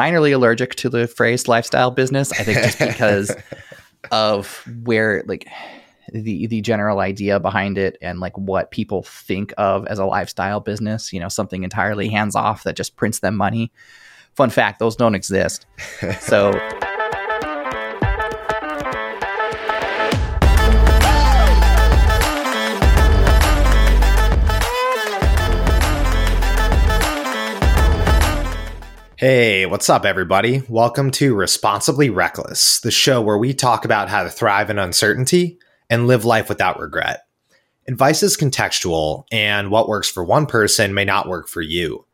minorly allergic to the phrase lifestyle business. I think just because of where like the the general idea behind it and like what people think of as a lifestyle business, you know, something entirely hands off that just prints them money. Fun fact, those don't exist. So Hey, what's up, everybody? Welcome to Responsibly Reckless, the show where we talk about how to thrive in uncertainty and live life without regret. Advice is contextual, and what works for one person may not work for you.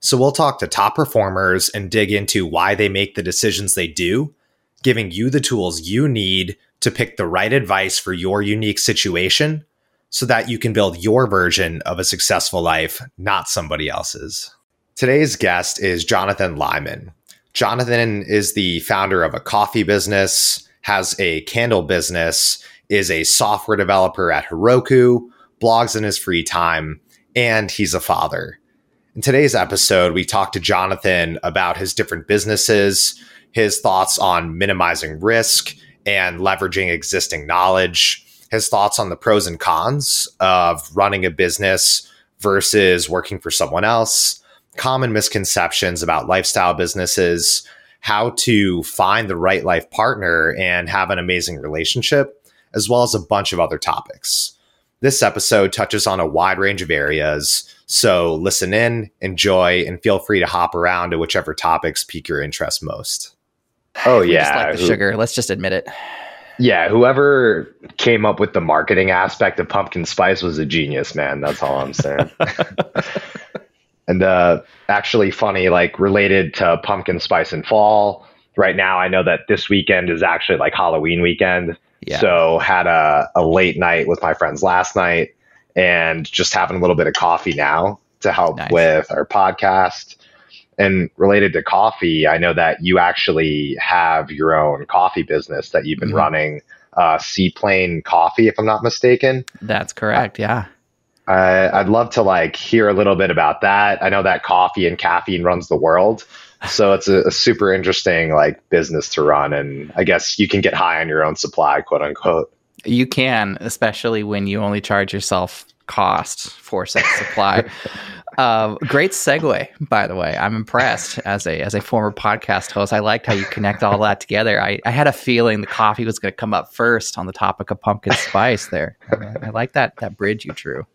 So, we'll talk to top performers and dig into why they make the decisions they do, giving you the tools you need to pick the right advice for your unique situation so that you can build your version of a successful life, not somebody else's. Today's guest is Johnathan Lyman. Johnathan is the founder of a coffee business, has a candle business, is a software developer at Heroku, blogs in his free time, and he's a father. In today's episode, we talked to Johnathan about his different businesses, his thoughts on minimizing risk and leveraging existing knowledge, his thoughts on the pros and cons of running a business versus working for someone else common misconceptions about lifestyle businesses, how to find the right life partner and have an amazing relationship, as well as a bunch of other topics. This episode touches on a wide range of areas, so listen in, enjoy, and feel free to hop around to whichever topics pique your interest most. Oh yeah, like the sugar. Let's just admit it. Yeah, whoever came up with the marketing aspect of pumpkin spice was a genius, man. That's all I'm saying. And uh, actually, funny, like related to pumpkin spice and fall. Right now, I know that this weekend is actually like Halloween weekend. Yeah. So had a, a late night with my friends last night, and just having a little bit of coffee now to help nice. with our podcast. And related to coffee, I know that you actually have your own coffee business that you've been mm-hmm. running, uh, Seaplane Coffee, if I'm not mistaken. That's correct. Yeah. I'd love to like hear a little bit about that. I know that coffee and caffeine runs the world, so it's a, a, super interesting like business to run, and I guess you can get high on your own supply, quote unquote. You can, especially when you only charge yourself cost for such supply. uh, great segue, by the way. I'm impressed as a as a former podcast host. I liked how you connect all that together. I, I had a feeling the coffee was going to come up first on the topic of pumpkin spice. There, I, I like that that bridge you drew.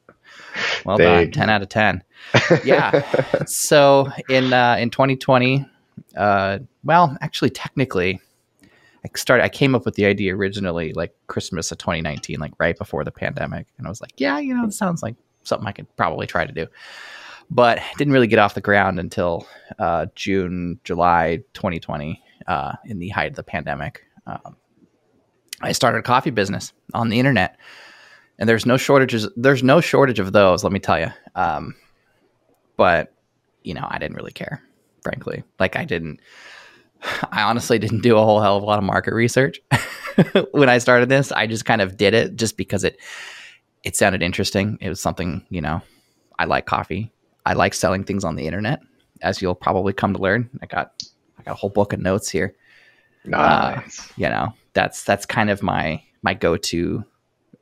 Well done. 10 out of 10. Yeah. so in uh, in 2020, uh, well, actually, technically, I started. I came up with the idea originally like Christmas of 2019, like right before the pandemic, and I was like, yeah, you know, it sounds like something I could probably try to do, but didn't really get off the ground until uh, June, July 2020, uh, in the height of the pandemic. Um, I started a coffee business on the internet and there's no shortages. There's no shortage of those. Let me tell you. Um, but you know, I didn't really care, frankly. Like I didn't. I honestly didn't do a whole hell of a lot of market research when I started this. I just kind of did it just because it it sounded interesting. It was something you know. I like coffee. I like selling things on the internet, as you'll probably come to learn. I got I got a whole book of notes here. Nice. Uh, you know, that's that's kind of my my go to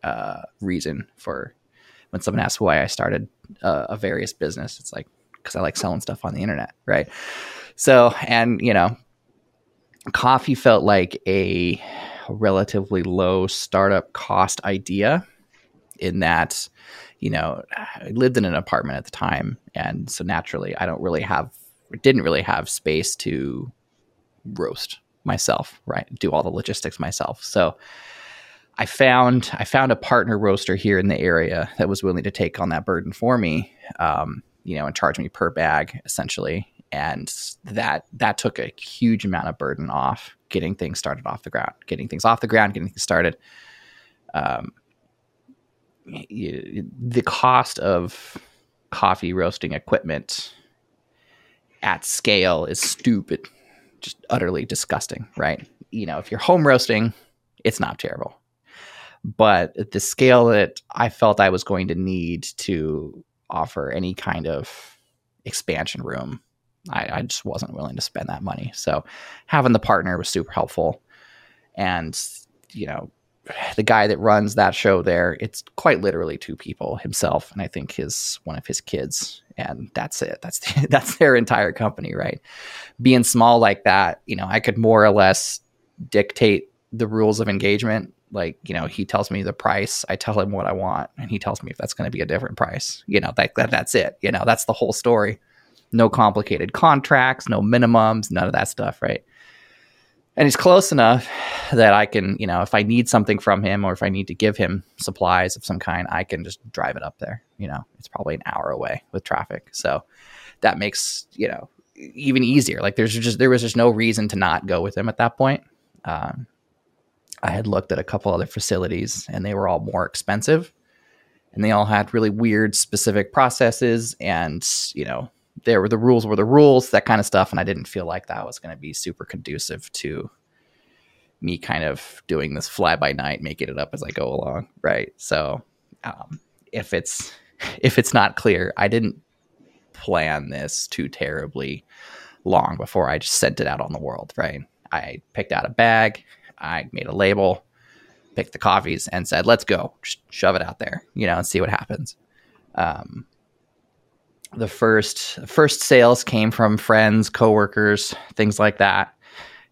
uh, reason for when someone asks why I started uh, a various business. It's like because I like selling stuff on the internet, right? So, and you know, coffee felt like a relatively low startup cost idea in that you know i lived in an apartment at the time and so naturally i don't really have didn't really have space to roast myself right do all the logistics myself so I found I found a partner roaster here in the area that was willing to take on that burden for me, um, you know, and charge me per bag essentially, and that that took a huge amount of burden off getting things started off the ground, getting things off the ground, getting things started. Um, you, the cost of coffee roasting equipment at scale is stupid, just utterly disgusting, right? You know, if you're home roasting, it's not terrible but at the scale that I felt I was going to need to offer any kind of expansion room I, I just wasn't willing to spend that money. So having the partner was super helpful. And, you know, the guy that runs that show there, it's quite literally two people, himself and I think his one of his kids, and that's it. That's the, that's their entire company, right? Being small like that, you know, I could more or less dictate the rules of engagement. Like, you know, he tells me the price, I tell him what I want, and he tells me if that's going to be a different price. You know, that, that that's it. You know, that's the whole story. No complicated contracts, no minimums, none of that stuff, right? and he's close enough that I can, you know, if I need something from him or if I need to give him supplies of some kind, I can just drive it up there. You know, it's probably an hour away with traffic, so that makes you know even easier. Like there's just there was just no reason to not go with him at that point. Um, I had looked at a couple other facilities and they were all more expensive, and they all had really weird specific processes and you know there were the rules were the rules, that kind of stuff. And I didn't feel like that was going to be super conducive to me kind of doing this fly by night, making it up as I go along. Right. So um, if it's if it's not clear, I didn't plan this too terribly long before I just sent it out on the world. Right. I picked out a bag, I made a label, picked the coffees, and said, "Let's go, just shove it out there, you know, and see what happens." Um, the first first sales came from friends, coworkers, things like that.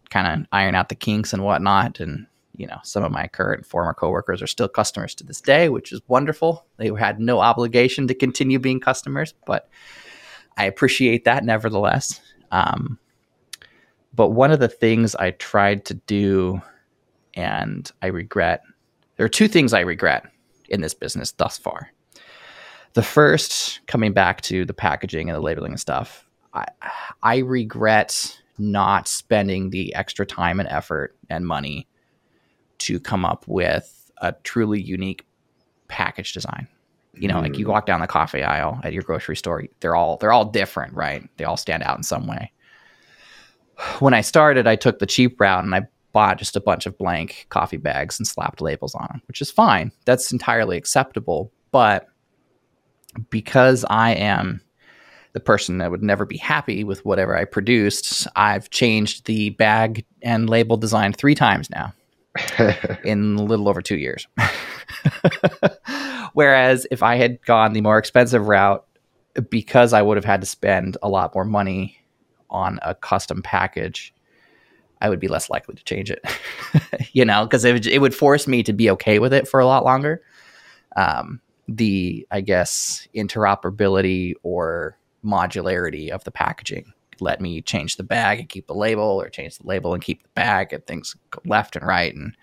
Kind of iron out the kinks and whatnot. And you know, some of my current former coworkers are still customers to this day, which is wonderful. They had no obligation to continue being customers, but I appreciate that nevertheless. Um, but one of the things I tried to do, and I regret, there are two things I regret in this business thus far. The first, coming back to the packaging and the labeling and stuff, I, I regret not spending the extra time and effort and money to come up with a truly unique package design. You know, mm. like you hmm. walk down the coffee aisle at your grocery store, they're all they're all different, right? They all stand out in some way. When I started, I took the cheap route and I bought just a bunch of blank coffee bags and slapped labels on them, which is fine. That's entirely acceptable. But because I am the person that would never be happy with whatever I produced, I've changed the bag and label design three times now in a little over two years. Whereas if I had gone the more expensive route, because I would have had to spend a lot more money on a custom package, I would be less likely to change it. you know, because it, it would force me to be okay with it for a lot longer. Um, the I guess interoperability or modularity of the packaging. Let me change the bag and keep the label, or change the label and keep the bag, and things left and right, and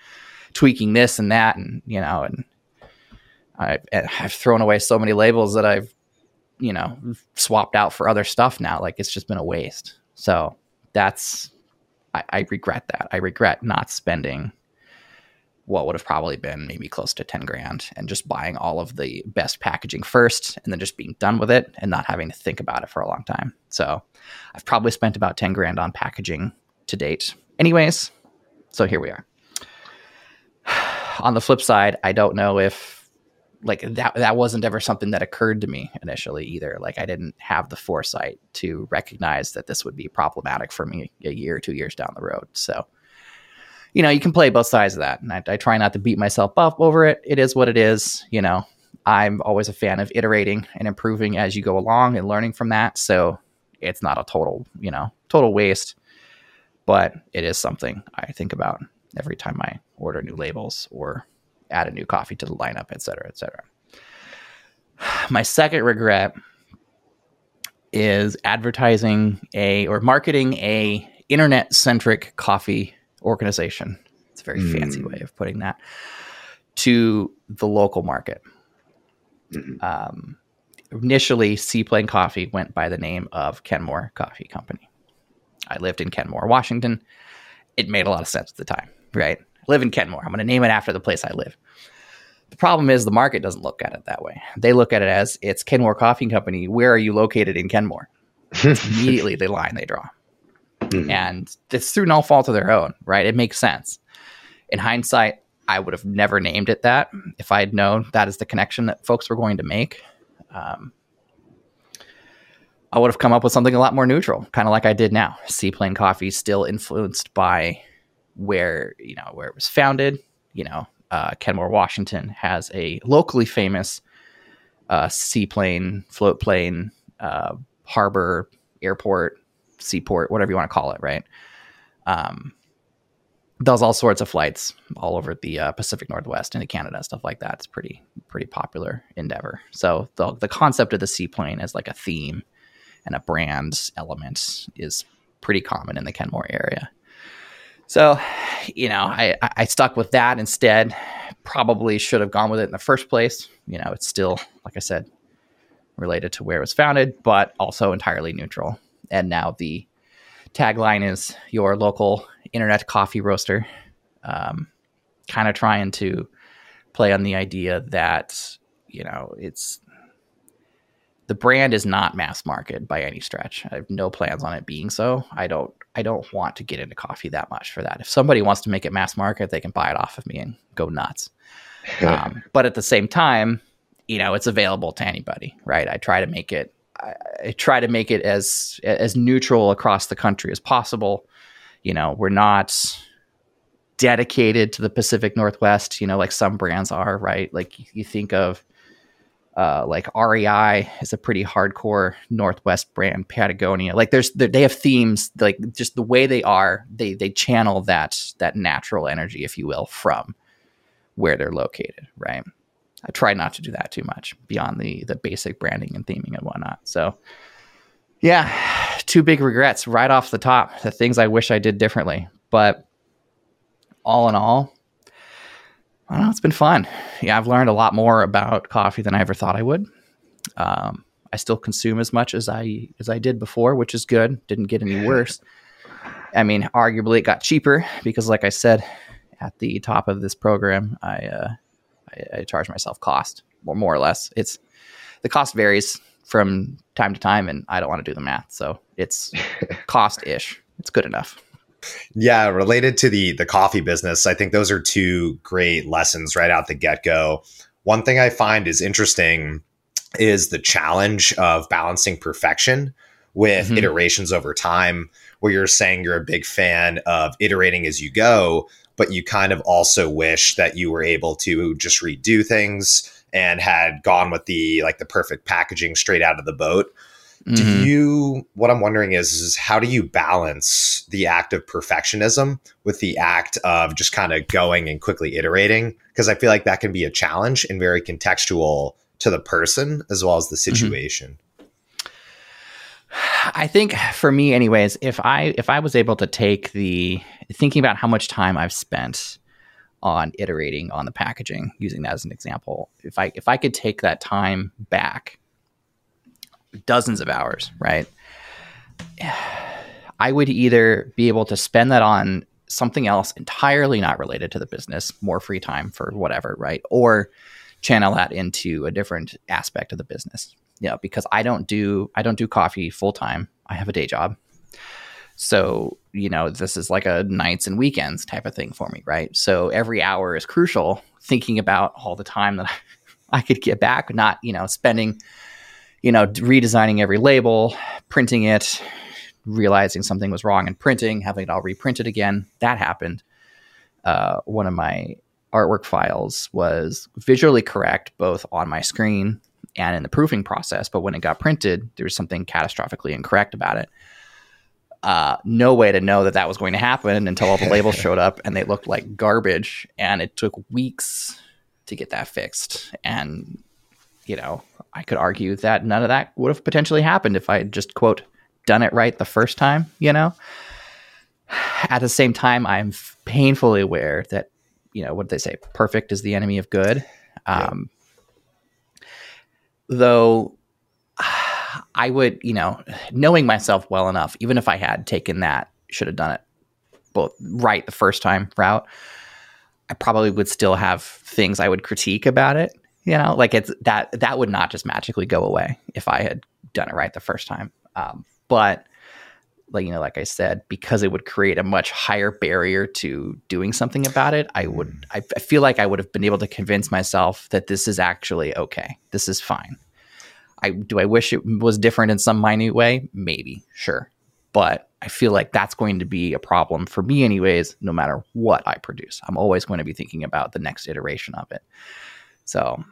tweaking this and that, and you know, and I've, I've thrown away so many labels that I've you know swapped out for other stuff now. Like it's just been a waste. So that's I, I regret that. I regret not spending what would have probably been maybe close to 10 grand and just buying all of the best packaging first and then just being done with it and not having to think about it for a long time. So I've probably spent about 10 grand on packaging to date. Anyways, so here we are. on the flip side, I don't know if like that that wasn't ever something that occurred to me initially either. Like I didn't have the foresight to recognize that this would be problematic for me a year or two years down the road. So you know, you can play both sides of that. And I, I try not to beat myself up over it. It is what it is. You know, I'm always a fan of iterating and improving as you go along and learning from that. So it's not a total, you know, total waste, but it is something I think about every time I order new labels or add a new coffee to the lineup, et cetera, et cetera. My second regret is advertising a or marketing a internet centric coffee organization. It's a very mm. fancy way of putting that to the local market. Mm-hmm. Um, initially, Seaplane Coffee went by the name of Kenmore Coffee Company. I lived in Kenmore, Washington. It made a lot of sense at the time, right? Live in Kenmore. I'm going to name it after the place I live. The problem is the market doesn't look at it that way. They look at it as it's Kenmore Coffee Company. Where are you located in Kenmore? immediately the line they draw. Mm-hmm. And it's through no fault of their own, right? It makes sense. In hindsight, I would have never named it that if I had known that is the connection that folks were going to make. Um, I would have come up with something a lot more neutral, kind of like I did now. Seaplane Coffee still influenced by where you know where it was founded. You know, uh, Kenmore, Washington has a locally famous uh, seaplane, float plane, uh, harbor, airport, seaport, whatever you want to call it, right? Um, does all sorts of flights all over the uh, Pacific Northwest into Canada, stuff like that. It's pretty pretty popular endeavor. So the the concept of the seaplane as like a theme and a brand element is pretty common in the Kenmore area. So, you know, I, I stuck with that instead. Probably should have gone with it in the first place. You know, it's still, like I said, related to where it was founded, but also entirely neutral. And now the tagline is your local internet coffee roaster. Um, kind of trying to play on the idea that, you know, it's the brand is not mass market by any stretch. I have no plans on it being so. I don't I don't want to get into coffee that much for that. If somebody wants to make it mass market, they can buy it off of me and go nuts. um, but at the same time, you know, it's available to anybody, right? I try to make it I, I try to make it as as neutral across the country as possible. You know, we're not dedicated to the Pacific Northwest, you know, like some brands are, right? Like you think of uh, like REI is a pretty hardcore Northwest brand. Patagonia, like there's they have themes like just the way they are. They they channel that that natural energy, if you will, from where they're located. Right. I try not to do that too much beyond the the basic branding and theming and whatnot. So yeah, two big regrets right off the top. The things I wish I did differently, but all in all, I. It's been fun. Yeah, I've learned a lot more about coffee than I ever thought I would. Um, I still consume as much as I as I did before, which is good. Didn't get any worse. I mean, arguably it got cheaper because, like I said at the top of this program, I uh, I, I charge myself cost, or more or less. It's the cost varies from time to time, and I don't want to do the math, so it's cost ish. It's good enough. Yeah, related to the the coffee business, I think those are two great lessons right out the get go. One thing I find is interesting is the challenge of balancing perfection with mm-hmm. iterations over time. Where you're saying you're a big fan of iterating as you go, but you kind of also wish that you were able to just redo things and had gone with the like the perfect packaging straight out of the boat do mm-hmm. you what i'm wondering is, is how do you balance the act of perfectionism with the act of just kind of going and quickly iterating because i feel like that can be a challenge and very contextual to the person as well as the mm-hmm. situation mm-hmm. i think for me anyways if i if i was able to take the thinking about how much time i've spent on iterating on the packaging using that as an example if i if i could take that time back dozens of hours, right? I would either be able to spend that on something else entirely not related to the business, more free time for whatever, right? Or channel that into a different aspect of the business. You know, because I don't do I don't do coffee full time. I have a day job. So, you know, this is like a nights and weekends type of thing for me, right? So every hour is crucial thinking about all the time that I could get back, not, you know, spending you know, redesigning every label, printing it, realizing something was wrong in printing, having it all reprinted again. That happened. Uh, one of my artwork files was visually correct both on my screen and in the proofing process, but when it got printed, there was something catastrophically incorrect about it. Uh, no way to know that that was going to happen until all the labels showed up and they looked like garbage. And it took weeks to get that fixed. And you know, I could argue that none of that would have potentially happened if I had just quote done it right the first time, you know. At the same time, I'm painfully aware that, you know, what did they say, perfect is the enemy of good. Um, yeah. Though I would, you know, knowing myself well enough, even if I had taken that, should have done it both right the first time route, I probably would still have things I would critique about it you know like it's that that would not just magically go away if i had done it right the first time um, but like you know like i said because it would create a much higher barrier to doing something about it i would mm. I, I feel like i would have been able to convince myself that this is actually okay this is fine I do I wish it was different in some minute way? Maybe, sure. But I feel like that's going to be a problem for me anyways, no matter what I produce. I'm always going to be thinking about the next iteration of it. So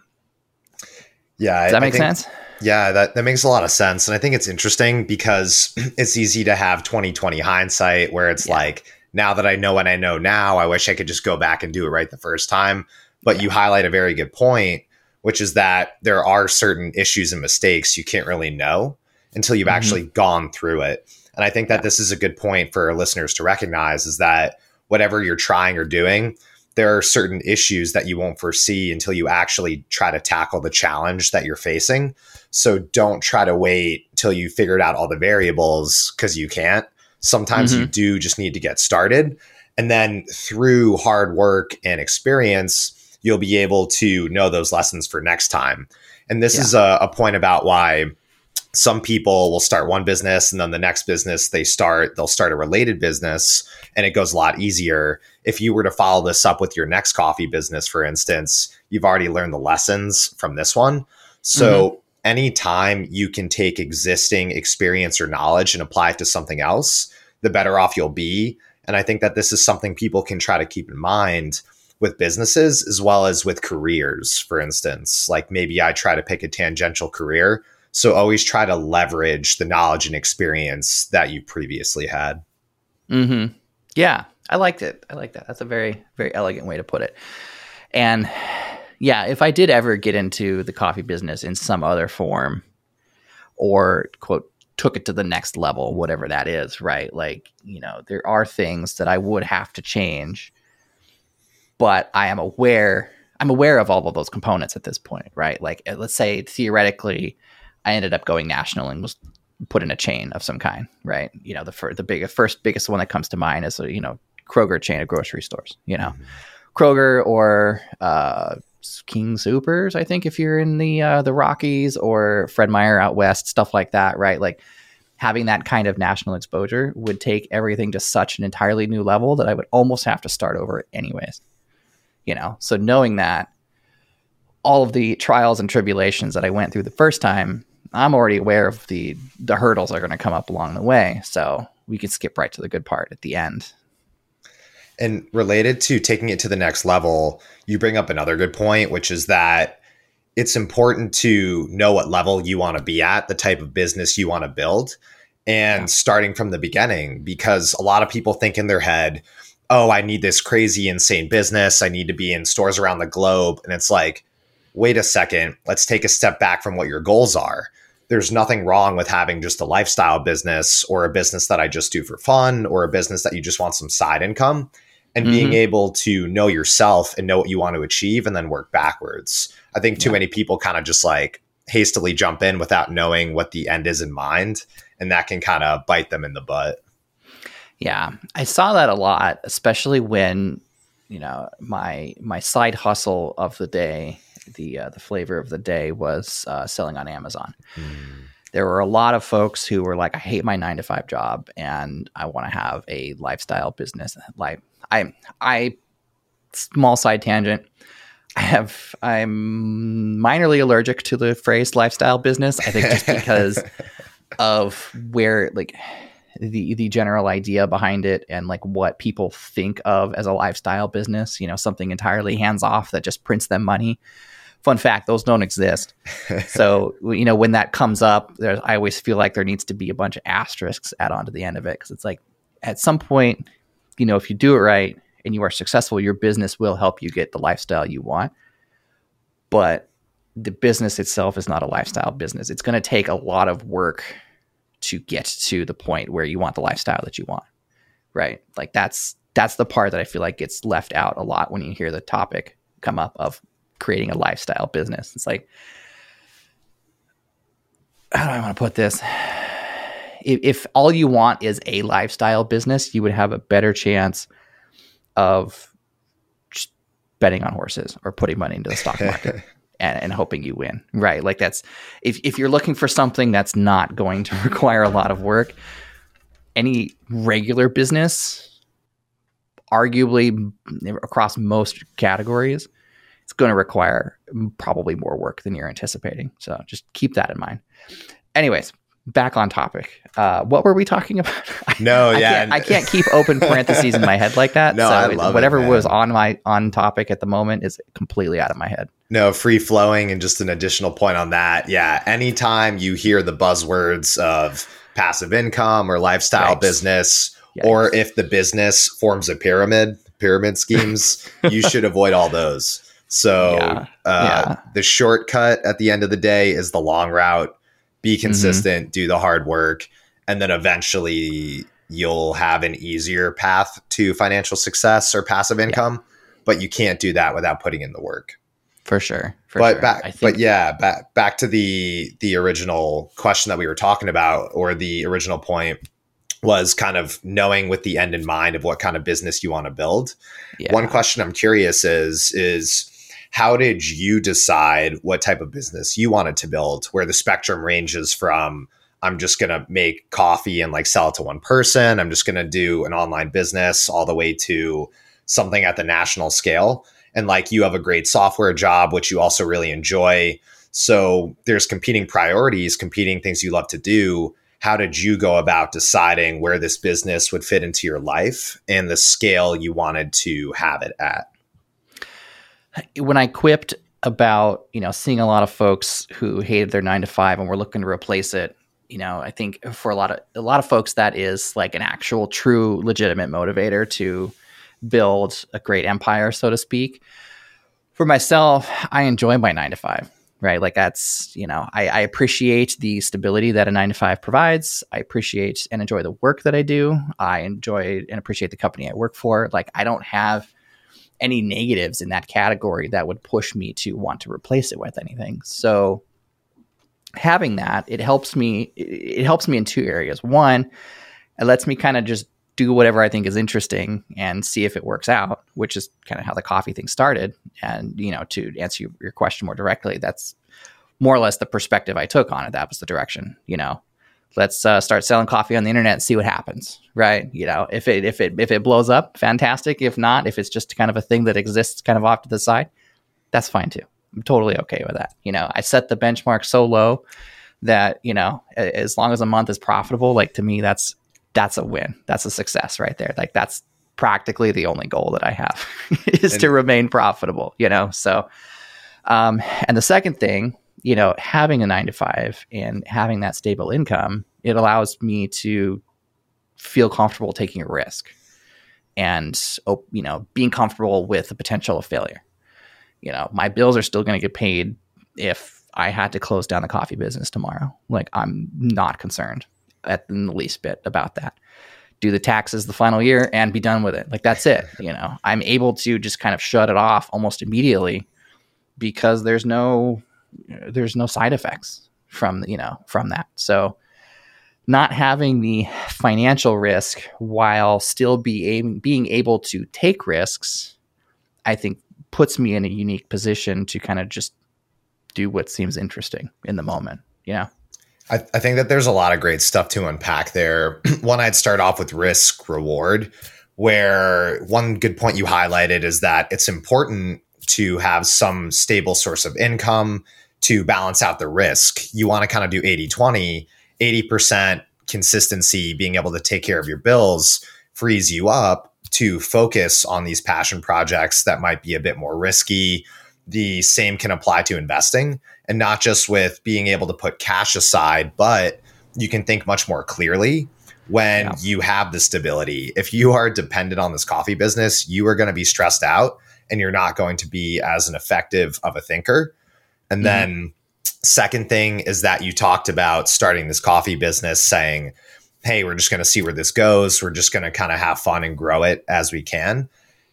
yeah, does that I make think- sense? Yeah, that, that makes a lot of sense. And I think it's interesting because it's easy to have 2020 hindsight where it's Yeah. like, now that I know what I know now, I wish I could just go back and do it right the first time. But you highlight a very good point, which is that there are certain issues and mistakes you can't really know until you've Mhm. actually gone through it. And I think that Yeah. this is a good point for our listeners to recognize is that whatever you're trying or doing, there are certain issues that you won't foresee until you actually try to tackle the challenge that you're facing. So don't try to wait till you figured out all the variables because you can't. Sometimes you mm-hmm. do just need to get started. And then through hard work and experience, you'll be able to know those lessons for next time. And this Yeah. is a, a point about why some people will start one business and then the next business they start, they'll start a related business and it goes a lot easier. If you were to follow this up with your next coffee business, for instance, you've already learned the lessons from this one. So mm-hmm. anytime you can take existing experience or knowledge and apply it to something else, the better off you'll be. And I think that this is something people can try to keep in mind with businesses as well as with careers, for instance. Like maybe I try to pick a tangential career. So always try to leverage the knowledge and experience that you previously had. Mm-hmm. Yeah, I liked it. I like that. That's a very, very elegant way to put it. And yeah, if I did ever get into the coffee business in some other form, or quote took it to the next level, whatever that is, right? Like you know, there are things that I would have to change, but I am aware. I'm aware of all of those components at this point, right? Like, uh, let's say theoretically, I ended up going national and was put in a chain of some kind, right? You know, the fir- the big first biggest one that comes to mind is a you know Kroger chain of grocery stores. You know, Kroger or uh, King Supers, I think if you're in the uh, the Rockies or Fred Meyer out west, stuff like that, right? Like having that kind of national exposure would take everything to such an entirely new level that I would almost have to start over anyways. You know, so knowing that all of the trials and tribulations that I went through the first time, I'm already aware of the the hurdles that are going to come up along the way. So we can skip right to the good part at the end. And related to taking it to the next level, you bring up another good point, which is that it's important to know what level you want to be at, the type of business you want to build, and Yeah. starting from the beginning. Because a lot of people think in their head, oh, I need this crazy, insane business. I need to be in stores around the globe. And it's like, wait a second, let's take a step back from what your goals are. There's nothing wrong with having just a lifestyle business or a business that I just do for fun or a business that you just want some side income and being Mhm. able to know yourself and know what you want to achieve and then work backwards. I think too Yeah. many people kind of just like hastily jump in without knowing what the end is in mind. And that can kind of bite them in the butt. Yeah, I saw that a lot, especially when you know my my side hustle of the day, the uh, the flavor of the day was uh, selling on Amazon. There were a lot of folks who were like, "I hate my nine to five job, and I want to have a lifestyle business." Like, I I small side tangent. I have I'm minorly allergic to the phrase lifestyle business. I think just because of where like the the general idea behind it and like what people think of as a lifestyle business, you know, something entirely hands off that just prints them money. Fun fact, those don't exist. so, you know, when that comes up, there's I always feel like there needs to be a bunch of asterisks add on to the end of it cuz it's like at some point, you know, if you do it right and you are successful, your business will help you get the lifestyle you want. But the business itself is not a lifestyle business. It's going to take a lot of work to get to the point where you want the lifestyle that you want. Right? Like that's that's the part that I feel like gets left out a lot when you hear the topic come up of creating a lifestyle business. It's like how do I want to put this? If, if all you want is a lifestyle business, you would have a better chance of betting on horses or putting money into the stock market and, and hoping you win. Right. Like that's if, if you're looking for something that's not going to require a lot of work, any regular business, arguably across most categories, it's going to require probably more work than you're anticipating. So just keep that in mind. Anyways, back on topic. Uh, what were we talking about? No, I yeah, can't, I can't keep open parentheses in my head like that. No, so I love whatever man. was on my on topic at the moment is completely out of my head. No, free flowing. And just an additional point on that. Yeah. Anytime you hear the buzzwords of passive income or lifestyle business, or if the business forms a pyramid, pyramid schemes, you should avoid all those. So Yeah. Uh, Yeah. the shortcut at the end of the day is the long route. Mm-hmm. Be consistent, do the hard work, and then eventually you'll have an easier path to financial success or passive income. But you can't do that without putting in the work for sure. For but sure. back, but yeah, back back to the the original question that we were talking about, or the original point was kind of knowing with the end in mind of what kind of business you want to build. yeah. One question I'm curious is is how did you decide what type of business you wanted to build? Where the spectrum ranges from I'm just gonna make coffee and like sell it to one person. I'm just gonna do an online business all the way to something at the national scale. And like you have a great software job, which you also really enjoy. So there's competing priorities, competing things you love to do. How did you go about deciding where this business would fit into your life and the scale you wanted to have it at? When I quipped about you know seeing a lot of folks who hated their nine to five and were looking to replace it, you know, I think for a lot of a lot of folks that is like an actual, true, legitimate motivator to build a great empire, so to speak. For myself, I enjoy my nine to five. Right, like that's you know, I, I appreciate the stability that a nine to five provides. I appreciate and enjoy the work that I do. I enjoy and appreciate the company I work for. Like I don't have any negatives in that category that would push me to want to replace it with anything. So having that, it helps me it helps me in two areas. One, it lets me kind of just do whatever I think is interesting and see if it works out, which is kind of how the coffee thing started. And, you know, to answer your question more directly, that's more or less the perspective I took on it. That was the direction, you know, let's uh, start selling coffee on the internet and see what happens. Right. You know, if it, if it, if it blows up, fantastic. If not, if it's just kind of a thing that exists kind of off to the side, that's fine too. I'm totally okay with that. You know, I set the benchmark so low that, you know, as long as a month is profitable, like to me, that's, that's a win. That's a success right there. Like that's practically the only goal that I have is And- to remain profitable, you know? So, um, and the second thing, you know, having a nine to five and having that stable income, it allows me to feel comfortable taking a risk and, you know, being comfortable with the potential of failure. You know, my bills are still going to get paid if I had to close down the coffee business tomorrow. Like, I'm not concerned at the least bit about that. Do the taxes the final year and be done with it. Like, that's it. You know, I'm able to just kind of shut it off almost immediately because there's no there's no side effects from you know from that so not having the financial risk while still be being able to take risks i think puts me in a unique position to kind of just do what seems interesting in the moment you know I, I think that there's a lot of great stuff to unpack there. one, I'd start off with risk reward, where one good point you highlighted is that it's important to have some stable source of income to balance out the risk. You want to kind of do 80 20, 80% consistency, being able to take care of your bills frees you up to focus on these passion projects that might be a bit more risky. The same can apply to investing and not just with being able to put cash aside, but you can think much more clearly when Yeah. you have the stability. If you are dependent on this coffee business, you are going to be stressed out and you're not going to be as an effective of a thinker. And Mhm. then, second thing is that you talked about starting this coffee business saying, Hey, we're just going to see where this goes. We're just going to kind of have fun and grow it as we can.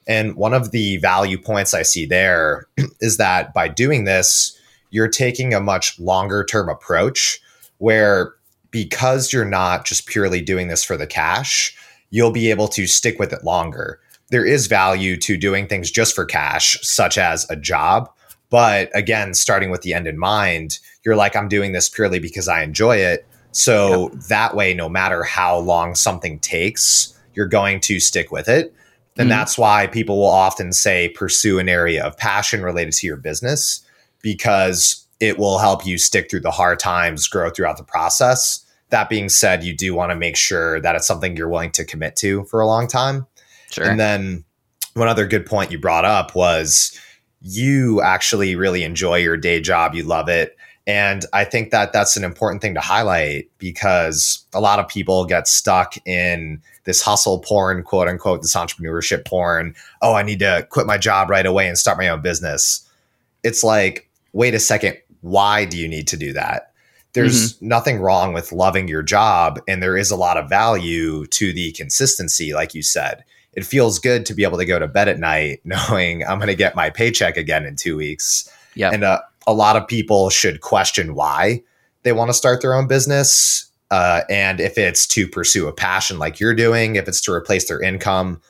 And one of the value points I see there is that by doing this, you're taking a much longer term approach where because you're not just purely doing this for the cash, you'll be able to stick with it longer. There is value to doing things just for cash, such as a job. But again, starting with the end in mind, you're like, I'm doing this purely because I enjoy it. So that way, no matter how long something takes, you're going to stick with it. And mm-hmm. that's why people will often say pursue an area of passion related to your business because it will help you stick through the hard times, grow throughout the process. That being said, you do want to make sure that it's something you're willing to commit to for a long time. Sure. And then one other good point you brought up was you actually really enjoy your day job, you love it. And I think that that's an important thing to highlight because a lot of people get stuck in this hustle porn, quote unquote, this entrepreneurship porn. Oh, I need to quit my job right away and start my own business. It's like, wait a second, why do you need to do that? There's mm-hmm. nothing wrong with loving your job, and there is a lot of value to the consistency, like you said. It feels good to be able to go to bed at night knowing I'm going to get my paycheck again in two weeks. Yeah. And uh, a lot of people should question why they want to start their own business. Uh, and if it's to pursue a passion like you're doing, if it's to replace their income,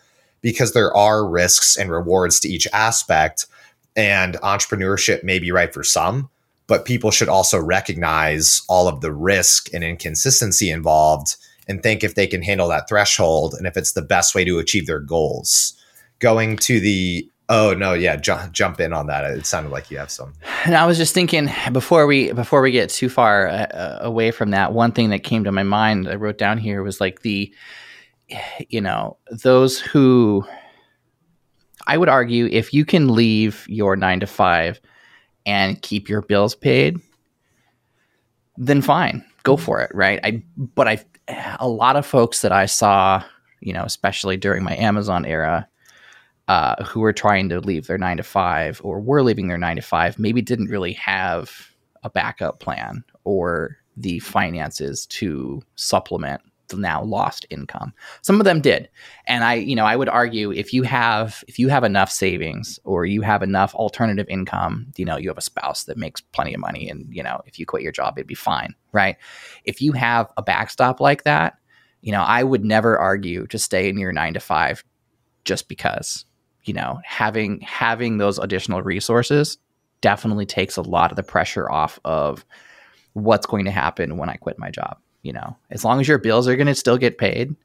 because there are risks and rewards to each aspect. And entrepreneurship may be right for some, but people should also recognize all of the risk and inconsistency involved and think if they can handle that threshold and if it's the best way to achieve their goals. Going to the Oh no, yeah, ju- jump in on that. It sounded like you have some. And I was just thinking before we before we get too far uh, uh, away from that, one thing that came to my mind I wrote down here was like the, you know, those who. I would argue if you can leave your nine to five and keep your bills paid, then fine, go for it, right? I but I a lot of folks that I saw, you know, especially during my Amazon era uh, who were trying to leave their nine to five or were leaving their nine to five maybe didn't really have a backup plan or the finances to supplement now lost income. Some of them did. And I, you know, I would argue if you have if you have enough savings or you have enough alternative income, you know, you have a spouse that makes plenty of money and, you know, if you quit your job, it'd be fine, right? If you have a backstop like that, you know, I would never argue to stay in your 9 to 5 just because you know having having those additional resources definitely takes a lot of the pressure off of what's going to happen when I quit my job. You know, as long as your bills are going to still get paid,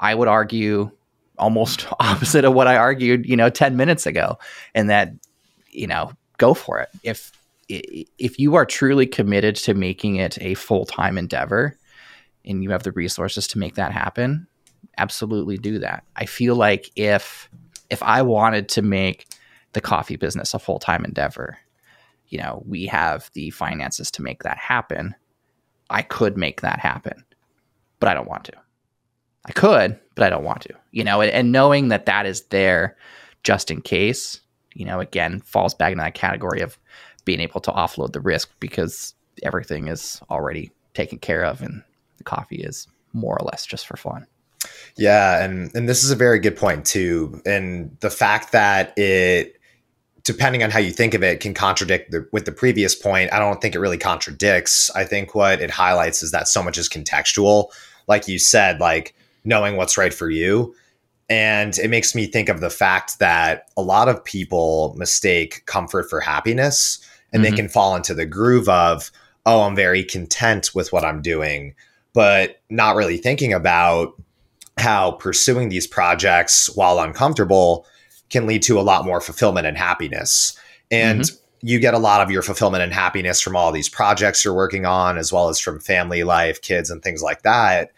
I would argue almost opposite of what I argued, you know, 10 minutes ago. And that, you know, go for it. If if you are truly committed to making it a full-time endeavor and you have the resources to make that happen, absolutely do that. I feel like if if I wanted to make the coffee business a full time endeavor, you know, we have the finances to make that happen. I could make that happen, but I don't want to. I could, but I don't want to, you know, and, and knowing that that is there just in case, you know, again, falls back into that category of being able to offload the risk because everything is already taken care of and the coffee is more or less just for fun. Yeah, and and this is a very good point too. And the fact that it depending on how you think of it can contradict the, with the previous point. I don't think it really contradicts i think what it highlights is that so much is contextual. Like you said like knowing what's right for you. And it makes me think of the fact that a lot of people mistake comfort for happiness and mm-hmm. they can fall into the groove of oh i'm very content with what i'm doing but not really thinking about how pursuing these projects while uncomfortable can lead to a lot more fulfillment and happiness. And mm-hmm. you get a lot of your fulfillment and happiness from all these projects you're working on, as well as from family life, kids, and things like that.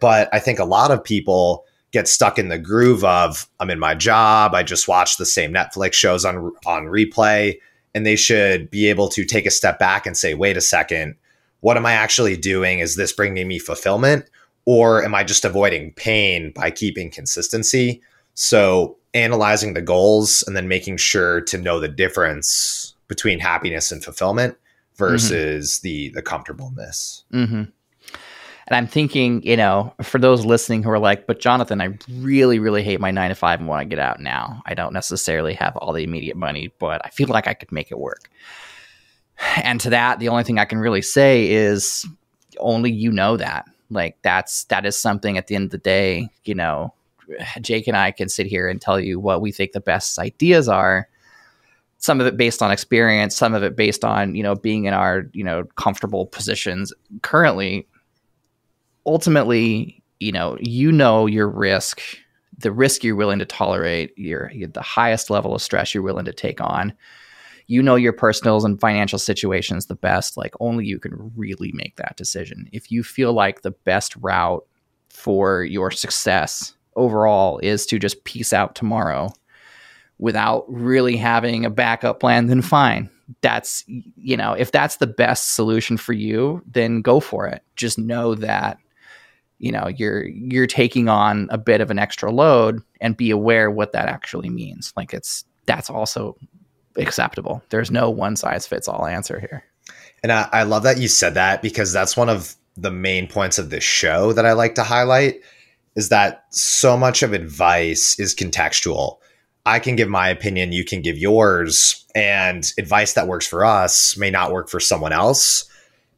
But I think a lot of people get stuck in the groove of I'm in my job, I just watch the same Netflix shows on on replay, and they should be able to take a step back and say, wait a second, what am I actually doing? Is this bringing me fulfillment? Or am I just avoiding pain by keeping consistency? So, analyzing the goals and then making sure to know the difference between happiness and fulfillment versus mm-hmm. the the comfortableness. Mm-hmm. And I'm thinking, you know, for those listening who are like, but Johnathan, I really, really hate my nine to five and want to get out now. I don't necessarily have all the immediate money, but I feel like I could make it work. And to that, the only thing I can really say is only you know that. Like that's that is something at the end of the day, you know, Jake and I can sit here and tell you what we think the best ideas are. Some of it based on experience, some of it based on, you know, being in our, you know, comfortable positions currently. Ultimately, you know, you know your risk the risk you're willing to tolerate, your, the highest level of stress you're willing to take on. You know your personals and financial situations the best. Like only you can really make that decision. If you feel like the best route for your success overall is to just peace out tomorrow without really having a backup plan, then fine. That's, you know, if that's the best solution for you, then go for it. Just know that, you know, you're you're taking on a bit of an extra load and be aware what that actually means. Like it's that's also acceptable. There's no one size fits all answer here. And I, I love that you said that because that's one of the main points of this show that I like to highlight is that so much of advice is contextual. I can give my opinion, you can give yours, and advice that works for us may not work for someone else.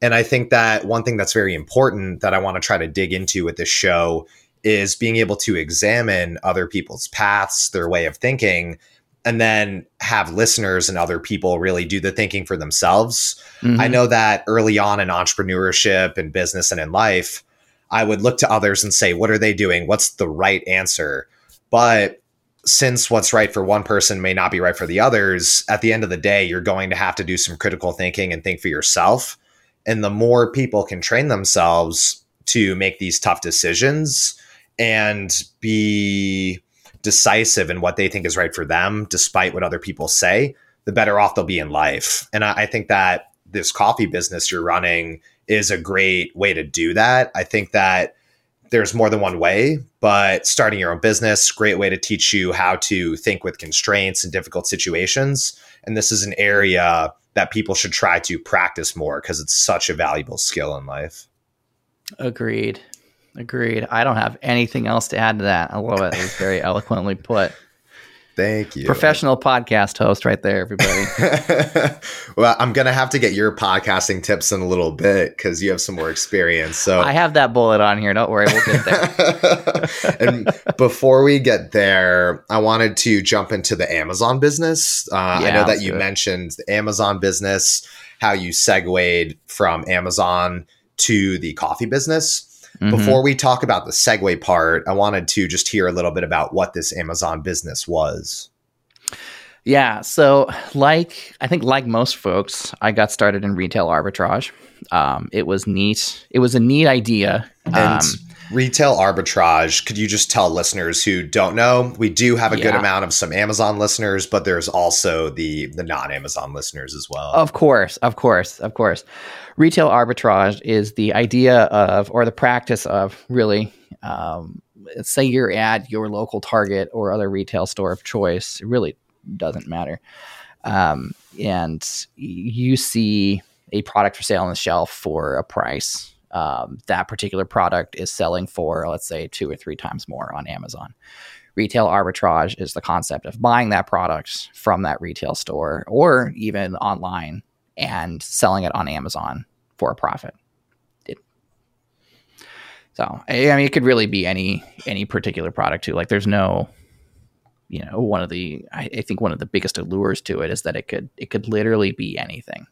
And I think that one thing that's very important that I want to try to dig into with this show is being able to examine other people's paths, their way of thinking, and then have listeners and other people really do the thinking for themselves. Mm-hmm. I know that early on in entrepreneurship and business and in life, I would look to others and say, what are they doing? What's the right answer? But since what's right for one person may not be right for the others, at the end of the day, you're going to have to do some critical thinking and think for yourself. And the more people can train themselves to make these tough decisions and be decisive in what they think is right for them, despite what other people say, the better off they'll be in life. And I, I think that this coffee business you're running is a great way to do that. I think that there's more than one way, but starting your own business, great way to teach you how to think with constraints and difficult situations. And this is an area that people should try to practice more because it's such a valuable skill in life. Agreed. Agreed. I don't have anything else to add to that. I love it. It was very eloquently put. Thank you. Professional podcast host right there, everybody. well, I'm going to have to get your podcasting tips in a little bit because you have some more experience. So I have that bullet on here. Don't worry. We'll get there. and before we get there, I wanted to jump into the Amazon business. Uh, yeah, I know that you mentioned the Amazon business, how you segued from Amazon to the coffee business. Mm-hmm. Before we talk about the segue part, I wanted to just hear a little bit about what this Amazon business was. Yeah, so like I think like most folks, I got started in retail arbitrage. Um, it was neat. It was a neat idea. And um, retail arbitrage, could you just tell listeners who don't know? We do have a yeah. good amount of some Amazon listeners, but there's also the the non-Amazon listeners as well. Of course, of course, of course retail arbitrage is the idea of, or the practice of, really, um, say you're at your local Target or other retail store of choice. It really doesn't matter. Um, and you see a product for sale on the shelf for a price. Um, that particular product is selling for, let's say, two or three times more on Amazon. Retail arbitrage is the concept of buying that product from that retail store or even online and selling it on Amazon for a profit. It, so I mean, it could really be any any particular product too. Like there's no, you know, one of the I, I think one of the biggest allures to it is that it could it could literally be anything.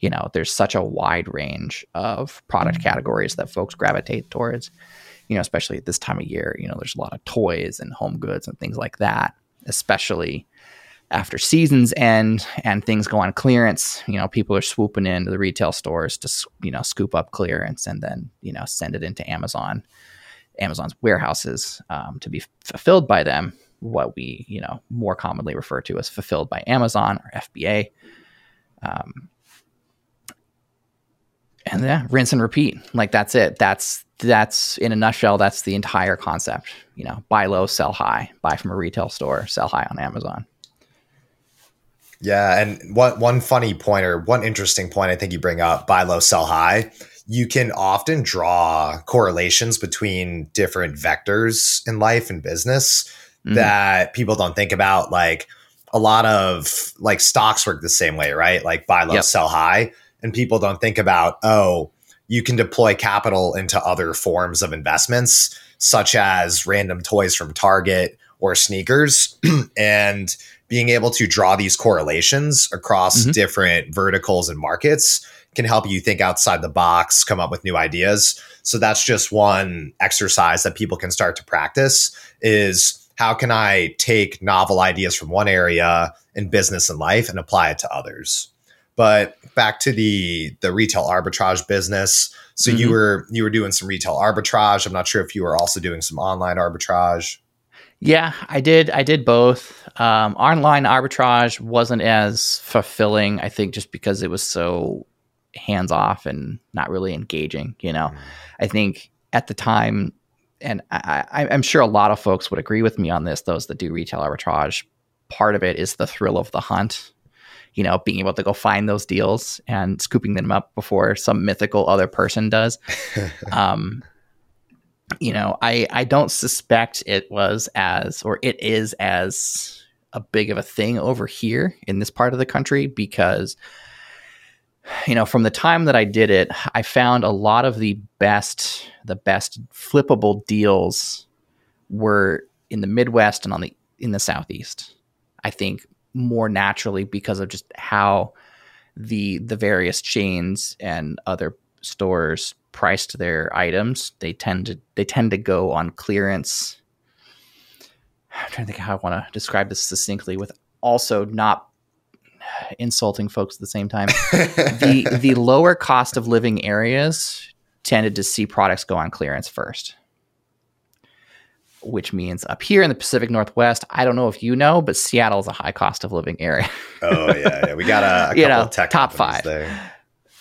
You know, there's such a wide range of product categories that folks gravitate towards. You know, especially at this time of year. You know, there's a lot of toys and home goods and things like that, especially after seasons end and things go on clearance, you know, people are swooping into the retail stores to, you know, scoop up clearance and then, you know, send it into Amazon, Amazon's warehouses um, to be fulfilled by them. What we, you know, more commonly refer to as fulfilled by Amazon or FBA. Um, and yeah, rinse and repeat. Like that's it. That's that's in a nutshell. That's the entire concept. You know, buy low, sell high. Buy from a retail store, sell high on Amazon. Yeah, and one one funny point or one interesting point I think you bring up: buy low, sell high. You can often draw correlations between different vectors in life and business mm-hmm. that people don't think about. Like a lot of like stocks work the same way, right? Like buy low, yep. sell high, and people don't think about oh, you can deploy capital into other forms of investments, such as random toys from Target or sneakers, and being able to draw these correlations across mm-hmm. different verticals and markets can help you think outside the box, come up with new ideas. So that's just one exercise that people can start to practice is how can I take novel ideas from one area in business and life and apply it to others? But back to the the retail arbitrage business. So mm-hmm. you were you were doing some retail arbitrage. I'm not sure if you were also doing some online arbitrage. Yeah, I did. I did both. Um, online arbitrage wasn't as fulfilling, I think, just because it was so hands off and not really engaging. You know, mm. I think at the time, and I, am sure a lot of folks would agree with me on this. Those that do retail arbitrage, part of it is the thrill of the hunt. You know, being able to go find those deals and scooping them up before some mythical other person does. um, you know, I I don't suspect it was as or it is as a big of a thing over here in this part of the country because you know, from the time that I did it, I found a lot of the best the best flippable deals were in the Midwest and on the in the Southeast. I think more naturally because of just how the the various chains and other stores priced their items. They tend to they tend to go on clearance. I'm trying to think how I want to describe this succinctly with also not insulting folks at the same time. the the lower cost of living areas tended to see products go on clearance first. Which means up here in the Pacific Northwest, I don't know if you know, but Seattle is a high cost of living area. oh yeah, yeah, we got a, a you know, top five. There.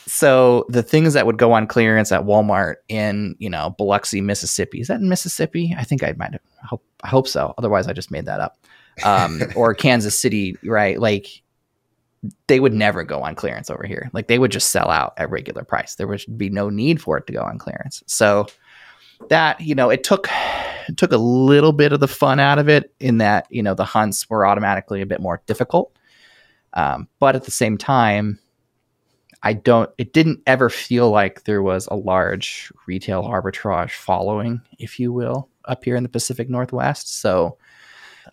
So the things that would go on clearance at Walmart in you know Biloxi, Mississippi, is that in Mississippi? I think I might have. I hope, I hope so. Otherwise, I just made that up. Um, or Kansas City, right? Like they would never go on clearance over here. Like they would just sell out at regular price. There would be no need for it to go on clearance. So that you know, it took it took a little bit of the fun out of it in that you know the hunts were automatically a bit more difficult. Um, but at the same time, I don't. It didn't ever feel like there was a large retail arbitrage following, if you will, up here in the Pacific Northwest. So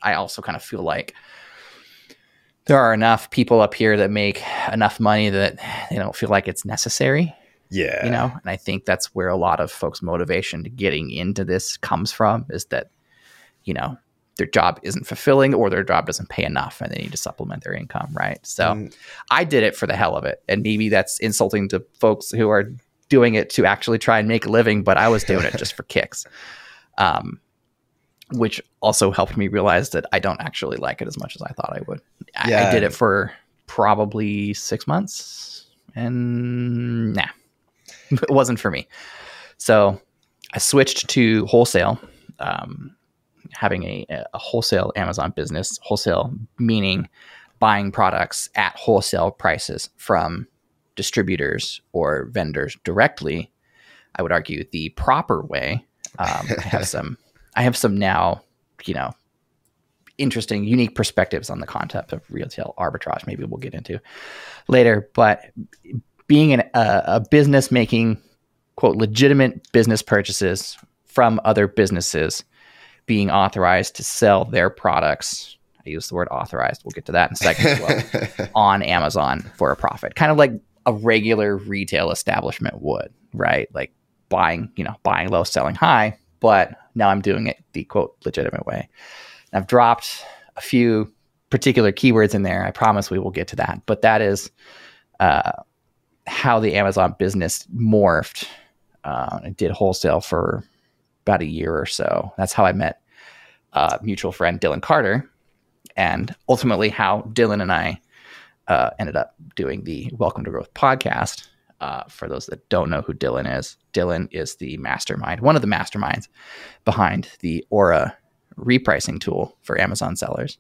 I also kind of feel like there are enough people up here that make enough money that they don't feel like it's necessary. Yeah. You know, and I think that's where a lot of folks' motivation to getting into this comes from is that, you know, their job isn't fulfilling or their job doesn't pay enough and they need to supplement their income. Right. So mm. I did it for the hell of it. And maybe that's insulting to folks who are doing it to actually try and make a living, but I was doing it just for kicks. Um, which also helped me realize that I don't actually like it as much as I thought I would. Yeah. I, I did it for probably six months and nah, it wasn't for me. So I switched to wholesale, um, having a, a wholesale Amazon business, wholesale meaning buying products at wholesale prices from distributors or vendors directly. I would argue the proper way. Um, I have some I have some now, you know, interesting, unique perspectives on the concept of retail arbitrage. Maybe we'll get into later. But being an, a, a business making quote legitimate business purchases from other businesses being authorized to sell their products. I use the word authorized. We'll get to that in a second as well. on Amazon for a profit, kind of like a regular retail establishment would, right? Like buying, you know, buying low, selling high but now I'm doing it the quote legitimate way. I've dropped a few particular keywords in there. I promise we will get to that, but that is uh, how the Amazon business morphed. Uh, I did wholesale for about a year or so. That's how I met uh, mutual friend Dylan Carter, and ultimately how Dylan and I uh, ended up doing the Welcome to Growth podcast. Uh, for those that don't know who Dylan is, Dylan is the mastermind, one of the masterminds behind the Aura repricing tool for Amazon sellers.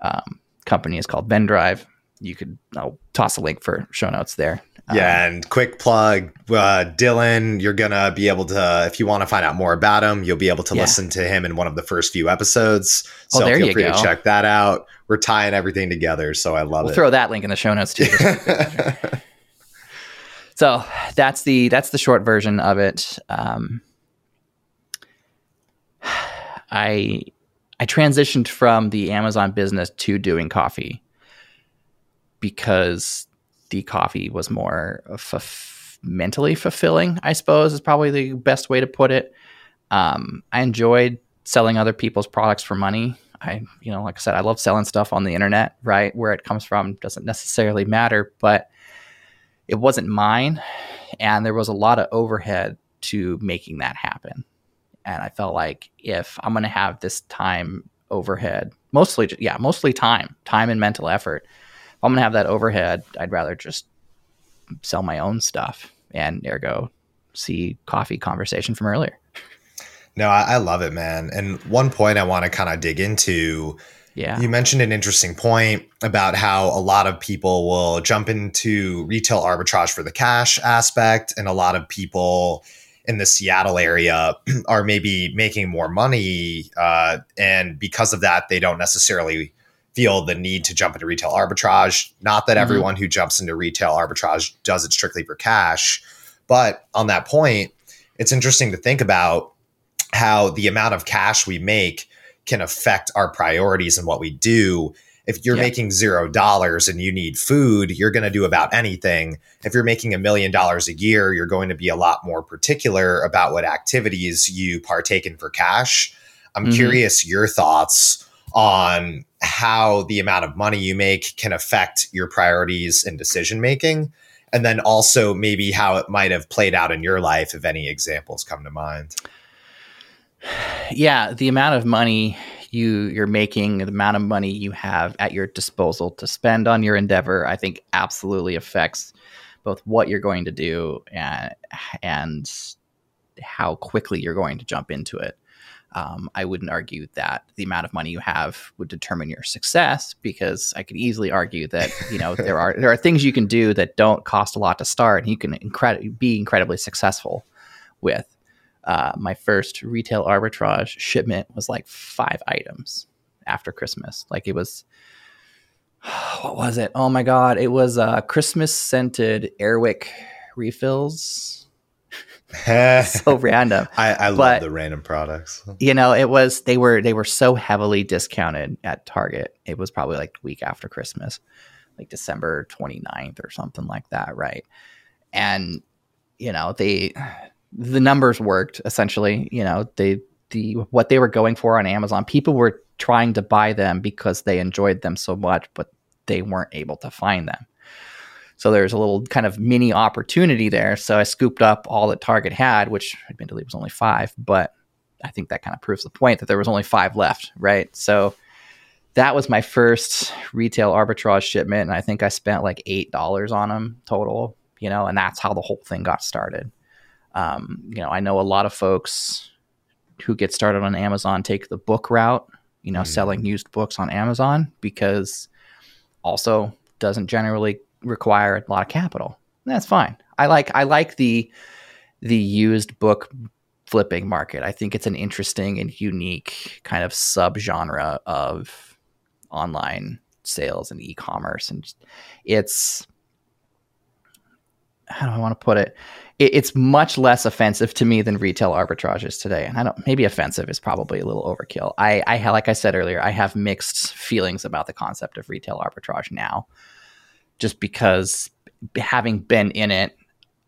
Um, company is called Vendrive. You could I'll toss a link for show notes there. Yeah, um, and quick plug, uh, Dylan, you're gonna be able to, if you want to find out more about him, you'll be able to yeah. listen to him in one of the first few episodes. Oh, so oh, feel free go. to check that out. We're tying everything together, so I love we'll it. Throw that link in the show notes too. So that's the that's the short version of it. Um, I I transitioned from the Amazon business to doing coffee because the coffee was more mentally fulfilling, I suppose, is probably the best way to put it. Um, I enjoyed selling other people's products for money. I, you know, like I said, I love selling stuff on the internet, right? Where it comes from doesn't necessarily matter, but it wasn't mine. And there was a lot of overhead to making that happen. And I felt like if I'm going to have this time overhead, mostly, yeah, mostly time, time and mental effort, I'm going to have that overhead, I'd rather just sell my own stuff and ergo see coffee conversation from earlier. No, I, I love it, man. And one point I want to kind of dig into. Yeah. You mentioned an interesting point about how a lot of people will jump into retail arbitrage for the cash aspect, and a lot of people in the Seattle area are maybe making more money. Uh, and because of that, they don't necessarily feel the need to jump into retail arbitrage. Not that mm-hmm. everyone who jumps into retail arbitrage does it strictly for cash. But on that point, it's interesting to think about how the amount of cash we make can affect our priorities and what we do. If you're yeah. making zero dollars and you need food, you're going to do about anything. If you're making a million dollars a year, you're going to be a lot more particular about what activities you partake in for cash. I'm mm-hmm. curious your thoughts on how the amount of money you make can affect your priorities and decision making. And then also maybe how it might have played out in your life, if any examples come to mind yeah, the amount of money you you're making, the amount of money you have at your disposal to spend on your endeavor, I think absolutely affects both what you're going to do and and how quickly you're going to jump into it. Um, I wouldn't argue that the amount of money you have would determine your success because I could easily argue that you know there are there are things you can do that don't cost a lot to start and you can be incredibly successful with uh, my first retail arbitrage shipment was like five items after Christmas. Like it was, what was it? Oh my God. It was uh, Christmas scented Airwick refills. so random. I, I love the random products. You know, it was, they were, they were so heavily discounted at Target. It was probably like the week after Christmas, like December 29th or something like that. Right. And, you know, they, the numbers worked essentially. You know, they the what they were going for on Amazon, people were trying to buy them because they enjoyed them so much, but they weren't able to find them. So there's a little kind of mini opportunity there. So I scooped up all that Target had, which admittedly was only five, but I think that kind of proves the point that there was only five left, right? So that was my first retail arbitrage shipment, and I think I spent like eight dollars on them total, you know, and that's how the whole thing got started. Um, you know, I know a lot of folks who get started on Amazon take the book route, you know, mm. selling used books on Amazon because also doesn't generally require a lot of capital. That's fine. I like I like the the used book flipping market. I think it's an interesting and unique kind of subgenre of online sales and e-commerce and it's how do I want to put it? it? It's much less offensive to me than retail arbitrage is today. And I don't, maybe offensive is probably a little overkill. I, I, like I said earlier, I have mixed feelings about the concept of retail arbitrage now, just because having been in it,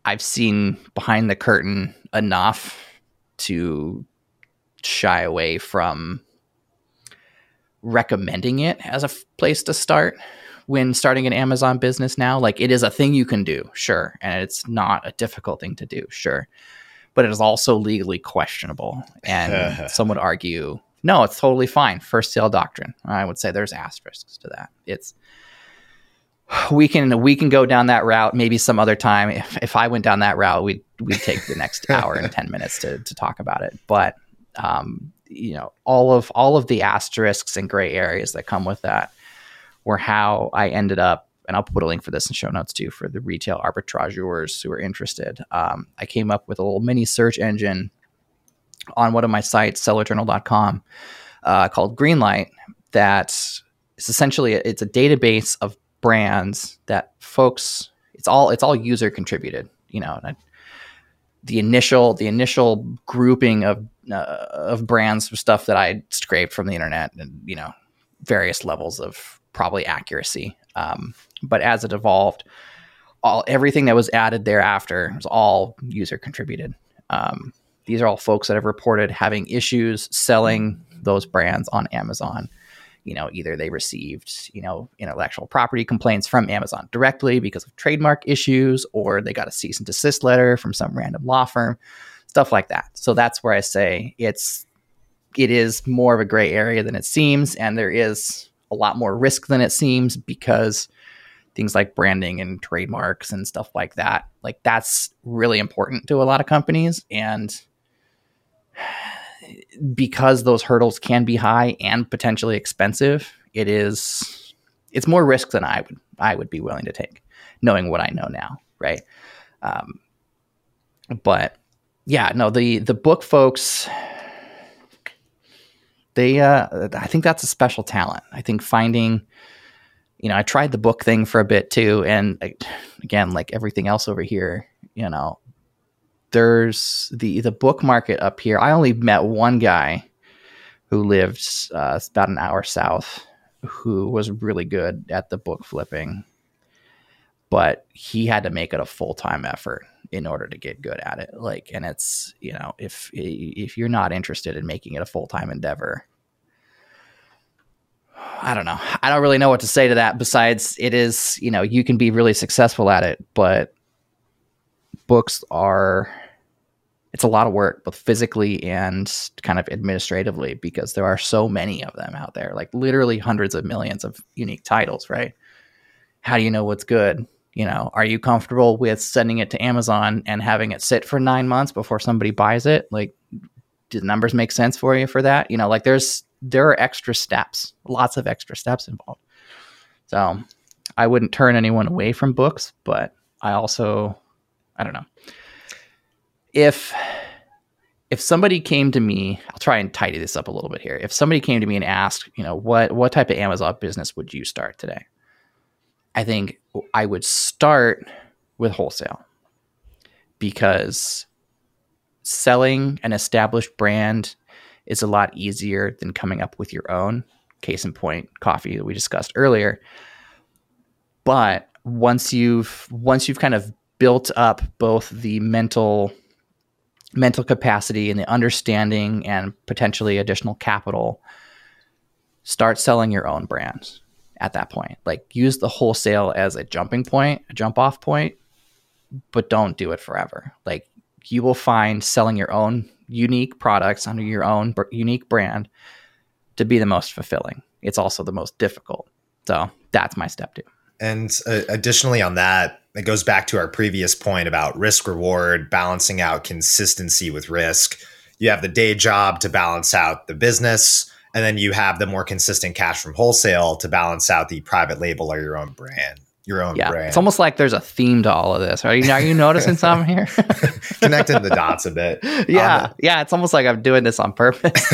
I've seen behind the curtain enough to shy away from recommending it as a f- place to start when starting an Amazon business now. Like it is a thing you can do, sure, and it's not a difficult thing to do, sure, but it is also legally questionable. And some would argue, no, it's totally fine. First sale doctrine. I would say there's asterisks to that. It's we can we can go down that route maybe some other time. If if I went down that route, we'd we'd take the next hour and ten minutes to to talk about it. But um, you know, all of all of the asterisks and gray areas that come with that were how I ended up, and I'll put a link for this in show notes too for the retail arbitrageurs who are interested. Um, I came up with a little mini search engine on one of my sites, sellerjournal.com, uh, called Greenlight. That is it's essentially it's a database of brands that folks. It's all it's all user contributed. You know, I, the initial the initial grouping of uh, of brands of stuff that I scraped from the internet and you know various levels of probably accuracy. Um, but as it evolved, all everything that was added thereafter was all user contributed. Um, these are all folks that have reported having issues selling those brands on Amazon. You know, either they received, you know, intellectual property complaints from Amazon directly because of trademark issues, or they got a cease and desist letter from some random law firm, stuff like that. So that's where I say it's it is more of a gray area than it seems, and there is a lot more risk than it seems because things like branding and trademarks and stuff like that, like that's really important to a lot of companies, and because those hurdles can be high and potentially expensive, it is it's more risk than I would I would be willing to take, knowing what I know now, right? Um, but yeah, no, the the book folks, they uh, I think that's a special talent. I think finding, you know, I tried the book thing for a bit too, and again, like everything else over here, you know, there's the the book market up here. I only met one guy who lived uh, about an hour south who was really good at the book flipping, but he had to make it a full time effort in order to get good at it. Like, and it's you know if if you're not interested in making it a full time endeavor. I don't know. I don't really know what to say to that. Besides, it is, you know, you can be really successful at it, but books are it's a lot of work both physically and kind of administratively because there are so many of them out there like literally hundreds of millions of unique titles right? How do you know what's good? You know are you comfortable with sending it to amazon and having it sit for nine months before somebody buys it? Like do the numbers make sense for you for that? You know like there's there are extra steps lots of extra steps involved. So i wouldn't turn anyone away from books but i also I don't know. If if somebody came to me, I'll try and tidy this up a little bit here. If somebody came to me and asked, you know, what what type of Amazon business would you start today? I think I would start with wholesale because selling an established brand is a lot easier than coming up with your own. Case in point, coffee that we discussed earlier. But once you've once you've kind of built up both the mental mental capacity and the understanding and potentially additional capital start selling your own brands at that point. Like use the wholesale as a jumping point a jump off point but don't do it forever. Like you will find selling your own unique products under your own b- unique brand to be the most fulfilling. It's also the most difficult. So that's my step two and uh, additionally on that it goes back to our previous point about risk reward, balancing out consistency with risk. You have the day job to balance out the business, and then you have the more consistent cash from wholesale to balance out the private label or your own brand. Your own yeah, brand. It's almost like there's a theme to all of this. Are you, are you noticing something here? Connecting the dots a bit. Yeah, the, yeah. It's almost like I'm doing this on purpose.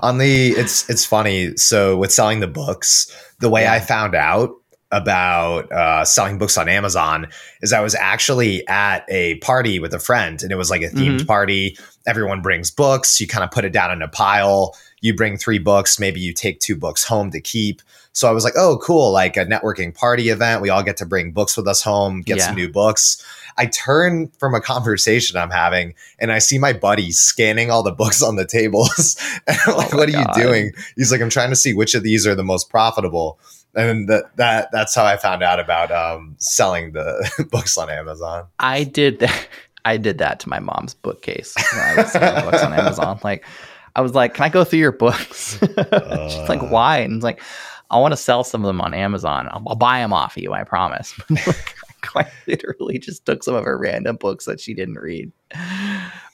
on the, it's it's funny. So with selling the books, the way yeah. I found out about uh, selling books on Amazon is I was actually at a party with a friend and it was like a themed mm-hmm. party. Everyone brings books. You kind of put it down in a pile. You bring three books. Maybe you take two books home to keep. So I was like, oh, cool. Like a networking party event. We all get to bring books with us home, get yeah. some new books. I turn from a conversation I'm having and I see my buddy scanning all the books on the tables. and I'm like, oh what are you doing? He's like, I'm trying to see which of these are the most profitable and that that that's how I found out about um, selling the books on Amazon. I did that. I did that to my mom's bookcase when I was selling books on Amazon. Like, I was like, "Can I go through your books?" uh, She's like, "Why?" And it's like, "I want to sell some of them on Amazon. I'll, I'll buy them off of you. I promise." I literally just took some of her random books that she didn't read.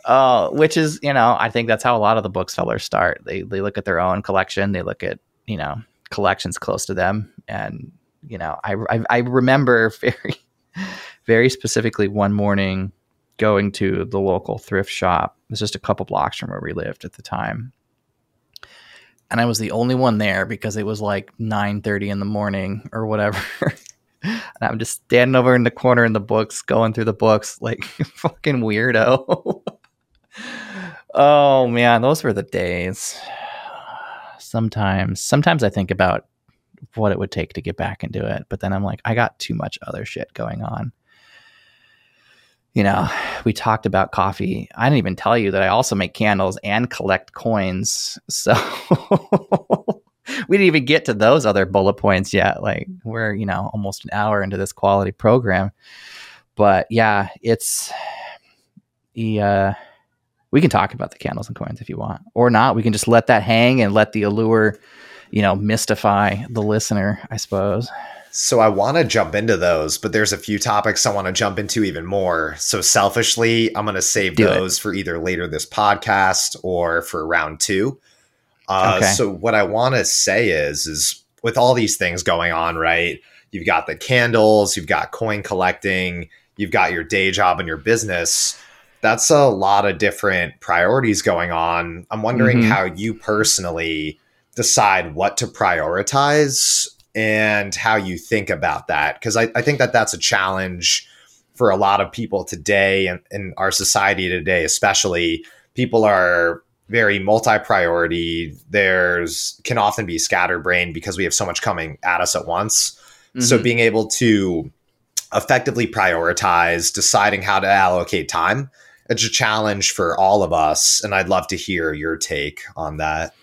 Uh, which is, you know, I think that's how a lot of the booksellers start. They they look at their own collection. They look at, you know, collections close to them. And, you know, I, I, I remember very, very specifically one morning going to the local thrift shop. It was just a couple blocks from where we lived at the time. And I was the only one there because it was like 9 30 in the morning or whatever. and I'm just standing over in the corner in the books, going through the books like fucking weirdo. oh man, those were the days sometimes sometimes I think about what it would take to get back into it. But then I'm like, I got too much other shit going on. You know, we talked about coffee. I didn't even tell you that I also make candles and collect coins. So we didn't even get to those other bullet points yet. Like we're, you know, almost an hour into this quality program. But yeah, it's the uh we can talk about the candles and coins if you want. Or not. We can just let that hang and let the allure, you know, mystify the listener, I suppose. So I want to jump into those, but there's a few topics I want to jump into even more. So selfishly, I'm going to save Do those it. for either later this podcast or for round two. Uh, okay. So what I want to say is, is with all these things going on, right? You've got the candles, you've got coin collecting, you've got your day job and your business. That's a lot of different priorities going on. I'm wondering mm-hmm. how you personally decide what to prioritize and how you think about that. Because I, I, think that that's a challenge for a lot of people today and in our society today, especially. People are very multi-priority. There's can often be scatterbrained because we have so much coming at us at once. Mm-hmm. So being able to effectively prioritize, deciding how to allocate time, it's a challenge for all of us. And I'd love to hear your take on that.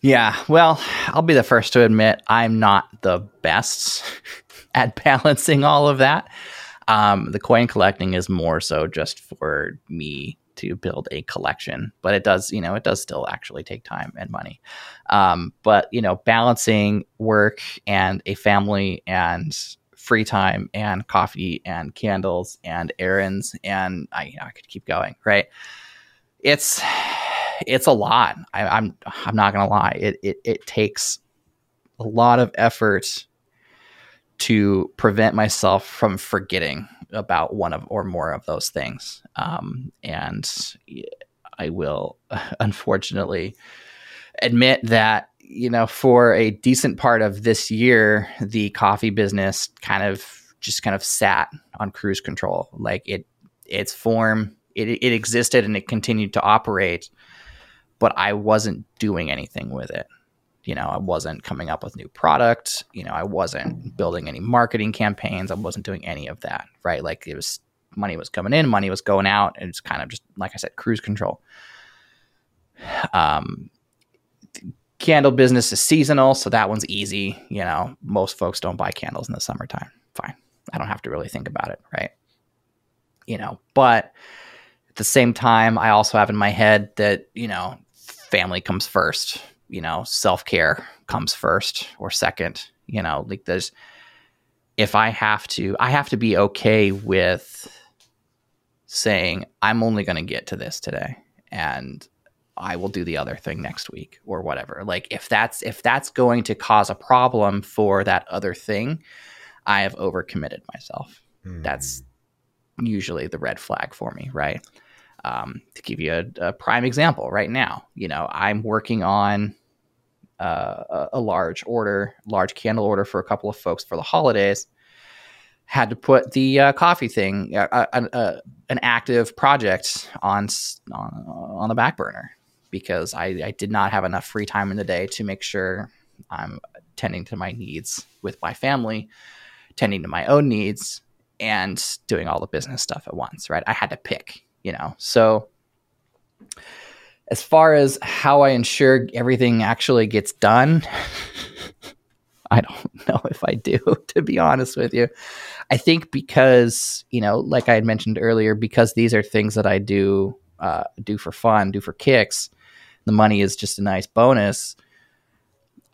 Yeah, well, I'll be the first to admit I'm not the best at balancing all of that. Um, the coin collecting is more so just for me to build a collection, but it does, you know, it does still actually take time and money. Um, but you know, balancing work and a family and free time and coffee and candles and errands and I, you know, I could keep going, right? It's it's a lot. I, I'm I'm not gonna lie. It it it takes a lot of effort to prevent myself from forgetting about one of or more of those things. Um, and I will unfortunately admit that you know for a decent part of this year, the coffee business kind of just kind of sat on cruise control. Like it, its form, it, it existed and it continued to operate, but I wasn't doing anything with it. You know, I wasn't coming up with new product. You know, I wasn't building any marketing campaigns. I wasn't doing any of that, right? Like it was money was coming in, money was going out, and it's kind of just like I said, cruise control. Um, candle business is seasonal, so that one's easy. You know, most folks don't buy candles in the summertime. Fine, I don't have to really think about it, right? You know, but at the same time, I also have in my head that you know, family comes first you know, self care comes first or second. You know, like there's, if I have to, I have to be okay with saying, I'm only going to get to this today and I will do the other thing next week or whatever. Like if that's, if that's going to cause a problem for that other thing, I have overcommitted myself. Mm. That's usually the red flag for me, right? Um, to give you a, a, prime example right now, you know, I'm working on uh, a large order, large candle order for a couple of folks for the holidays. Had to put the uh, coffee thing, uh, uh, uh an active project on on, on the back burner because I, I did not have enough free time in the day to make sure I'm tending to my needs with my family, tending to my own needs, and doing all the business stuff at once. Right? I had to pick, you know. So as far as how I ensure everything actually gets done, I don't know if I do, to be honest with you. I think because, you know, like I had mentioned earlier, because these are things that I do uh, do for fun, do for kicks, the money is just a nice bonus.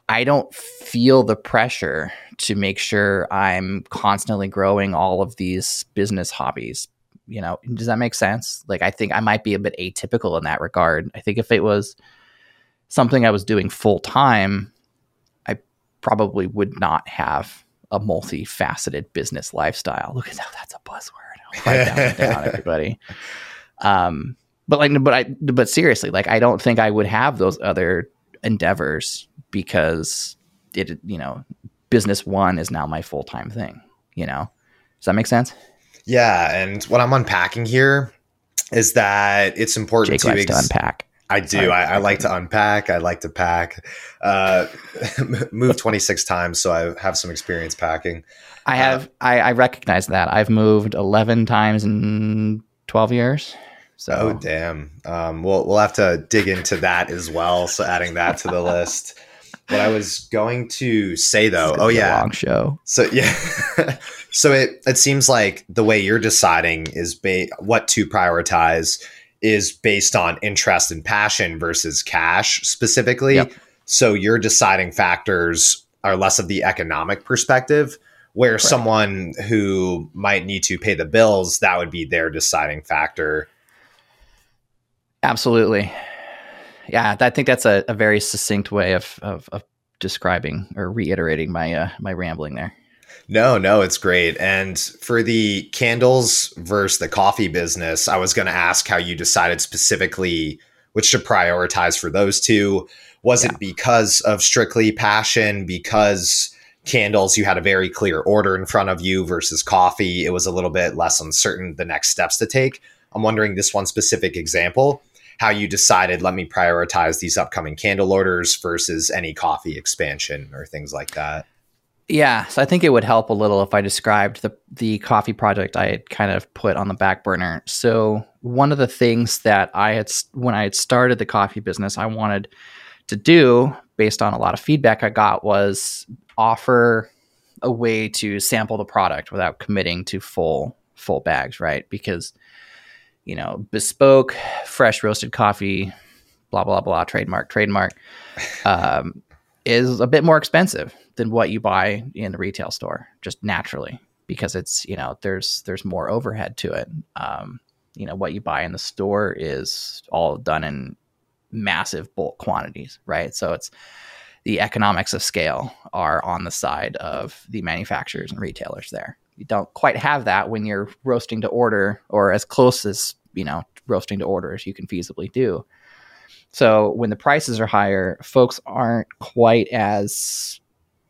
I don't feel the pressure to make sure I'm constantly growing all of these business hobbies you know? Does that make sense? Like i think i might be a bit atypical in that regard. I think if it was something i was doing full time i probably would not have a multifaceted business lifestyle. Look at that that's a buzzword. Write that down everybody. Um but like but i but seriously like i don't think i would have those other endeavors because it you know business one is now my full-time thing you know does that make sense yeah, and what I'm unpacking here is that it's important Jake to, ex- to unpack. I do. I, I, like to unpack. I like to pack. Uh, moved 26 times, so I have some experience packing. I have. Uh, I, I, recognize that. I've moved 11 times in 12 years. So. Oh damn. Um, we'll we'll have to dig into that as well. So adding that to the list. What I was going to say though, oh yeah, long show. So yeah, so it it seems like the way you're deciding is ba- what to prioritize is based on interest and passion versus cash specifically. Yep. So your deciding factors are less of the economic perspective, where Correct. someone who might need to pay the bills, that would be their deciding factor. Absolutely. Yeah, I think that's a, a very succinct way of, of, of describing or reiterating my uh, my rambling there. No, no, it's great. And for the candles versus the coffee business, I was going to ask how you decided specifically which to prioritize for those two. Was yeah. it because of strictly passion? Because candles, you had a very clear order in front of you versus coffee, it was a little bit less uncertain the next steps to take. I'm wondering this one specific example, how you decided, let me prioritize these upcoming candle orders versus any coffee expansion or things like that. Yeah, so I think it would help a little if I described the the coffee project I had kind of put on the back burner. So one of the things that I had when I had started the coffee business, I wanted to do based on a lot of feedback I got was offer a way to sample the product without committing to full full bags, right? Because you know, bespoke, fresh roasted coffee, blah blah blah, trademark, trademark, um, is a bit more expensive than what you buy in the retail store, just naturally, because it's you know there's there's more overhead to it. Um, you know what you buy in the store is all done in massive bulk quantities, right? So it's the economics of scale are on the side of the manufacturers and retailers there. You don't quite have that when you're roasting to order or as close as, you know, roasting to order as you can feasibly do. So when the prices are higher, folks aren't quite as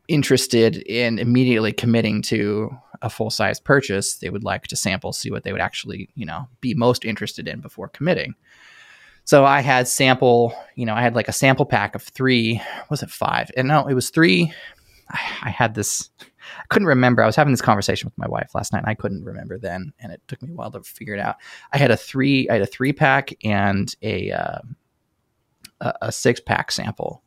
interested in immediately committing to a full size purchase, they would like to sample, see what they would actually, you know, be most interested in before committing. So I had sample, you know, I had like a sample pack of three, was it five? And no, it was three. I, I had this, I couldn't remember. I was having this conversation with my wife last night and I couldn't remember then. And it took me a while to figure it out. I had a three, I had a three pack and a, uh, a, six pack sample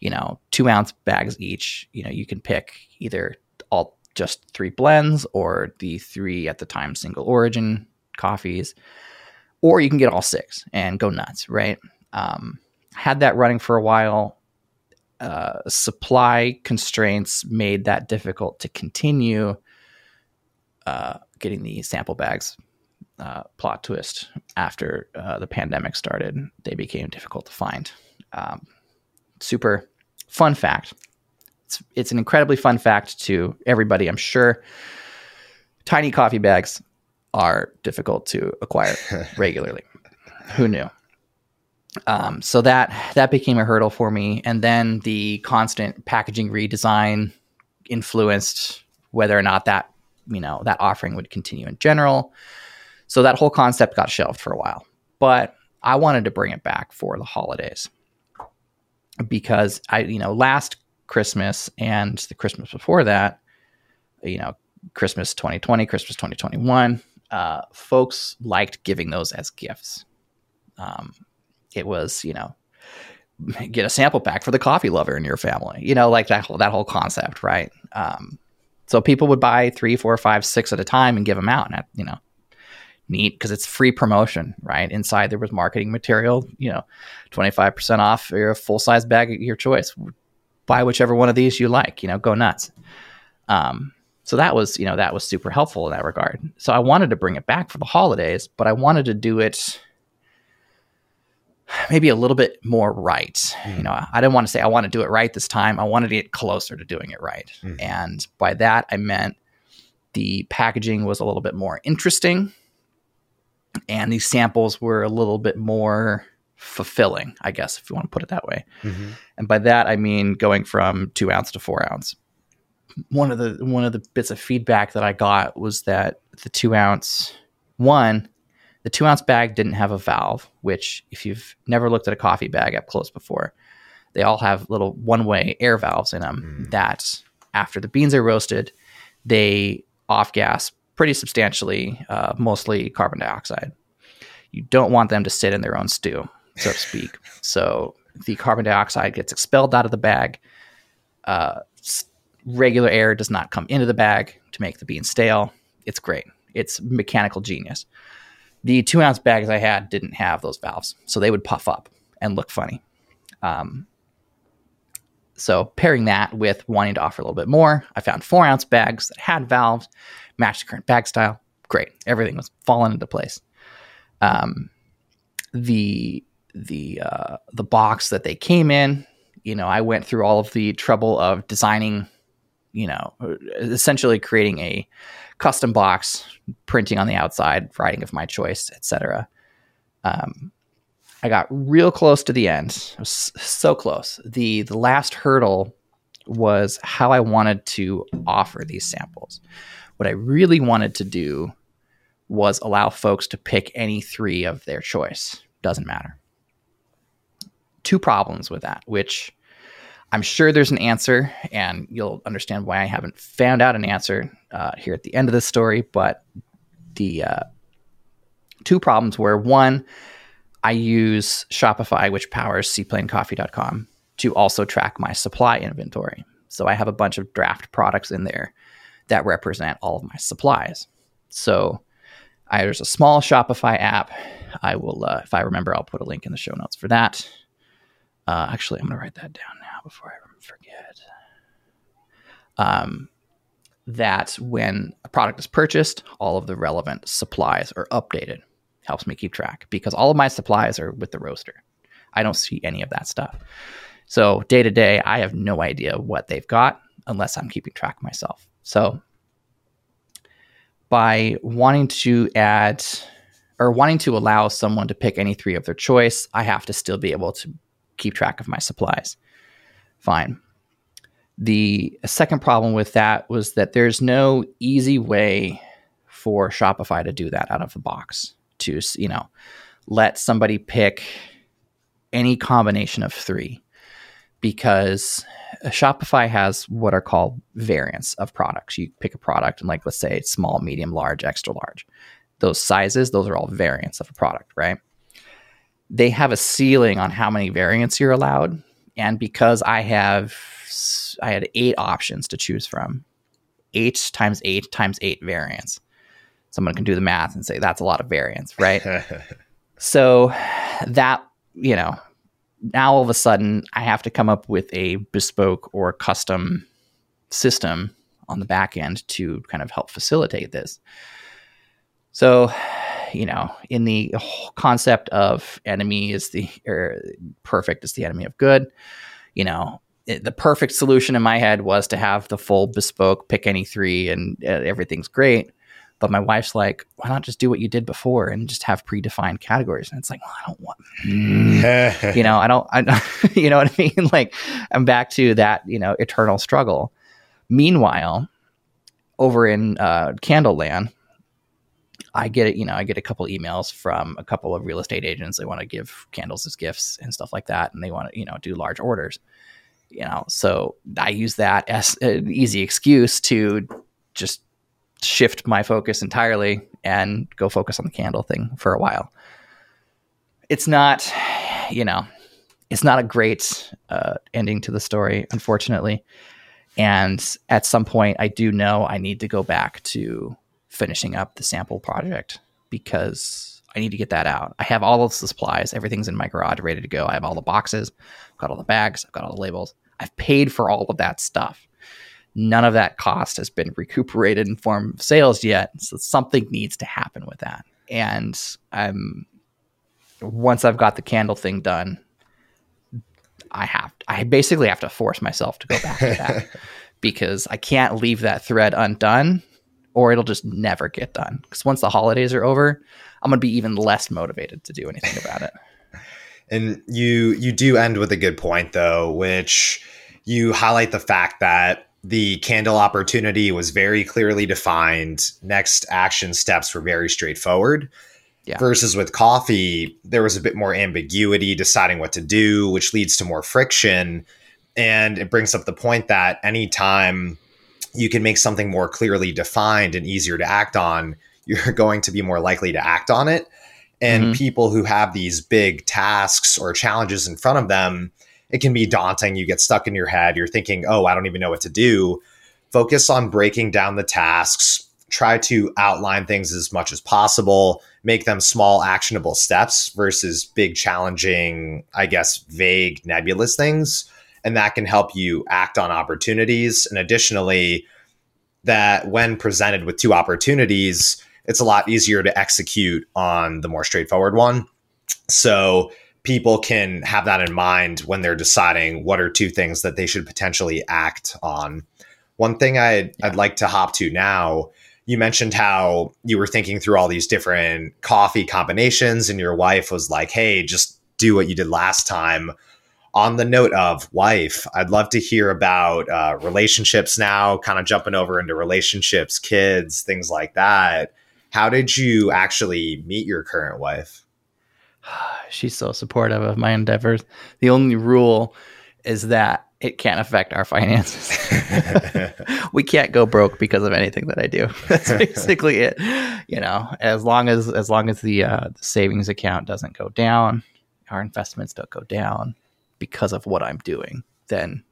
you know, two ounce bags each. You know, you can pick either all just three blends or the three at the time single origin coffees, or you can get all six and go nuts, right? Um, had that running for a while. Uh, supply constraints made that difficult to continue uh, getting the sample bags. Uh, plot twist after uh, the pandemic started, they became difficult to find. Um, super fun fact. It's, it's an incredibly fun fact to everybody, I'm sure. Tiny coffee bags are difficult to acquire regularly. Who knew? Um, so that that became a hurdle for me, and then the constant packaging redesign influenced whether or not that you know that offering would continue in general. So that whole concept got shelved for a while, but I wanted to bring it back for the holidays because I, you know, last Christmas and the Christmas before that, you know, Christmas 2020, Christmas 2021, uh, folks liked giving those as gifts. Um, it was, you know, get a sample pack for the coffee lover in your family, you know, like that whole, that whole concept, right? Um, so people would buy three, four, five, six at a time and give them out. And, you know, neat because it's free promotion, right? Inside there was marketing material, you know, 25% off your full size bag of your choice. Buy whichever one of these you like, you know, go nuts. Um, so that was, you know, that was super helpful in that regard. So I wanted to bring it back for the holidays, but I wanted to do it maybe a little bit more right. Mm. You know, I didn't want to say I want to do it right this time. I wanted to get closer to doing it right. Mm. And by that I meant the packaging was a little bit more interesting and these samples were a little bit more fulfilling, I guess, if you want to put it that way. Mm-hmm. And by that I mean going from two ounce to four ounce. One of the one of the bits of feedback that I got was that the two ounce one The two ounce bag didn't have a valve, which, if you've never looked at a coffee bag up close before, they all have little one way air valves in them mm. that, after the beans are roasted, they off gas pretty substantially, uh, mostly carbon dioxide. You don't want them to sit in their own stew, so to speak. so the carbon dioxide gets expelled out of the bag. Uh, regular air does not come into the bag to make the beans stale. It's great. It's mechanical genius. The two ounce bags I had didn't have those valves, so they would puff up and look funny. Um, so pairing that with wanting to offer a little bit more, I found four ounce bags that had valves, matched the current bag style. Great, everything was falling into place. Um, the the uh, the box that they came in, you know, I went through all of the trouble of designing, you know, essentially creating a custom box, printing on the outside, writing of my choice, etc. Um, I got real close to the end. So close. the The last hurdle was how I wanted to offer these samples. What I really wanted to do was allow folks to pick any three of their choice. Doesn't matter. Two problems with that, which I'm sure there's an answer, and you'll understand why I haven't found out an answer uh, here at the end of this story. But the uh, two problems were one, I use Shopify, which powers seaplanecoffee.com, to also track my supply inventory. So I have a bunch of draft products in there that represent all of my supplies. So I, there's a small Shopify app. I will, uh, if I remember, I'll put a link in the show notes for that. Uh, actually, I'm going to write that down before I forget. Um, that when a product is purchased, all of the relevant supplies are updated helps me keep track because all of my supplies are with the roaster. I don't see any of that stuff. So day to day, I have no idea what they've got unless I'm keeping track myself. So by wanting to add or wanting to allow someone to pick any three of their choice, I have to still be able to keep track of my supplies. Fine. The second problem with that was that there's no easy way for Shopify to do that out of the box to, you know, let somebody pick any combination of three because uh, Shopify has what are called variants of products. You pick a product and like let's say small, medium, large, extra large. Those sizes, those are all variants of a product, right? They have a ceiling on how many variants you're allowed, and because I have I had 8 options to choose from. 8 times 8 times 8 variants someone can do the math and say that's a lot of variance, right? so that, you know, now all of a sudden I have to come up with a bespoke or custom system on the back end to kind of help facilitate this. So, you know, in the concept of enemy is the or perfect is the enemy of good, you know, it, the perfect solution in my head was to have the full bespoke pick any three and uh, everything's great. But my wife's like, why not just do what you did before and just have predefined categories? And it's like, well, I don't want, you know, I don't, I, you know what I mean? Like, I'm back to that, you know, eternal struggle. Meanwhile, over in uh, Candleland, I get you know, I get a couple emails from a couple of real estate agents. They want to give candles as gifts and stuff like that, and they want to, you know, do large orders. You know, so I use that as an easy excuse to just shift my focus entirely and go focus on the candle thing for a while. It's not, you know, it's not a great uh, ending to the story, unfortunately. And at some point, I do know I need to go back to finishing up the sample project because I need to get that out. I have all of the supplies, everything's in my garage ready to go. I have all the boxes, I've got all the bags, I've got all the labels. I've paid for all of that stuff none of that cost has been recuperated in form of sales yet. So something needs to happen with that. And I'm once I've got the candle thing done, I have I basically have to force myself to go back to that because I can't leave that thread undone or it'll just never get done. Because once the holidays are over, I'm gonna be even less motivated to do anything about it. and you you do end with a good point though, which you highlight the fact that the candle opportunity was very clearly defined. Next action steps were very straightforward. Yeah. Versus with coffee, there was a bit more ambiguity deciding what to do, which leads to more friction. And it brings up the point that anytime you can make something more clearly defined and easier to act on, you're going to be more likely to act on it. And Mhm. people who have these big tasks or challenges in front of them, it can be daunting. You get stuck in your head. You're thinking, oh, I don't even know what to do. Focus on breaking down the tasks. Try to outline things as much as possible. Make them small, actionable steps versus big, challenging, I guess, vague, nebulous things. And that can help you act on opportunities. And additionally, that when presented with two opportunities, it's a lot easier to execute on the more straightforward one. So people can have that in mind when they're deciding what are two things that they should potentially act on. One thing I'd, I'd like to hop to now, you mentioned how you were thinking through all these different coffee combinations, and your wife was like, hey, just do what you did last time. On the note of wife, I'd love to hear about uh, relationships now, kind of jumping over into relationships, kids, things like that. How did you actually meet your current wife? She's so supportive of my endeavors. The only rule is that it can't affect our finances. we can't go broke because of anything that I do. That's basically it. You know, as long as as long as the uh, the savings account doesn't go down, our investments don't go down because of what I'm doing, then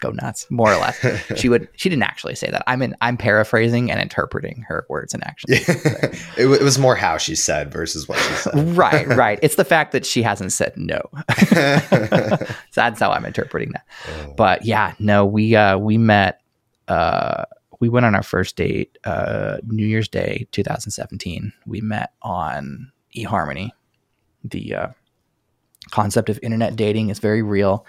go nuts. More or less, she would. She didn't actually say that. I'm in. I'm paraphrasing and interpreting her words and actions. it, w- it was more how she said versus what she said. right, right. It's the fact that she hasn't said no. so that's how I'm interpreting that. But yeah, no, we uh we met uh we went on our first date uh New Year's Day 2017. We met on eHarmony. The uh concept of internet dating is very real.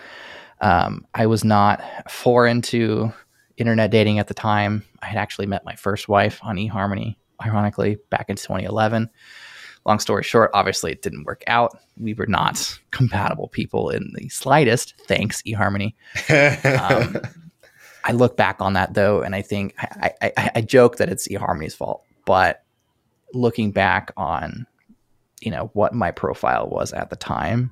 Um I was not foreign to internet dating at the time. I had actually met my first wife on eHarmony ironically back in 2011 long story short, obviously it didn't work out. We were not compatible people in the slightest. Thanks, eHarmony. Um, I look back on that though, and I think I, I, I, I joke that it's eHarmony's fault, but looking back on, you know, what my profile was at the time,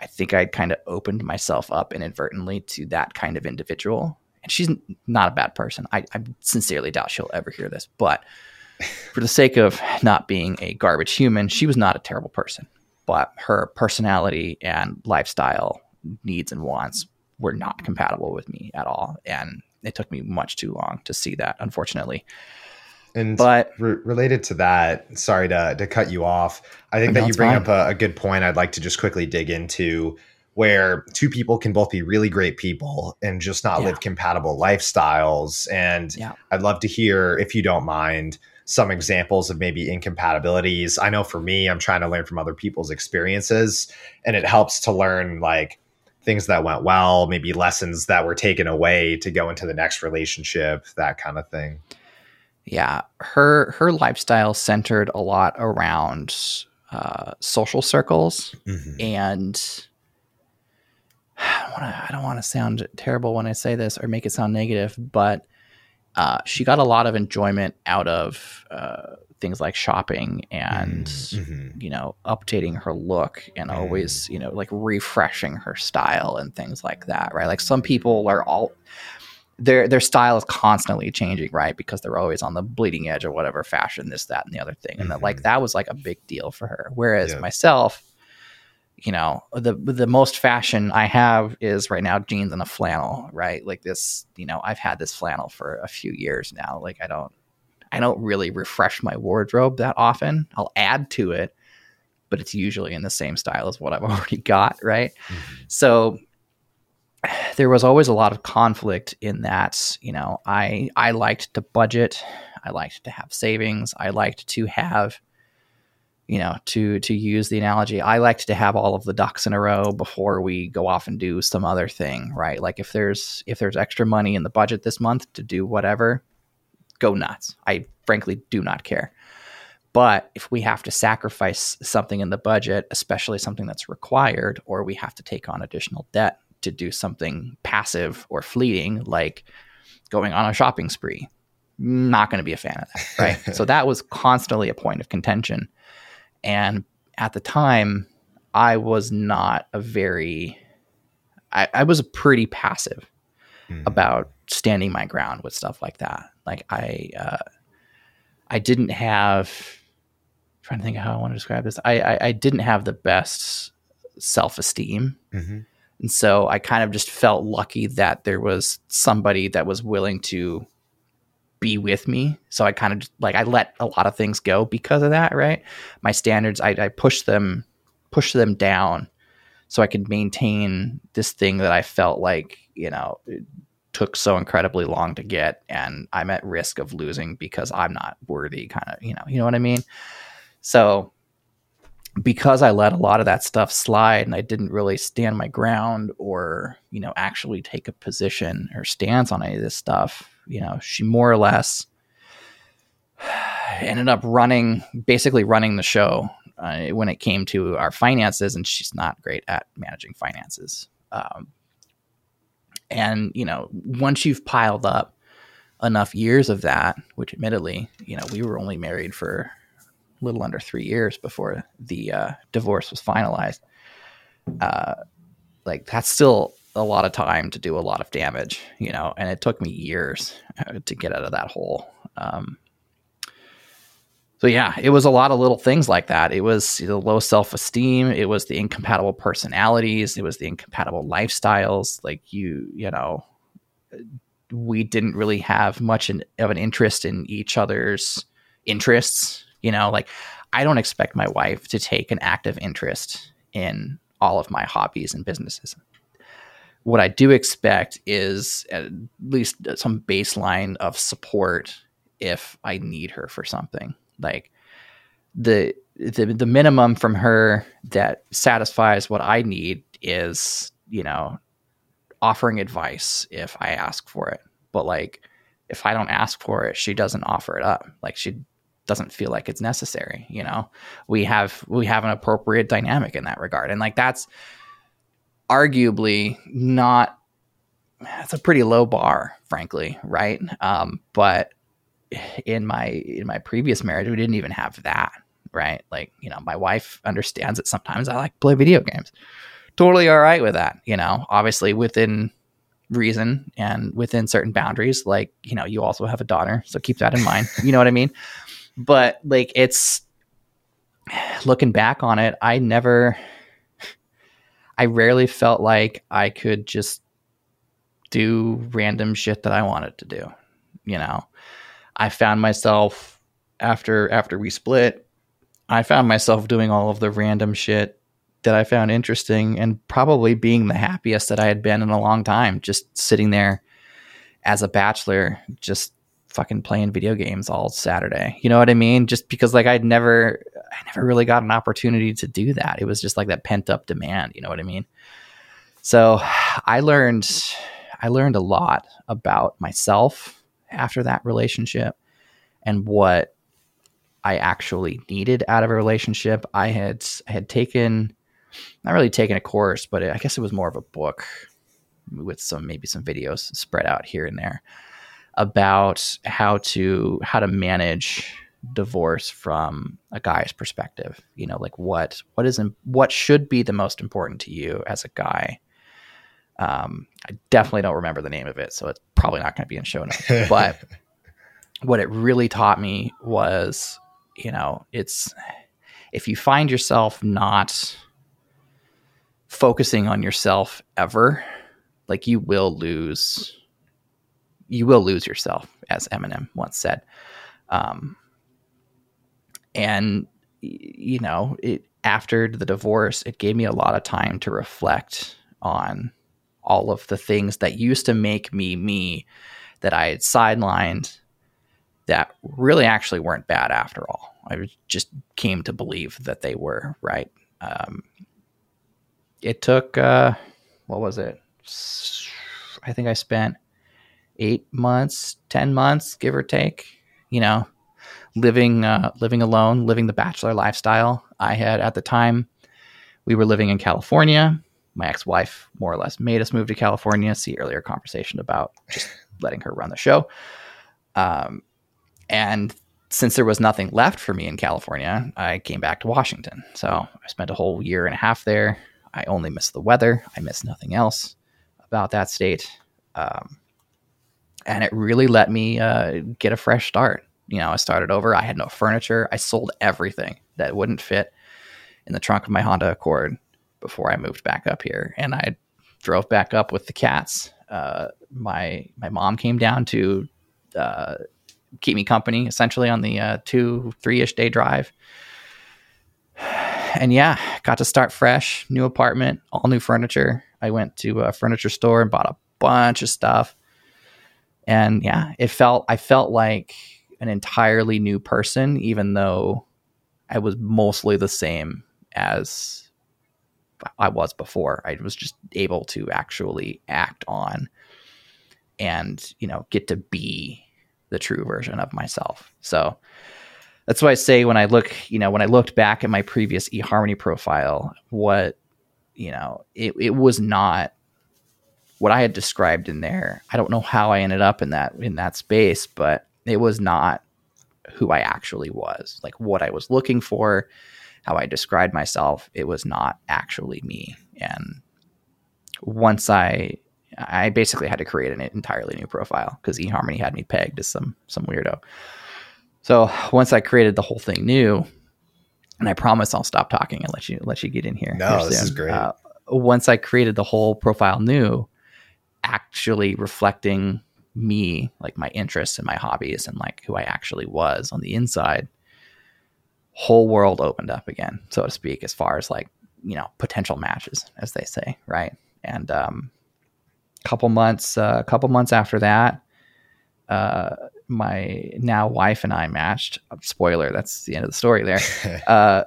I think I'd kind of opened myself up inadvertently to that kind of individual. And she's not a bad person. I, I sincerely doubt she'll ever hear this, but for the sake of not being a garbage human, she was not a terrible person, but her personality and lifestyle needs and wants were not compatible with me at all. And it took me much too long to see that, unfortunately. And But re- related to that, sorry to, to cut you off. I think that you bring fine. up a, a good point. I'd like to just quickly dig into where two people can both be really great people and just not Yeah. live compatible lifestyles. And Yeah. I'd love to hear, if you don't mind, some examples of maybe incompatibilities. I know for me, I'm trying to learn from other people's experiences, and it helps to learn like things that went well, maybe lessons that were taken away to go into the next relationship, that kind of thing. Yeah, her her lifestyle centered a lot around uh, social circles Mhm. and I don't wanna- I don't want to sound terrible when I say this or make it sound negative, but uh, she got a lot of enjoyment out of uh, things like shopping and Mhm. you know updating her look and Mm. always you know like refreshing her style and things like that right like some people are all their their style is constantly changing right? Because they're always on the bleeding edge of whatever fashion this that and the other thing. And that like Mhm. that was like a big deal for her. Whereas Yeah. myself you know the the most fashion i have is right now jeans and a flannel right? Like this you know i've had this flannel for a few years now. Like i don't i don't really refresh my wardrobe that often. I'll add to it but it's usually in the same style as what i've already got right? Mhm. so there was always a lot of conflict in that you know i i liked to budget i liked to have savings i liked to have you know to to use the analogy i liked to have all of the ducks in a row before we go off and do some other thing right? Like if there's if there's extra money in the budget this month to do whatever go nuts. I frankly do not care. But if we have to sacrifice something in the budget especially something that's required or we have to take on additional debt to do something passive or fleeting like going on a shopping spree not going to be a fan of that right so that was constantly a point of contention and at the time, I was not a very, I, I was pretty passive mm. about standing my ground with stuff like that. Like I, uh, I didn't have. I'm trying to think how I want to describe this. I I, I didn't have the best self esteem, mm-hmm. And so I kind of just felt lucky that there was somebody that was willing to be with me. So I kind of like I let a lot of things go because of that. Right, my standards I, I pushed them push them down so I could maintain this thing that I felt like you know took so incredibly long to get and I'm at risk of losing because I'm not worthy kind of, you know, you know what I mean? So because I let a lot of that stuff slide and I didn't really stand my ground or, you know, actually take a position or stance on any of this stuff, you know, she more or less ended up running basically running the show uh, when it came to our finances and she's not great at managing finances. Um, and, you know, once you've piled up enough years of that, which admittedly, you know, we were only married for little under three years before the uh, divorce was finalized. Uh, like that's still a lot of time to do a lot of damage, you know, and it took me years uh, to get out of that hole. Um, so yeah, it was a lot of little things like that. It was the low self esteem. It was the incompatible personalities. It was the incompatible lifestyles. Like you, you know, we didn't really have much in, of an interest in each other's interests. You know, like I don't expect my wife to take an active interest in all of my hobbies and businesses. What I do expect is at least some baseline of support if I need her for something like the the the minimum from her that satisfies what I need is, you know, offering advice if I ask for it. But like if I don't ask for it, she doesn't offer it up. Like she doesn't feel like it's necessary, you know. We have we have an appropriate dynamic in that regard. And like that's arguably not it's a pretty low bar, frankly, right? Um, but in my in my previous marriage we didn't even have that right like you know my wife understands that sometimes i like to play video games totally all right with that you know obviously within reason and within certain boundaries like you know you also have a daughter so keep that in mind you know what i mean but like it's looking back on it i never i rarely felt like i could just do random shit that i wanted to do you know? I found myself after after we split, I found myself doing all of the random shit that I found interesting and probably being the happiest that I had been in a long time, just sitting there as a bachelor, just fucking playing video games all Saturday. You know what I mean? Just because like I'd never I never really got an opportunity to do that. It was just like that pent up demand, you know what I mean? So I learned I learned a lot about myself after that relationship and what I actually needed out of a relationship. I had I had taken not really taken a course, but I guess it was more of a book with some maybe some videos spread out here and there about how to how to manage divorce from a guy's perspective you know like what what is what should be the most important to you as a guy um, I definitely don't remember the name of it, so it's probably not going to be in show notes. But what it really taught me was, you know, it's if you find yourself not focusing on yourself ever, like you will lose, you will lose yourself, as Eminem once said. Um, and you know, it after the divorce, it gave me a lot of time to reflect on all of the things that used to make me me that I had sidelined that really actually weren't bad after all. I just came to believe that they were right. Um, it took uh, what was it? I think I spent eight months, ten months, give or take. You know, living uh, living alone, living the bachelor lifestyle. I had at the time. We were living in California my ex-wife more or less made us move to California. See earlier conversation about just letting her run the show. Um, and since there was nothing left for me in California, I came back to Washington. So I spent a whole year and a half there. I only miss the weather. I miss nothing else about that state. Um, and it really let me uh, get a fresh start. You know, I started over. I had no furniture. I sold everything that wouldn't fit in the trunk of my Honda Accord before I moved back up here. And I drove back up with the cats. Uh, my my mom came down to uh, keep me company, essentially on the uh, two three ish day drive. And yeah, got to start fresh, new apartment, all new furniture. I went to a furniture store and bought a bunch of stuff. And yeah, it felt I felt like an entirely new person, even though I was mostly the same as I was before. I was just able to actually act on and, you know, get to be the true version of myself. So that's why I say when I look, you know, when I looked back at my previous eHarmony profile, what, you know, it, it was not what I had described in there. I don't know how I ended up in that in that space, but it was not who I actually was. Like what I was looking for, how I described myself, it was not actually me. And once I I basically had to create an entirely new profile because eHarmony had me pegged as some some weirdo. So once I created the whole thing new, and I promise I'll stop talking and let you let you get in here. No, this is great. Uh, once I created the whole profile new, actually reflecting me, like my interests and my hobbies and like who I actually was on the inside, whole world opened up again, so to speak, as far as like, you know, potential matches, as they say, right? And um couple months, a uh, couple months after that, uh, my now wife and I matched. Spoiler, that's the end of the story there. uh,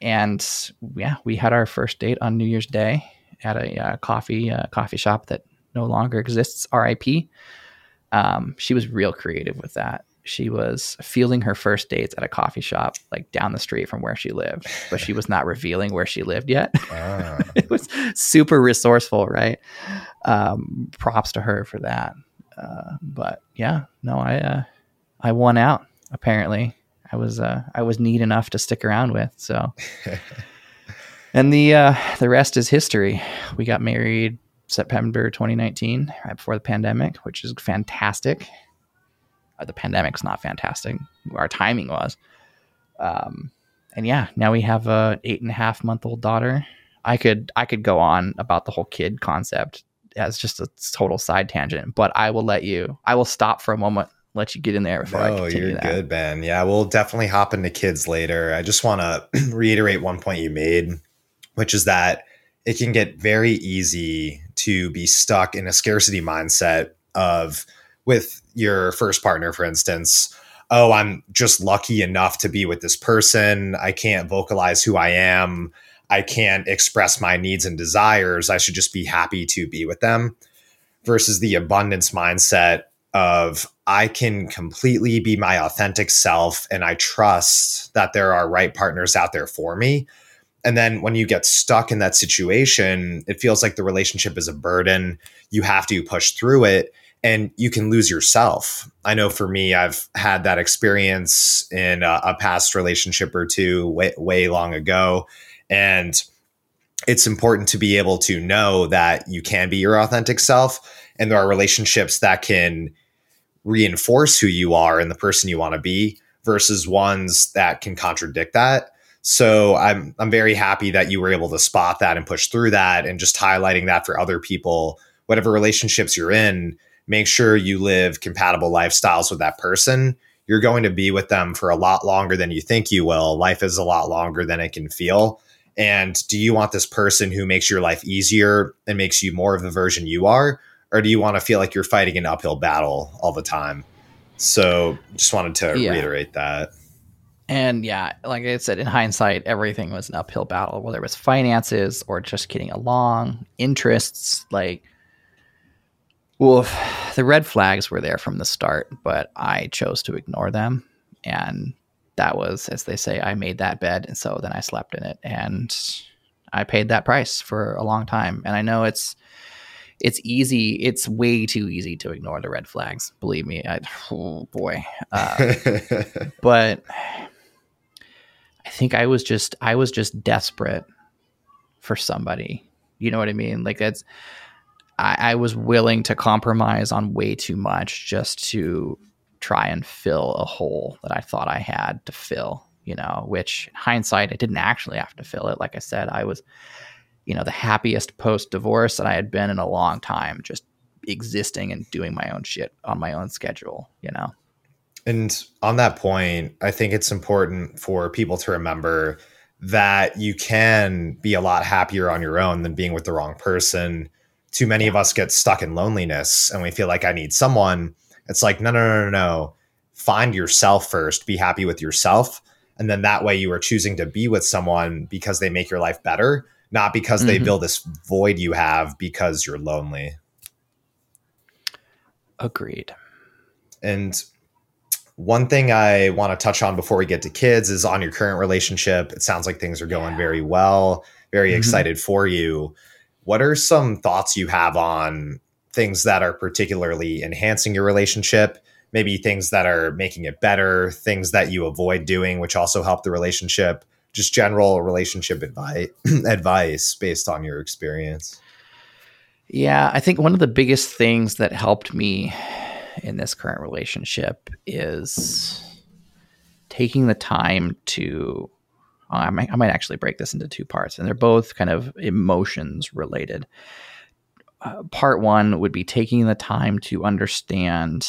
and yeah, we had our first date on New Year's Day at a uh, coffee uh, coffee shop that no longer exists. R.I.P. Um, she was real creative with that. She was fielding her first dates at a coffee shop like down the street from where she lived, but she was not revealing where she lived yet. Ah. it was super resourceful, right? Um, props to her for that. Uh, but yeah, no, I uh, I won out. Apparently, I was uh, I was neat enough to stick around with. So, and the uh, the rest is history. We got married September 2019, right before the pandemic, which is fantastic. Uh, the pandemic's not fantastic. Our timing was. Um, and yeah, now we have a eight and a half month old daughter. I could I could go on about the whole kid concept as just a total side tangent, but I will let you. I will stop for a moment, let you get in there before no, I continue. you're that. good, Ben. Yeah, we'll definitely hop into kids later. I just want to reiterate one point you made, which is that it can get very easy to be stuck in a scarcity mindset of with your first partner, for instance. Oh, I'm just lucky enough to be with this person. I can't vocalize who I am. I can't express my needs and desires. I should just be happy to be with them versus the abundance mindset of I can completely be my authentic self and I trust that there are right partners out there for me and then when you get stuck in that situation, it feels like the relationship is a burden. You have to push through it and you can lose yourself. I know for me, I've had that experience in a, a past relationship or two way, way long ago. And it's important to be able to know that you can be your authentic self. And there are relationships that can reinforce who you are and the person you want to be versus ones that can contradict that. So I'm I'm very happy that you were able to spot that and push through that and just highlighting that for other people. Whatever relationships you're in make sure you live compatible lifestyles with that person. You're going to be with them for a lot longer than you think you will. Life is a lot longer than it can feel. And do you want this person who makes your life easier and makes you more of the version you are? Or do you want to feel like you're fighting an uphill battle all the time? So just wanted to yeah. reiterate that and yeah, like I said, in hindsight, everything was an uphill battle, whether it was finances or just getting along, interests. Like, well, the red flags were there from the start, but I chose to ignore them. And that was, as they say, I made that bed. And so then I slept in it. And I paid that price for a long time. And I know it's, it's easy. It's way too easy to ignore the red flags. Believe me. I, oh boy. Uh, but think I was just I was just desperate for somebody. You know what I mean? Like it's I, I was willing to compromise on way too much just to try and fill a hole that I thought I had to fill, you know, which hindsight I didn't actually have to fill it. Like I said, I was, you know, the happiest post divorce that I had been in a long time, just existing and doing my own shit on my own schedule, you know. And on that point, I think it's important for people to remember that you can be a lot happier on your own than being with the wrong person. Too many of us get stuck in loneliness and we feel like I need someone. It's like, no, no, no, no, no. Find yourself first, be happy with yourself. And then that way you are choosing to be with someone because they make your life better, not because mm-hmm. they fill this void you have because you're lonely. Agreed. And one thing I want to touch on before we get to kids is on your current relationship. It sounds like things are going very well, very mm-hmm. excited for you. What are some thoughts you have on things that are particularly enhancing your relationship? Maybe things that are making it better, things that you avoid doing, which also help the relationship, just general relationship advice, advice based on your experience. Yeah, I think one of the biggest things that helped me in this current relationship is taking the time to uh, I, might, I might actually break this into two parts and they're both kind of emotions related. Uh, part one would be taking the time to understand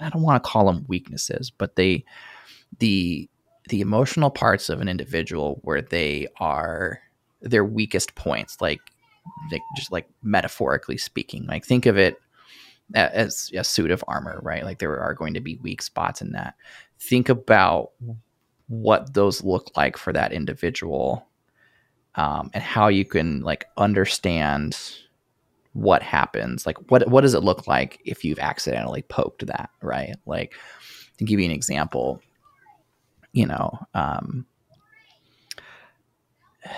i don't want to call them weaknesses but they the the emotional parts of an individual where they are their weakest points like like just like metaphorically speaking. Like think of it as a suit of armor, right? Like there are going to be weak spots in that. Think about what those look like for that individual um, and how you can like understand what happens like what what does it look like if you've accidentally poked that right like to give you an example you know um,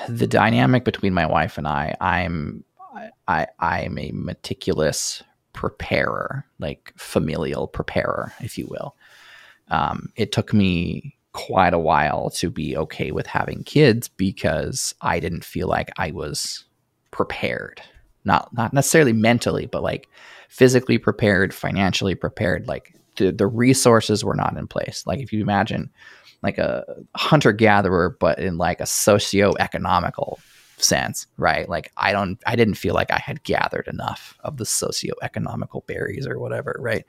the dynamic between my wife and i i'm i i'm a meticulous preparer, like familial preparer, if you will. Um, it took me quite a while to be okay with having kids because I didn't feel like I was prepared. Not not necessarily mentally, but like physically prepared, financially prepared. Like the the resources were not in place. Like if you imagine like a hunter gatherer, but in like a socio economical sense, right? Like I don't, I didn't feel like I had gathered enough of the socioeconomical berries or whatever, right,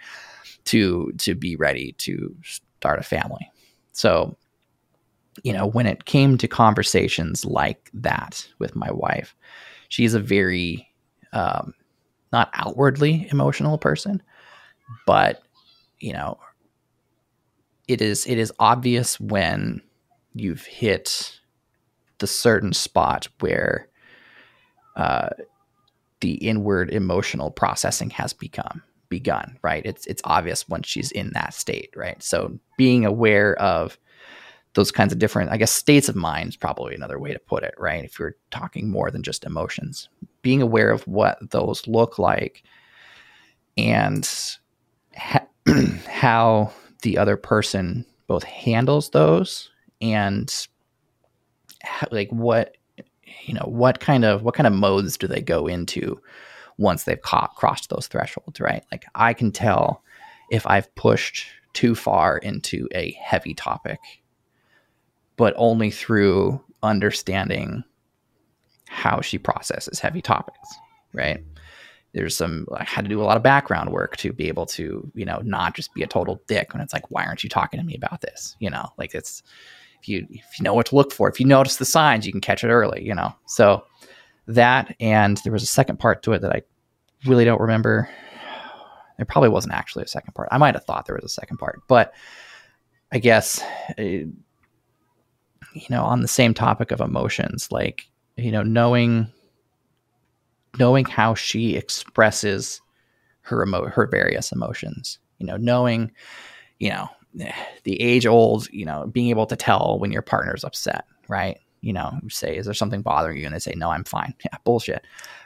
to to be ready to start a family. So, you know, when it came to conversations like that with my wife, she's a very um, not outwardly emotional person, but you know, it is it is obvious when you've hit the certain spot where uh, the inward emotional processing has become begun right? It's it's obvious when she's in that state right? So being aware of those kinds of different i guess states of mind is probably another way to put it right? If you're talking more than just emotions being aware of what those look like and ha- how the other person both handles those and like what you know what kind of what kind of modes do they go into once they've crossed those thresholds right? Like i can tell if i've pushed too far into a heavy topic but only through understanding how she processes heavy topics right? There's some i had to do a lot of background work to be able to you know not just be a total dick when it's like why aren't you talking to me about this? You know like it's if you if you know what to look for, if you notice the signs, you can catch it early. You know, so that and there was a second part to it that I really don't remember. There probably wasn't actually a second part. I might have thought there was a second part, but I guess uh, you know on the same topic of emotions, like you know knowing knowing how she expresses her emo- her various emotions. You know, knowing you know the age old, you know, being able to tell when your partner's upset, right? You know, say, is there something bothering you? And they say, no, I'm fine. Yeah, bullshit.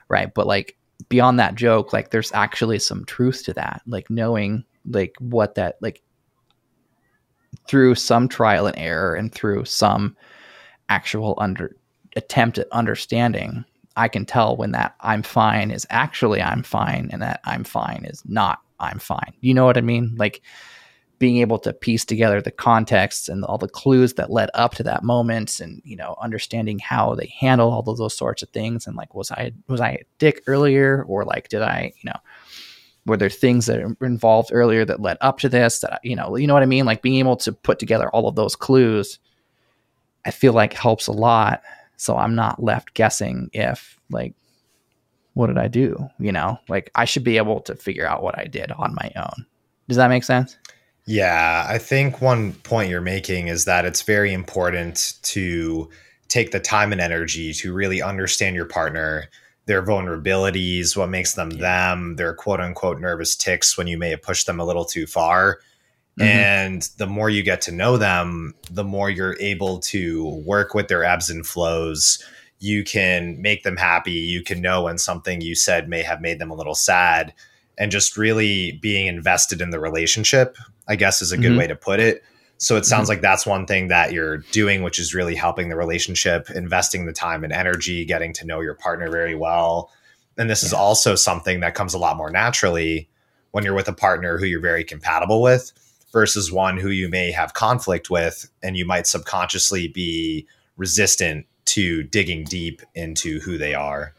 Right. But like beyond that joke, like there's actually some truth to that. Like knowing like what that like through some trial and error and through some actual under attempt at understanding, I can tell when that I'm fine is actually I'm fine and that I'm fine is not I'm fine. You know what I mean? Like being able to piece together the context and all the clues that led up to that moment and you know understanding how they handle all of those sorts of things and like was i was i a dick earlier or like did i you know were there things that were involved earlier that led up to this that you know you know what i mean? Like being able to put together all of those clues i feel like helps a lot. So i'm not left guessing if like what did i do you know? Like i should be able to figure out what i did on my own. Does that make sense yeah, I think one point you're making is that it's very important to take the time and energy to really understand your partner, their vulnerabilities, what makes them them, their quote unquote nervous ticks when you may have pushed them a little too far. Mm-hmm. And the more you get to know them, the more you're able to work with their ebbs and flows. You can make them happy. You can know when something you said may have made them a little sad and just really being invested in the relationship, I guess is a good mm-hmm. way to put it. So it sounds mm-hmm. like that's one thing that you're doing, which is really helping the relationship, investing the time and energy, getting to know your partner very well. And this yeah. is also something that comes a lot more naturally when you're with a partner who you're very compatible with versus one who you may have conflict with and you might subconsciously be resistant to digging deep into who they are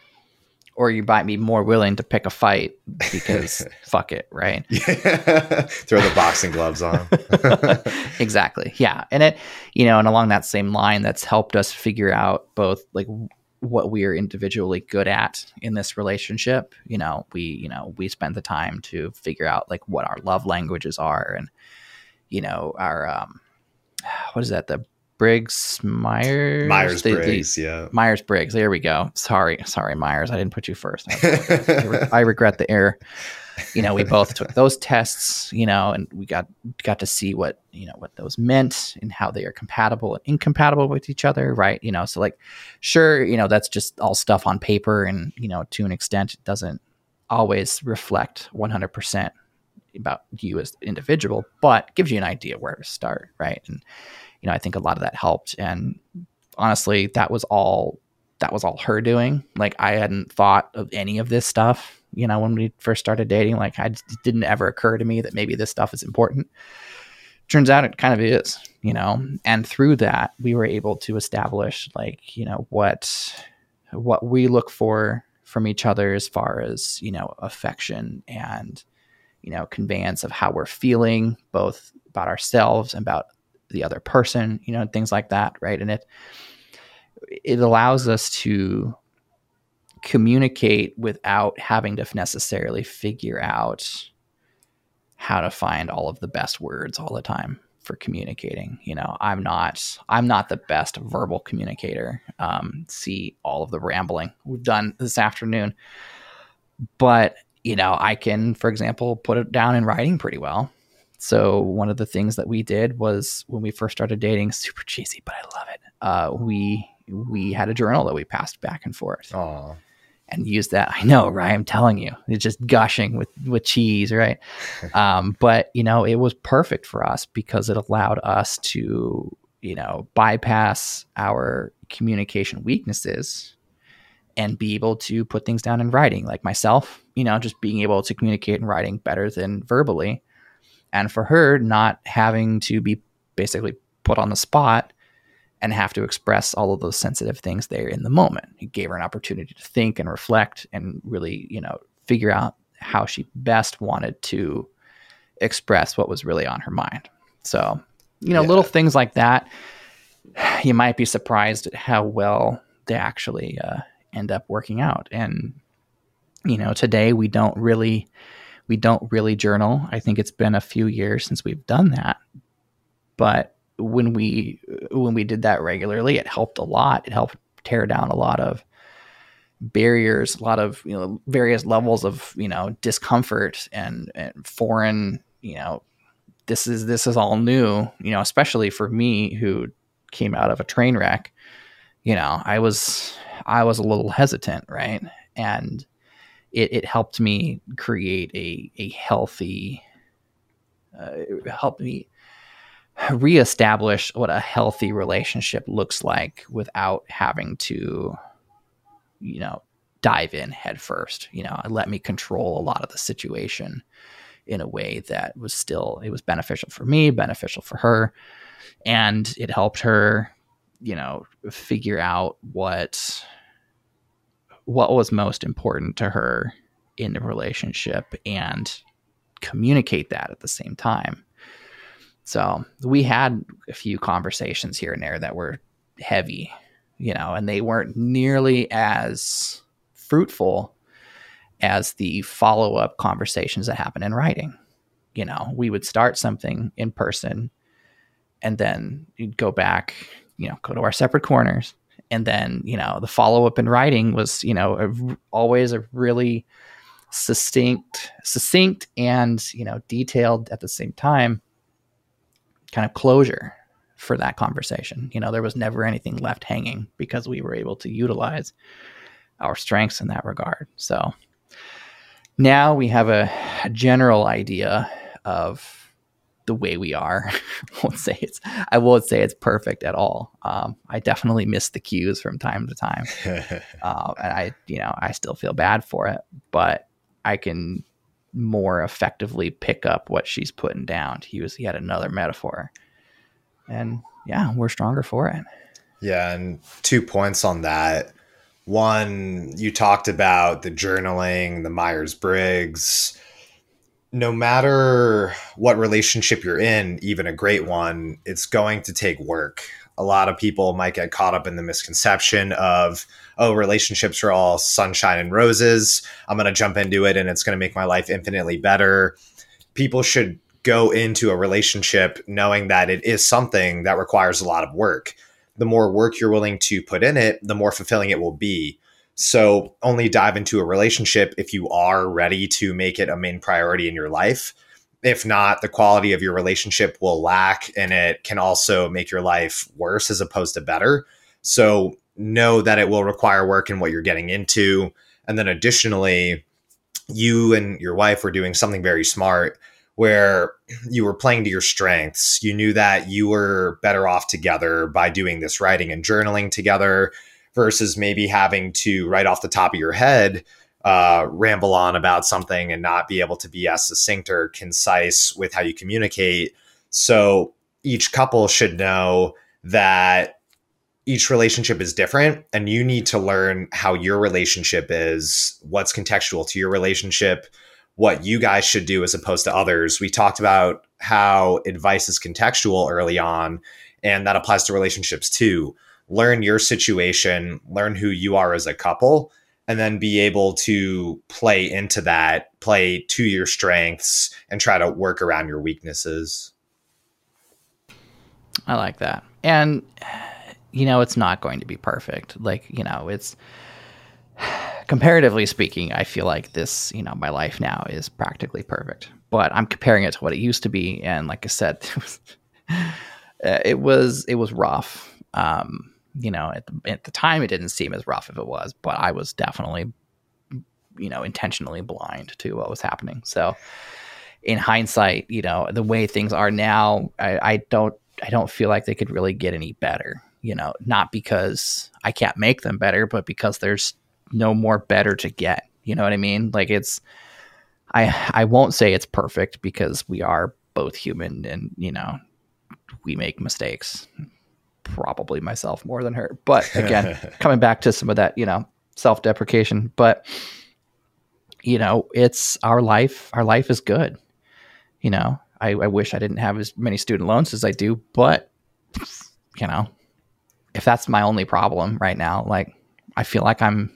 or you might be more willing to pick a fight because fuck it, right? Throw the boxing gloves on. exactly. Yeah. And it, you know, and along that same line, that's helped us figure out both like what we are individually good at in this relationship. You know, we, you know, we spend the time to figure out like what our love languages are and, you know, our, um, what is that? The Briggs Myers Myers Briggs, yeah. Myers Briggs. There we go. Sorry, sorry, Myers. I didn't put you first. I, I regret the error. You know, we both took those tests. You know, and we got got to see what you know what those meant and how they are compatible and incompatible with each other, right? You know, so like, sure, you know, that's just all stuff on paper, and you know, to an extent, it doesn't always reflect one hundred percent about you as the individual, but gives you an idea where to start, right? And you know, I think a lot of that helped. And honestly, that was all that was all her doing. Like I hadn't thought of any of this stuff, you know, when we first started dating. Like I didn't ever occur to me that maybe this stuff is important. Turns out it kind of is, you know. And through that, we were able to establish like, you know, what what we look for from each other as far as, you know, affection and you know, conveyance of how we're feeling both about ourselves and about the other person, you know, things like that, right? And it it allows us to communicate without having to necessarily figure out how to find all of the best words all the time for communicating. You know, I'm not I'm not the best verbal communicator. Um, see all of the rambling we've done this afternoon, but you know, I can, for example, put it down in writing pretty well. So one of the things that we did was when we first started dating, super cheesy, but I love it. Uh, we we had a journal that we passed back and forth. Aww. And used that. I know, right? I'm telling you, it's just gushing with with cheese, right? um, but you know, it was perfect for us because it allowed us to, you know, bypass our communication weaknesses and be able to put things down in writing. Like myself, you know, just being able to communicate in writing better than verbally and for her not having to be basically put on the spot and have to express all of those sensitive things there in the moment. He gave her an opportunity to think and reflect and really, you know, figure out how she best wanted to express what was really on her mind. So, you know, yeah. little things like that, you might be surprised at how well they actually uh, end up working out. And, you know, today we don't really we don't really journal. I think it's been a few years since we've done that. But when we when we did that regularly, it helped a lot. It helped tear down a lot of barriers, a lot of you know various levels of you know discomfort and, and foreign you know this is this is all new you know especially for me who came out of a train wreck you know i was i was a little hesitant right and it, it helped me create a a healthy uh, it helped me reestablish what a healthy relationship looks like without having to you know dive in head first you know let me control a lot of the situation in a way that was still it was beneficial for me beneficial for her and it helped her you know figure out what what was most important to her in the relationship and communicate that at the same time so we had a few conversations here and there that were heavy you know and they weren't nearly as fruitful as the follow up conversations that happen in writing. You know, we would start something in person and then you'd go back, you know, go to our separate corners. And then, you know, the follow up in writing was, you know, a, always a really succinct, succinct and, you know, detailed at the same time kind of closure for that conversation. You know, there was never anything left hanging because we were able to utilize our strengths in that regard. So, now we have a, a general idea of the way we are. I won't say it's I won't say it's perfect at all. Um, I definitely miss the cues from time to time, uh, and I you know I still feel bad for it, but I can more effectively pick up what she's putting down. He was he had another metaphor, and yeah, we're stronger for it. Yeah, and two points on that one, you talked about the journaling, the Myers Briggs. No matter what relationship you're in, even a great one, it's going to take work. A lot of people might get caught up in the misconception of, oh, relationships are all sunshine and roses. I'm going to jump into it and it's going to make my life infinitely better. People should go into a relationship knowing that it is something that requires a lot of work the more work you're willing to put in it, the more fulfilling it will be. So only dive into a relationship if you are ready to make it a main priority in your life. If not, the quality of your relationship will lack and it can also make your life worse as opposed to better. So know that it will require work in what you're getting into. And then additionally, you and your wife were doing something very smart where you were playing to your strengths. You knew that you were better off together by doing this writing and journaling together versus maybe having to right off the top of your head uh, ramble on about something and not be able to be as succinct or concise with how you communicate. So each couple should know that each relationship is different and you need to learn how your relationship is, what's contextual to your relationship, what you guys should do as opposed to others. We talked about how advice is contextual early on, and that applies to relationships too. Learn your situation, learn who you are as a couple, and then be able to play into that, play to your strengths, and try to work around your weaknesses. I like that. And, you know, it's not going to be perfect. Like, you know, it's comparatively speaking, I feel like this, you know, my life now is practically perfect. But I'm comparing it to what it used to be, and like I said, it was it was rough. Um, you know, at the, at the time, it didn't seem as rough if it was, but I was definitely, you know, intentionally blind to what was happening. So, in hindsight, you know, the way things are now, I, I don't, I don't feel like they could really get any better. You know, not because I can't make them better, but because there's no more better to get. You know what I mean? Like it's I I won't say it's perfect because we are both human and you know we make mistakes. Probably myself more than her. But again, coming back to some of that, you know, self-deprecation, but you know, it's our life. Our life is good. You know, I, I wish I didn't have as many student loans as I do, but you know, if that's my only problem right now, like I feel like I'm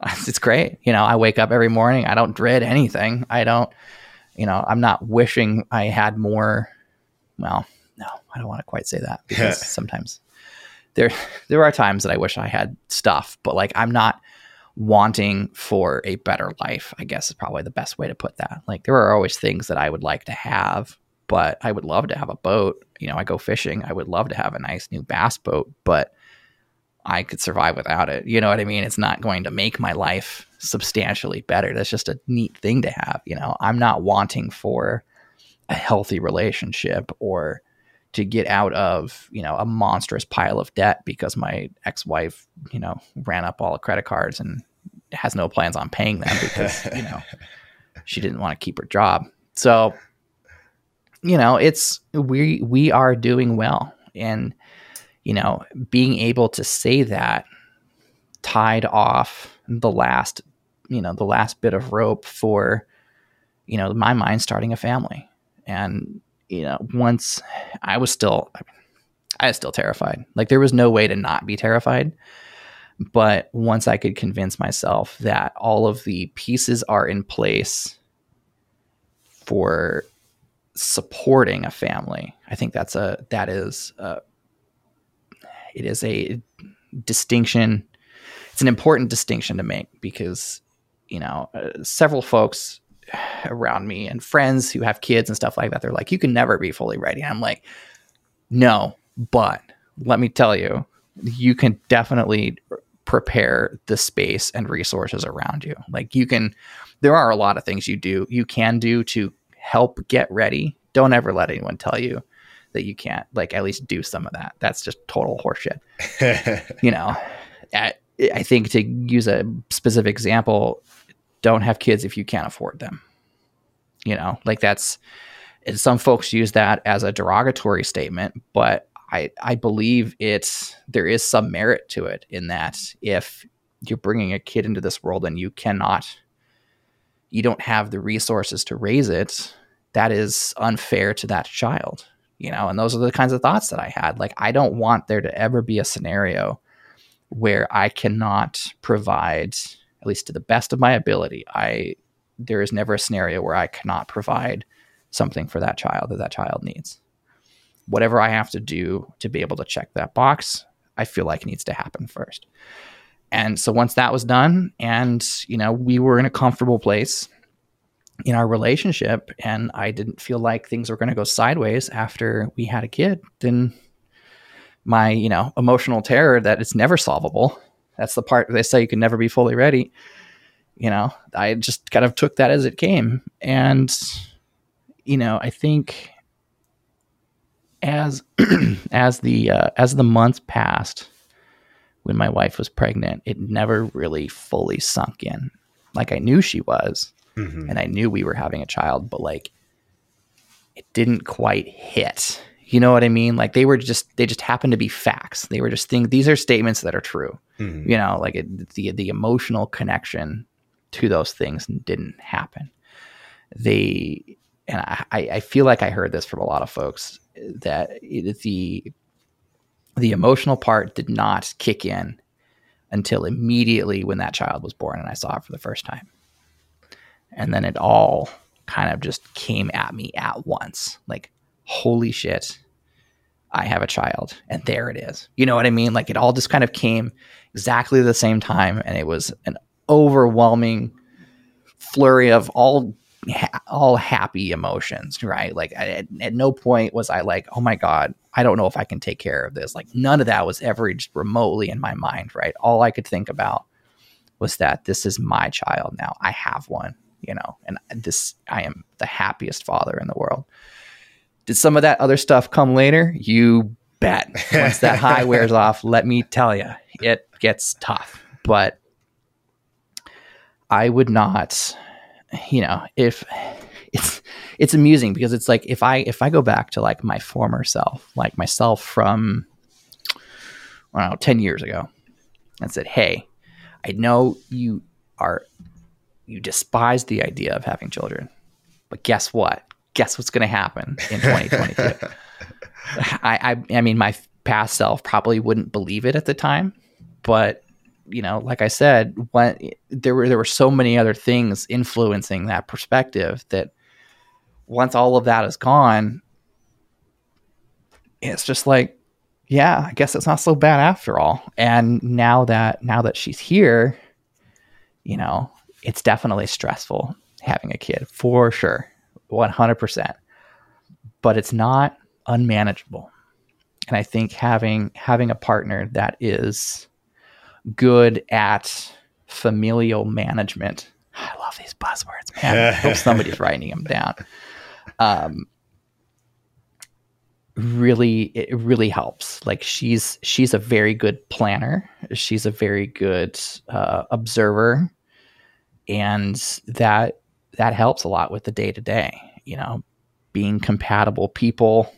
it's great. You know, I wake up every morning. I don't dread anything. I don't, you know, I'm not wishing I had more. Well, no, I don't want to quite say that because sometimes there there are times that I wish I had stuff, but like I'm not wanting for a better life. I guess is probably the best way to put that. Like there are always things that I would like to have, but I would love to have a boat. You know, I go fishing. I would love to have a nice new bass boat, but I could survive without it. You know what I mean? It's not going to make my life substantially better. That's just a neat thing to have. You know, I'm not wanting for a healthy relationship or to get out of, you know, a monstrous pile of debt because my ex-wife, you know, ran up all the credit cards and has no plans on paying them because, you know, she didn't want to keep her job. So, you know, it's we we are doing well and you know, being able to say that tied off the last, you know, the last bit of rope for, you know, my mind starting a family. And, you know, once I was still, I was still terrified. Like there was no way to not be terrified. But once I could convince myself that all of the pieces are in place for supporting a family, I think that's a, that is a, it is a distinction. It's an important distinction to make because, you know, uh, several folks around me and friends who have kids and stuff like that, they're like, you can never be fully ready. And I'm like, no, but let me tell you, you can definitely prepare the space and resources around you. Like you can, there are a lot of things you do, you can do to help get ready. Don't ever let anyone tell you that you can't like at least do some of that. That's just total horseshit. you know, at, I think to use a specific example, don't have kids if you can't afford them. You know, like that's some folks use that as a derogatory statement, but I I believe it's there is some merit to it in that if you're bringing a kid into this world and you cannot you don't have the resources to raise it, that is unfair to that child you know and those are the kinds of thoughts that i had like i don't want there to ever be a scenario where i cannot provide at least to the best of my ability i there is never a scenario where i cannot provide something for that child that that child needs whatever i have to do to be able to check that box i feel like needs to happen first and so once that was done and you know we were in a comfortable place in our relationship and I didn't feel like things were going to go sideways after we had a kid, then my, you know, emotional terror that it's never solvable. That's the part they say you can never be fully ready. You know, I just kind of took that as it came. And, you know, I think as as the uh, as the months passed when my wife was pregnant, it never really fully sunk in. Like I knew she was, mm-hmm. and I knew we were having a child, but like it didn't quite hit. You know what I mean? Like they were just they just happened to be facts. They were just things. These are statements that are true. Mm-hmm. You know, like it, the the emotional connection to those things didn't happen. They and I, I feel like I heard this from a lot of folks that it, the the emotional part did not kick in until immediately when that child was born and I saw it for the first time and then it all kind of just came at me at once like holy shit i have a child. And there it is. You know what i mean? Like it all just kind of came exactly the same time and it was an overwhelming flurry of all all happy emotions right? Like at, at no point was i like oh my god i don't know if i can take care of this. Like none of that was ever just remotely in my mind right? All i could think about was that this is my child now. I have one you know, and this, I am the happiest father in the world. Did some of that other stuff come later? You bet. Once that high wears off, let me tell you, it gets tough. But I would not, you know, if it's it's amusing because it's like if I if I go back to like my former self, like myself from I don't know, 10 years ago, and said, Hey, I know you are you despise the idea of having children. But guess what? Guess what's going to happen in 2022? I, I, I mean, my past self probably wouldn't believe it at the time, but you know, like I said, when there were there were so many other things influencing that perspective that once all of that is gone, it's just like, yeah, I guess it's not so bad after all. And now that now that she's here, you know, it's definitely stressful having a kid for sure, 100%. But it's not unmanageable. And I think having having a partner that is good at familial management. I love these buzzwords, man. I hope somebody's writing them down. Um, really, it really helps. Like she's she's a very good planner. She's a very good uh, observer, and that that helps a lot with the day to day. You know, being compatible people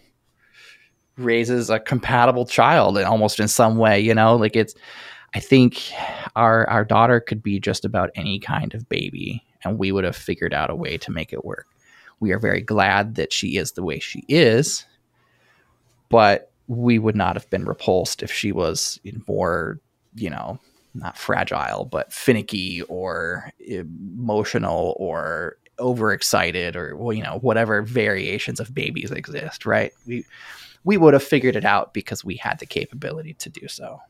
raises a compatible child almost in some way. You know, like it's. I think our our daughter could be just about any kind of baby, and we would have figured out a way to make it work. We are very glad that she is the way she is, but we would not have been repulsed if she was more, you know, not fragile, but finicky or emotional or overexcited or well, you know, whatever variations of babies exist, right? We we would have figured it out because we had the capability to do so.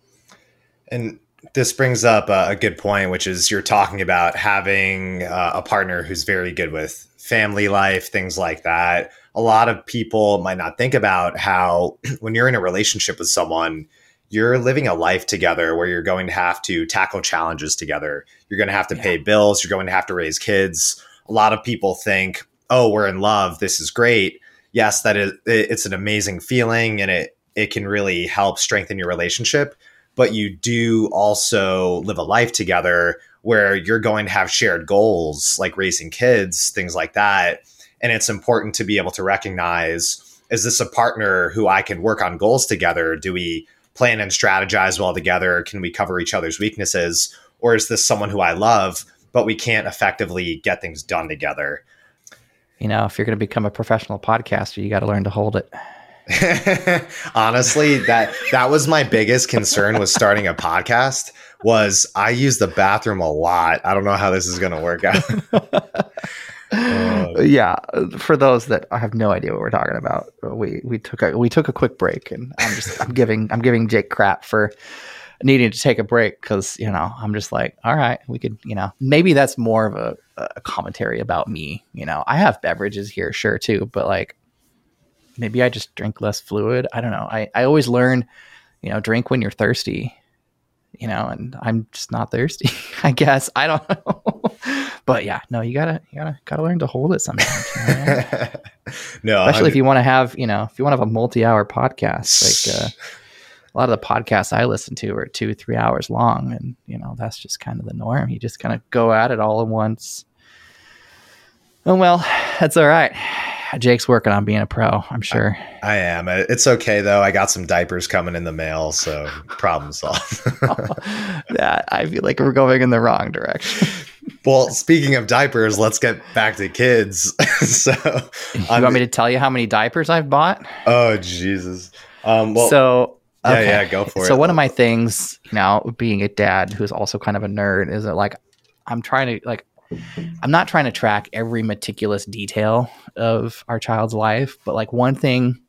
And this brings up a, good point, which is you're talking about having uh, a partner who's very good with family life, things like that. A lot of people might not think about how when you're in a relationship with someone, you're living a life together where you're going to have to tackle challenges together. You're going to have to yeah. pay bills. You're going to have to raise kids. A lot of people think, "Oh, we're in love. This is great." Yes, that is it's an amazing feeling and it it can really help strengthen your relationship, but you do also live a life together where you're going to have shared goals like raising kids, things like that. And it's important to be able to recognize is this a partner who I can work on goals together? Do we plan and strategize well together? Can we cover each other's weaknesses? Or is this someone who I love, but we can't effectively get things done together? You know, if you're going to become a professional podcaster, you got to learn to hold it. Honestly, that that was my biggest concern with starting a podcast was I use the bathroom a lot. I don't know how this is going to work out. uh, yeah, for those that I have no idea what we're talking about, we we took a we took a quick break, and I'm just I'm giving I'm giving Jake crap for needing to take a break because you know I'm just like, all right, we could you know maybe that's more of a, a commentary about me. You know, I have beverages here, sure too, but like maybe I just drink less fluid. I don't know. I I always learn, you know, drink when you're thirsty you know, and I'm just not thirsty. I guess I don't know, but yeah, no, you gotta you gotta gotta learn to hold it sometimes. You know? no, especially I if you want to have you know if you want to have a multi-hour podcast, like uh, a lot of the podcasts I listen to are two three hours long, and you know that's just kind of the norm. You just kind of go at it all at once. Oh well, that's all right. Jake's working on being a pro. I'm sure. I, I, am. It's okay though. I got some diapers coming in the mail, so problem solved. That I feel like we're going in the wrong direction. Well, speaking of diapers, let's get back to kids. so, you want me to tell you how many diapers I've bought? Oh Jesus. Um, well, so okay. yeah, yeah, go for so it. So one of my things now, being a dad who's also kind of a nerd, is that like I'm trying to like I'm not trying to track every meticulous detail of our child's life, but like one thing,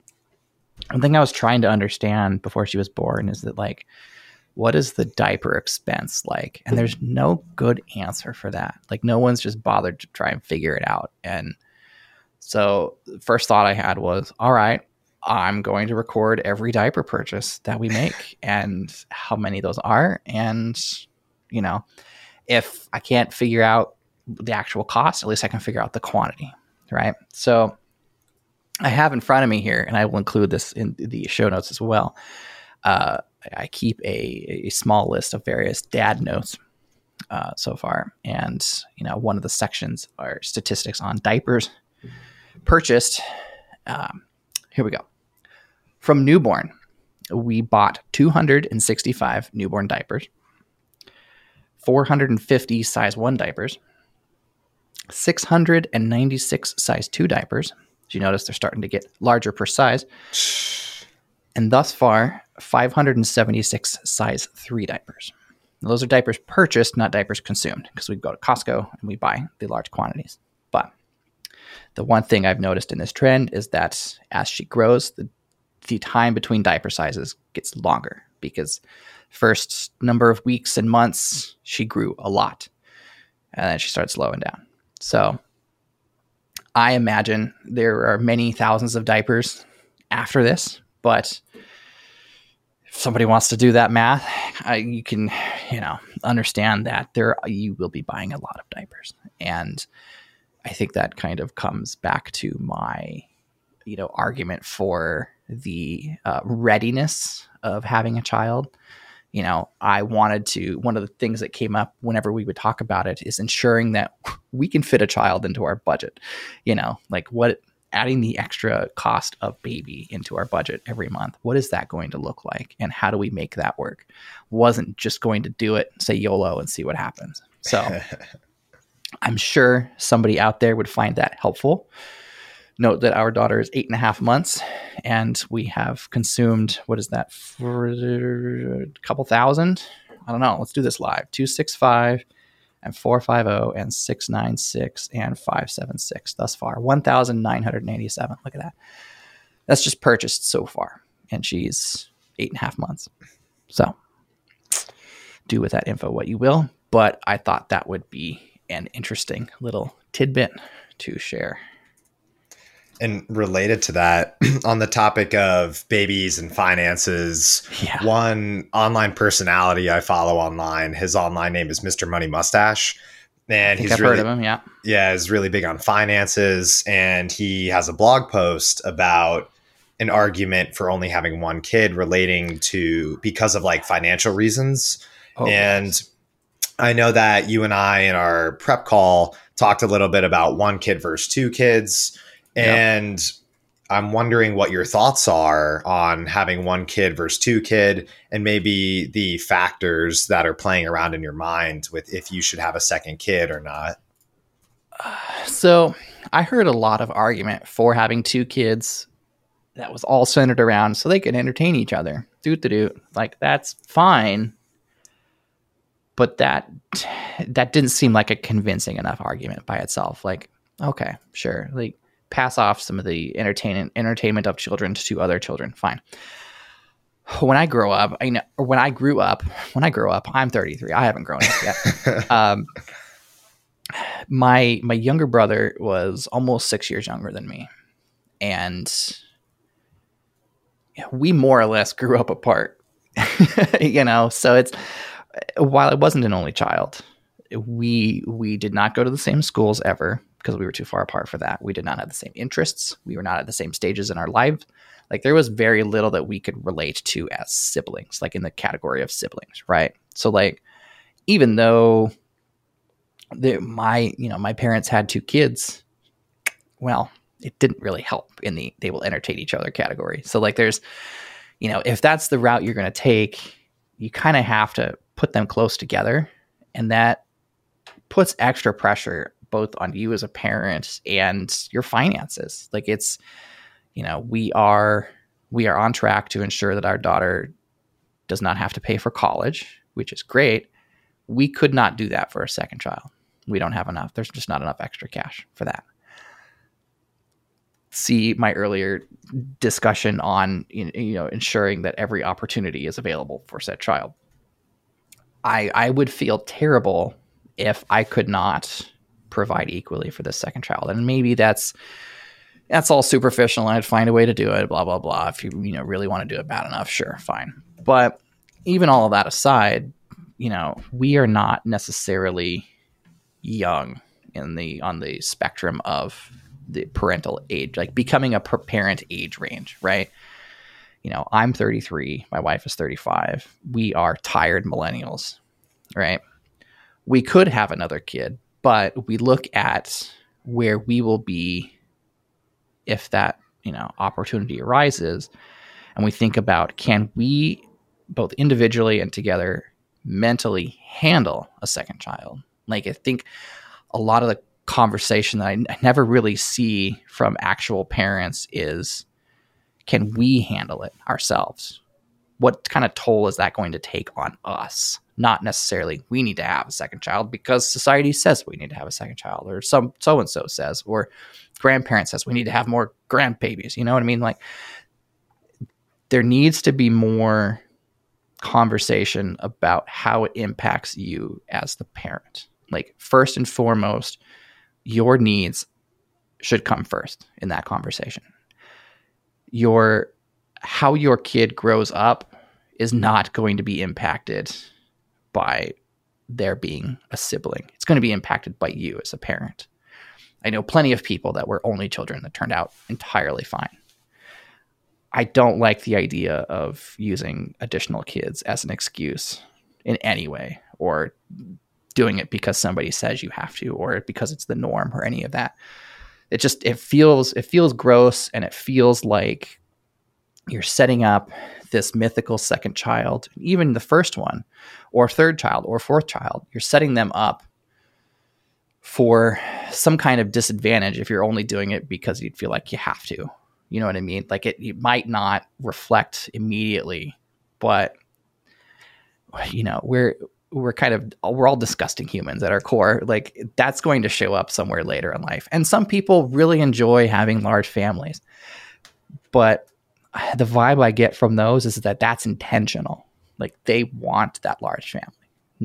one thing I was trying to understand before she was born is that like, what is the diaper expense like? And there's no good answer for that. Like, no one's just bothered to try and figure it out. And so, first thought I had was, all right, I'm going to record every diaper purchase that we make and how many those are. And, you know, if I can't figure out the actual cost, at least I can figure out the quantity, right? So I have in front of me here, and I will include this in the show notes as well. Uh, I keep a, a, small list of various dad notes uh, so far, and you know, one of the sections are statistics on diapers purchased. Um, here we go. From newborn, we bought 265 newborn diapers, 450 size one diapers, 696 size 2 diapers. As you notice, they're starting to get larger per size. And thus far, 576 size 3 diapers. Now, those are diapers purchased, not diapers consumed, because we go to Costco and we buy the large quantities. But the one thing I've noticed in this trend is that as she grows, the, the time between diaper sizes gets longer because first number of weeks and months she grew a lot and then she started slowing down so I imagine there are many thousands of diapers after this, but if somebody wants to do that math, I, you can, you know, understand that there you will be buying a lot of diapers, and I think that kind of comes back to my, you know, argument for the uh, readiness of having a child. You know, I wanted to. One of the things that came up whenever we would talk about it is ensuring that we can fit a child into our budget. You know, like what adding the extra cost of baby into our budget every month. What is that going to look like? And how do we make that work? Wasn't just going to do it, say YOLO and see what happens. So I'm sure somebody out there would find that helpful. Note that our daughter is eight and a half months, and we have consumed what is that for a couple thousand? I don't know. Let's do this live. Two six five and 450 and 696 and 576 thus far. 1987 look at that. That's just purchased so far and she's eight and a half months. So do with that info what you will but i thought that would be an interesting little tidbit to share and related to that, on the topic of babies and finances, Yeah. one online personality I follow online, his online name is Mr. Money Mustache. And he's I've really, heard of him. Yeah. yeah, is really big on finances. And he has a blog post about an argument for only having one kid relating to because of like financial reasons. Oh, and I know that you and I in our prep call talked a little bit about one kid versus two kids. Yeah. And I'm wondering what your thoughts are on having one kid versus two kid and maybe the factors that are playing around in your mind with if you should have a second kid or not. So I heard a lot of argument for having two kids that was all centered around so they could entertain each other. Doot to doot. Like that's fine. But that that didn't seem like a convincing enough argument by itself. Like, okay, sure. Like pass off some of the entertainment entertainment of children to other children. Fine. When I grow up, I know when I grew up, when I grow up, I'm 33. I haven't grown up yet. um, my my younger brother was almost six years younger than me, and we more or less grew up apart. you know, so it's while I wasn't an only child, we we did not go to the same schools ever because we were too far apart for that. We did not have the same interests. We were not at the same stages in our life. Like there was very little that we could relate to as siblings, like in the category of siblings, right? So like even though the, my you know my parents had two kids, well, it didn't really help in the they will entertain each other category. So like there's you know if that's the route you're going to take, you kind of have to put them close together, and that puts extra pressure both on you as a parent and your finances. Like it's you know we are we are on track to ensure that our daughter does not have to pay for college, which is great. We could not do that for a second child. We don't have enough. There's just not enough extra cash for that. See my earlier discussion on you know ensuring that every opportunity is available for said child. I I would feel terrible if I could not provide equally for the second child, and maybe that's that's all superficial. And I'd find a way to do it. Blah blah blah. If you you know really want to do it bad enough, sure, fine. But even all of that aside, you know we are not necessarily young in the on the spectrum of the parental age, like becoming a parent age range, right? You know, I'm 33, my wife is 35. We are tired millennials, right? We could have another kid, but we look at where we will be if that, you know, opportunity arises and we think about can we both individually and together mentally handle a second child? Like I think a lot of the conversation that I, n- I never really see from actual parents is can we handle it ourselves? What kind of toll is that going to take on us? Not necessarily we need to have a second child because society says we need to have a second child, or some so and so says, or grandparents says we need to have more grandbabies. You know what I mean? Like there needs to be more conversation about how it impacts you as the parent. Like first and foremost, your needs should come first in that conversation. Your how your kid grows up is not going to be impacted by there being a sibling. It's going to be impacted by you as a parent. I know plenty of people that were only children that turned out entirely fine. I don't like the idea of using additional kids as an excuse in any way or doing it because somebody says you have to or because it's the norm or any of that. It just it feels it feels gross and it feels like you're setting up this mythical second child, even the first one or third child or fourth child. You're setting them up for some kind of disadvantage if you're only doing it because you feel like you have to. You know what I mean? Like it, it might not reflect immediately, but you know, we're we're kind of we're all disgusting humans at our core. Like that's going to show up somewhere later in life. And some people really enjoy having large families. But the vibe I get from those is that that's intentional. Like they want that large family.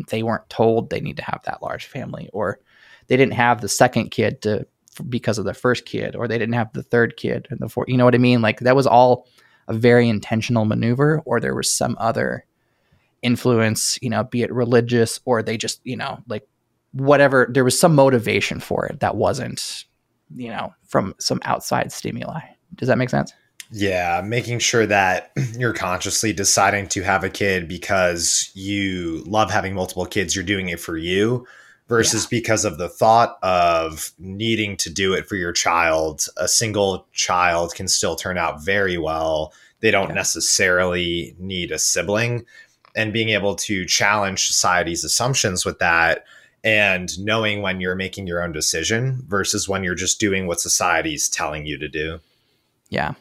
They weren't told they need to have that large family or they didn't have the second kid to because of the first kid or they didn't have the third kid and the fourth you know what i mean like that was all a very intentional maneuver or there was some other influence you know be it religious or they just you know like whatever there was some motivation for it that wasn't you know from some outside stimuli does that make sense yeah, making sure that you're consciously deciding to have a kid because you love having multiple kids, you're doing it for you versus yeah. because of the thought of needing to do it for your child. A single child can still turn out very well. They don't yeah. necessarily need a sibling. And being able to challenge society's assumptions with that and knowing when you're making your own decision versus when you're just doing what society's telling you to do. Yeah.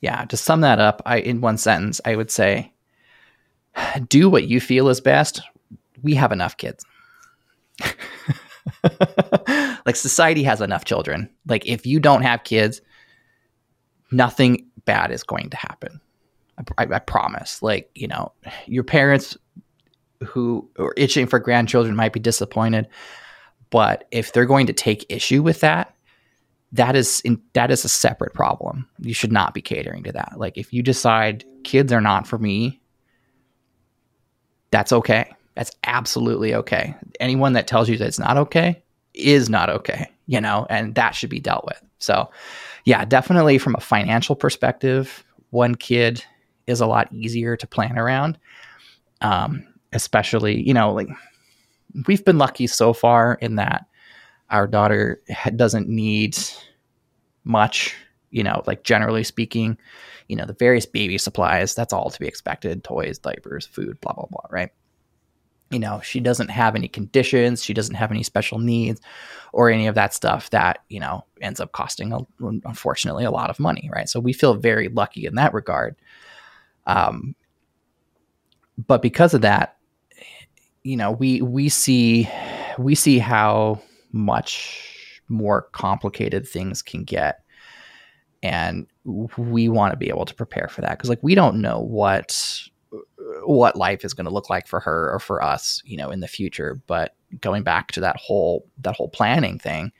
Yeah. To sum that up, I in one sentence, I would say do what you feel is best. We have enough kids. like society has enough children. Like if you don't have kids, nothing bad is going to happen. I, I, promise. Like you know, your parents who are itching for grandchildren might be disappointed, but if they're going to take issue with that, that is in, that is a separate problem. You should not be catering to that. Like if you decide kids are not for me, that's okay. That's absolutely okay. Anyone that tells you that it's not okay is not okay, you know, and that should be dealt with. So, yeah, definitely from a financial perspective, one kid is a lot easier to plan around. Um, especially, you know, like we've been lucky so far in that our daughter doesn't need much, you know, like generally speaking, you know, the various baby supplies, that's all to be expected toys, diapers, food, blah, blah, blah, right? you know she doesn't have any conditions she doesn't have any special needs or any of that stuff that you know ends up costing unfortunately a lot of money right so we feel very lucky in that regard um, but because of that you know we we see we see how much more complicated things can get and we want to be able to prepare for that because like we don't know what what life is going to look like for her or for us, you know, in the future. But going back to that whole that whole planning thing,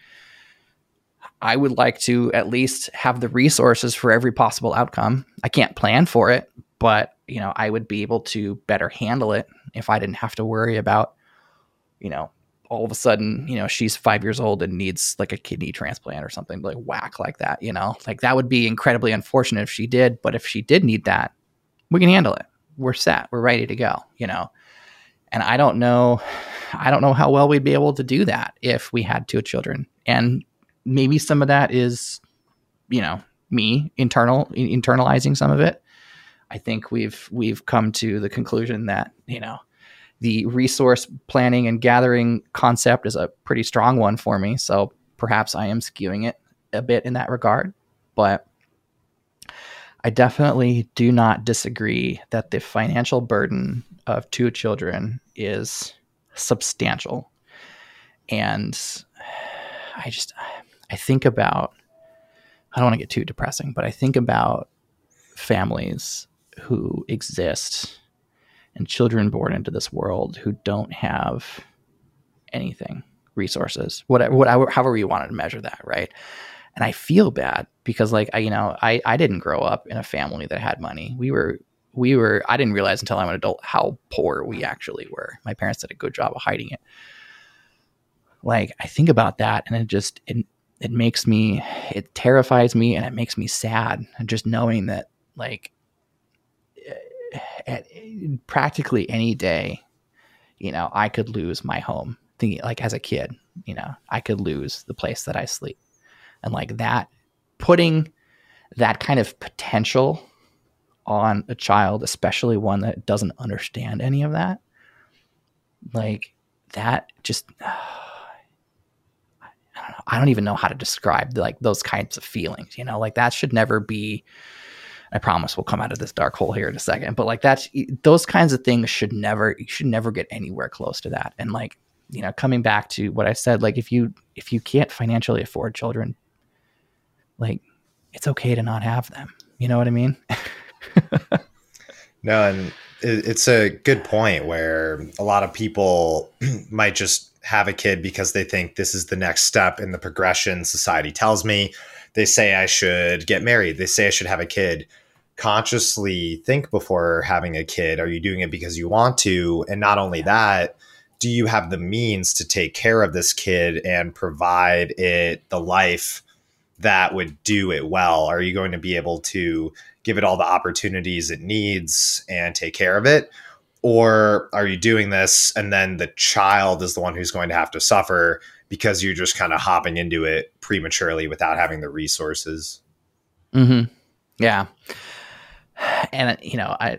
I would like to at least have the resources for every possible outcome. I can't plan for it, but you know, I would be able to better handle it if I didn't have to worry about, you know, all of a sudden, you know, she's five years old and needs like a kidney transplant or something like whack like that, you know, like that would be incredibly unfortunate if she did. But if she did need that, we can handle it we're set, we're ready to go, you know. And I don't know, I don't know how well we'd be able to do that if we had two children. And maybe some of that is, you know, me internal internalizing some of it. I think we've we've come to the conclusion that you know the resource planning and gathering concept is a pretty strong one for me. So perhaps I am skewing it a bit in that regard, but I definitely do not disagree that the financial burden of two children is substantial. And I just, I think about, I don't want to get too depressing, but I think about families who exist and children born into this world who don't have anything, resources, whatever, whatever, however you wanted to measure that, right? and I feel bad because like I you know I I didn't grow up in a family that had money. We were we were I didn't realize until I'm an adult how poor we actually were. My parents did a good job of hiding it. Like I think about that and it just it it makes me it terrifies me and it makes me sad and just knowing that like at practically any day you know i could lose my home thinking like as a kid you know i could lose the place that i sleep and like that putting that kind of potential on a child especially one that doesn't understand any of that like that just I don't know. I don't even know how to describe like those kinds of feelings. You know, like that should never be. I promise we'll come out of this dark hole here in a second. But like that's those kinds of things should never you should never get anywhere close to that. And like you know, coming back to what I said, like if you if you can't financially afford children, like it's okay to not have them. You know what I mean? no, and it's a good point where a lot of people might just have a kid because they think this is the next step in the progression society tells me. They say I should get married. They say I should have a kid. Consciously think before having a kid. Are you doing it because you want to? And not only that, do you have the means to take care of this kid and provide it the life that would do it well? Are you going to be able to give it all the opportunities it needs and take care of it? or are you doing this and then the child is the one who's going to have to suffer because you're just kind of hopping into it prematurely without having the resources mm-hmm. yeah and you know i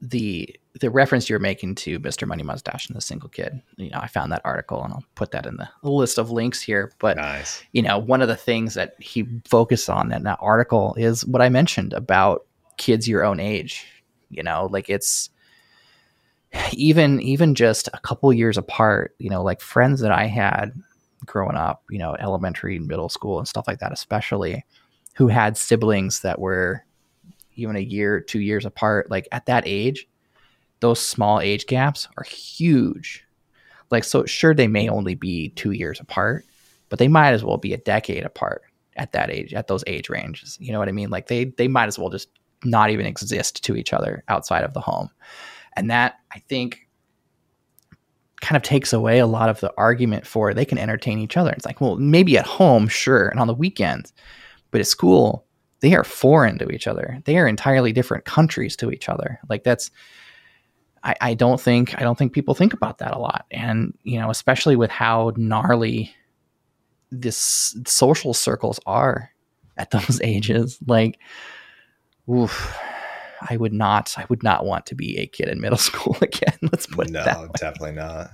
the the reference you're making to Mr. Money Mustache and the single kid, you know, I found that article and I'll put that in the list of links here. But nice. you know, one of the things that he focused on in that article is what I mentioned about kids your own age. You know, like it's even even just a couple years apart, you know, like friends that I had growing up, you know, elementary, and middle school, and stuff like that, especially, who had siblings that were even a year, two years apart. Like at that age, those small age gaps are huge. Like, so sure, they may only be two years apart, but they might as well be a decade apart at that age, at those age ranges. You know what I mean? Like they they might as well just not even exist to each other outside of the home. And that I think kind of takes away a lot of the argument for they can entertain each other. It's like, well, maybe at home, sure, and on the weekends, but at school, they are foreign to each other. They are entirely different countries to each other. Like that's I, I don't think I don't think people think about that a lot. And, you know, especially with how gnarly this social circles are at those ages. Like, oof, I would not I would not want to be a kid in middle school again. Let's put no, it definitely not.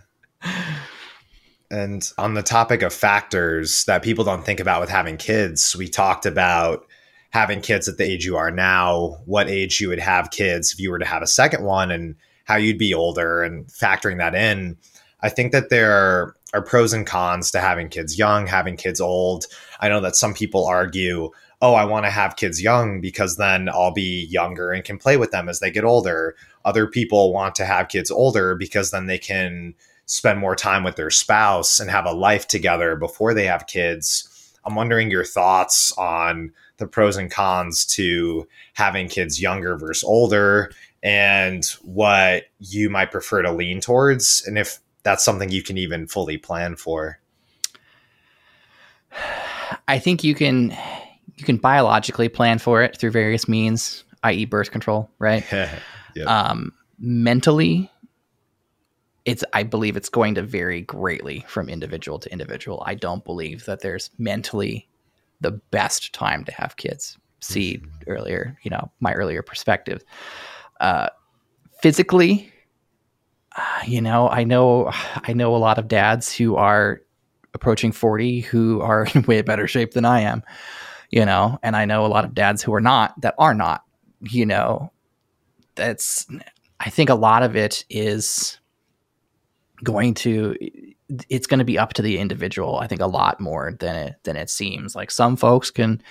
And on the topic of factors that people don't think about with having kids, we talked about having kids at the age you are now, what age you would have kids if you were to have a second one, and how you'd be older, and factoring that in. I think that there are pros and cons to having kids young, having kids old. I know that some people argue, oh, I want to have kids young because then I'll be younger and can play with them as they get older. Other people want to have kids older because then they can spend more time with their spouse and have a life together before they have kids. I'm wondering your thoughts on the pros and cons to having kids younger versus older and what you might prefer to lean towards and if that's something you can even fully plan for. I think you can you can biologically plan for it through various means, i.e., birth control, right? yep. um, mentally, it's I believe it's going to vary greatly from individual to individual. I don't believe that there's mentally the best time to have kids. See mm-hmm. earlier, you know, my earlier perspective. Uh, physically, uh, you know, I know I know a lot of dads who are approaching 40 who are in way better shape than I am you know, and I know a lot of dads who are not that are not, you know, that's, I think a lot of it is going to, it's going to be up to the individual. I think a lot more than it, than it seems like some folks can,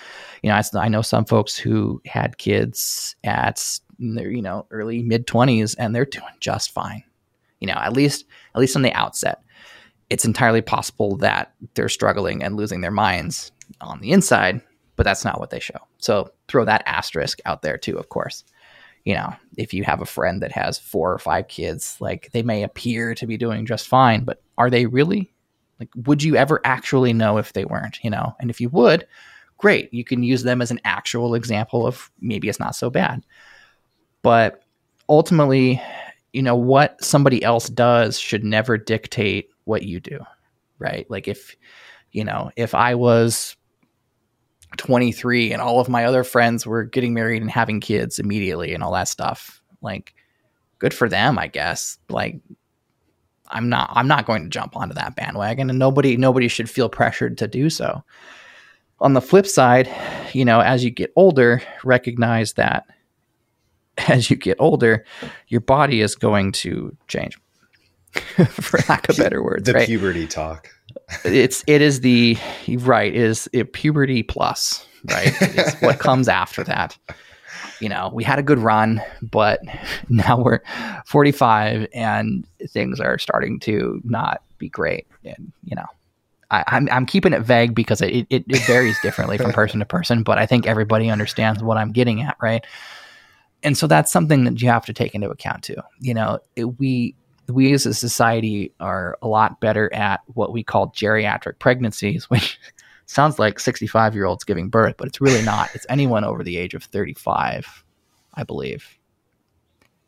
you know, I, know some folks who had kids at their, you know, early mid twenties and they're doing just fine, you know, at least, at least on the outset it's entirely possible that they're struggling and losing their minds on the inside but that's not what they show. So throw that asterisk out there too, of course. You know, if you have a friend that has four or five kids, like they may appear to be doing just fine, but are they really? Like, would you ever actually know if they weren't, you know? And if you would, great. You can use them as an actual example of maybe it's not so bad. But ultimately, you know, what somebody else does should never dictate what you do, right? Like, if, you know, if I was 23 and all of my other friends were getting married and having kids immediately and all that stuff. Like good for them i guess. Like i'm not i'm not going to jump onto that bandwagon and nobody nobody should feel pressured to do so. On the flip side you know as you get older recognize that as you get older your body is going to change. For lack of better words the right? puberty talk it's it is the right it is it puberty plus right? It's what comes after that. You know we had a good run but now we're 45 and things are starting to not be great. And you know I, am I'm, I'm keeping it vague because it, it, it varies differently from person to person but i think everybody understands what i'm getting at right? And so that's something that you have to take into account too. You know it, we we as a society are a lot better at what we call geriatric pregnancies, which sounds like 65 year olds giving birth, but it's really not. It's anyone over the age of 35, I believe.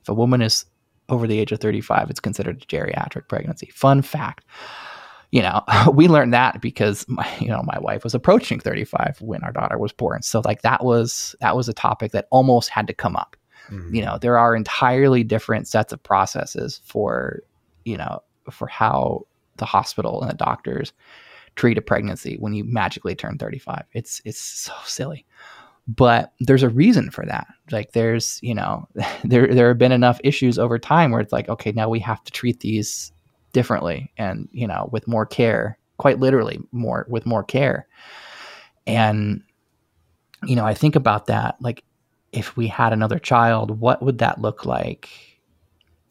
If a woman is over the age of 35, it's considered a geriatric pregnancy. Fun fact. You know, we learned that because my, you know, my wife was approaching 35 when our daughter was born. So like that was that was a topic that almost had to come up Mm-hmm. You know, there are entirely different sets of processes for, you know, for how the hospital and the doctors treat a pregnancy when you magically turn 35. It's it's so silly. But there's a reason for that. Like there's, you know, there there have been enough issues over time where it's like, okay, now we have to treat these differently and, you know, with more care, quite literally more with more care. And you know, I think about that like if we had another child, what would that look like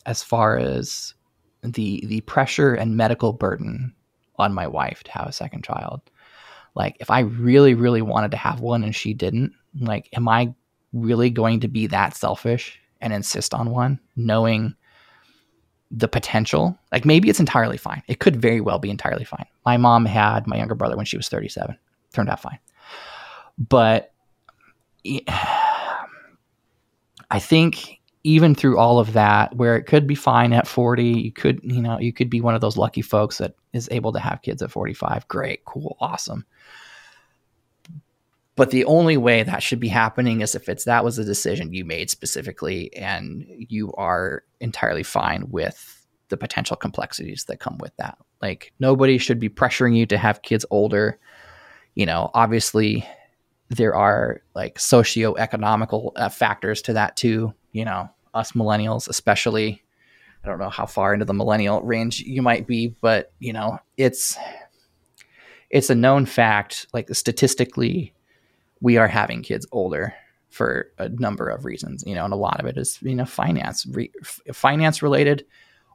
as far as the the pressure and medical burden on my wife to have a second child? Like if I really really wanted to have one and she didn't, like am I really going to be that selfish and insist on one knowing the potential? Like maybe it's entirely fine. It could very well be entirely fine. My mom had my younger brother when she was 37. Turned out fine. But I think even through all of that, where it could be fine at 40, you could, you know, you could be one of those lucky folks that is able to have kids at 45. Great, cool, awesome. But the only way that should be happening is if it's that was a decision you made specifically and you are entirely fine with the potential complexities that come with that. Like nobody should be pressuring you to have kids older. You know, obviously there are like socio-economical uh, factors to that too you know us millennials especially. I don't know how far into the millennial range you might be but you know it's it's a known fact like statistically we are having kids older for a number of reasons you know and a lot of it is you know finance re- finance related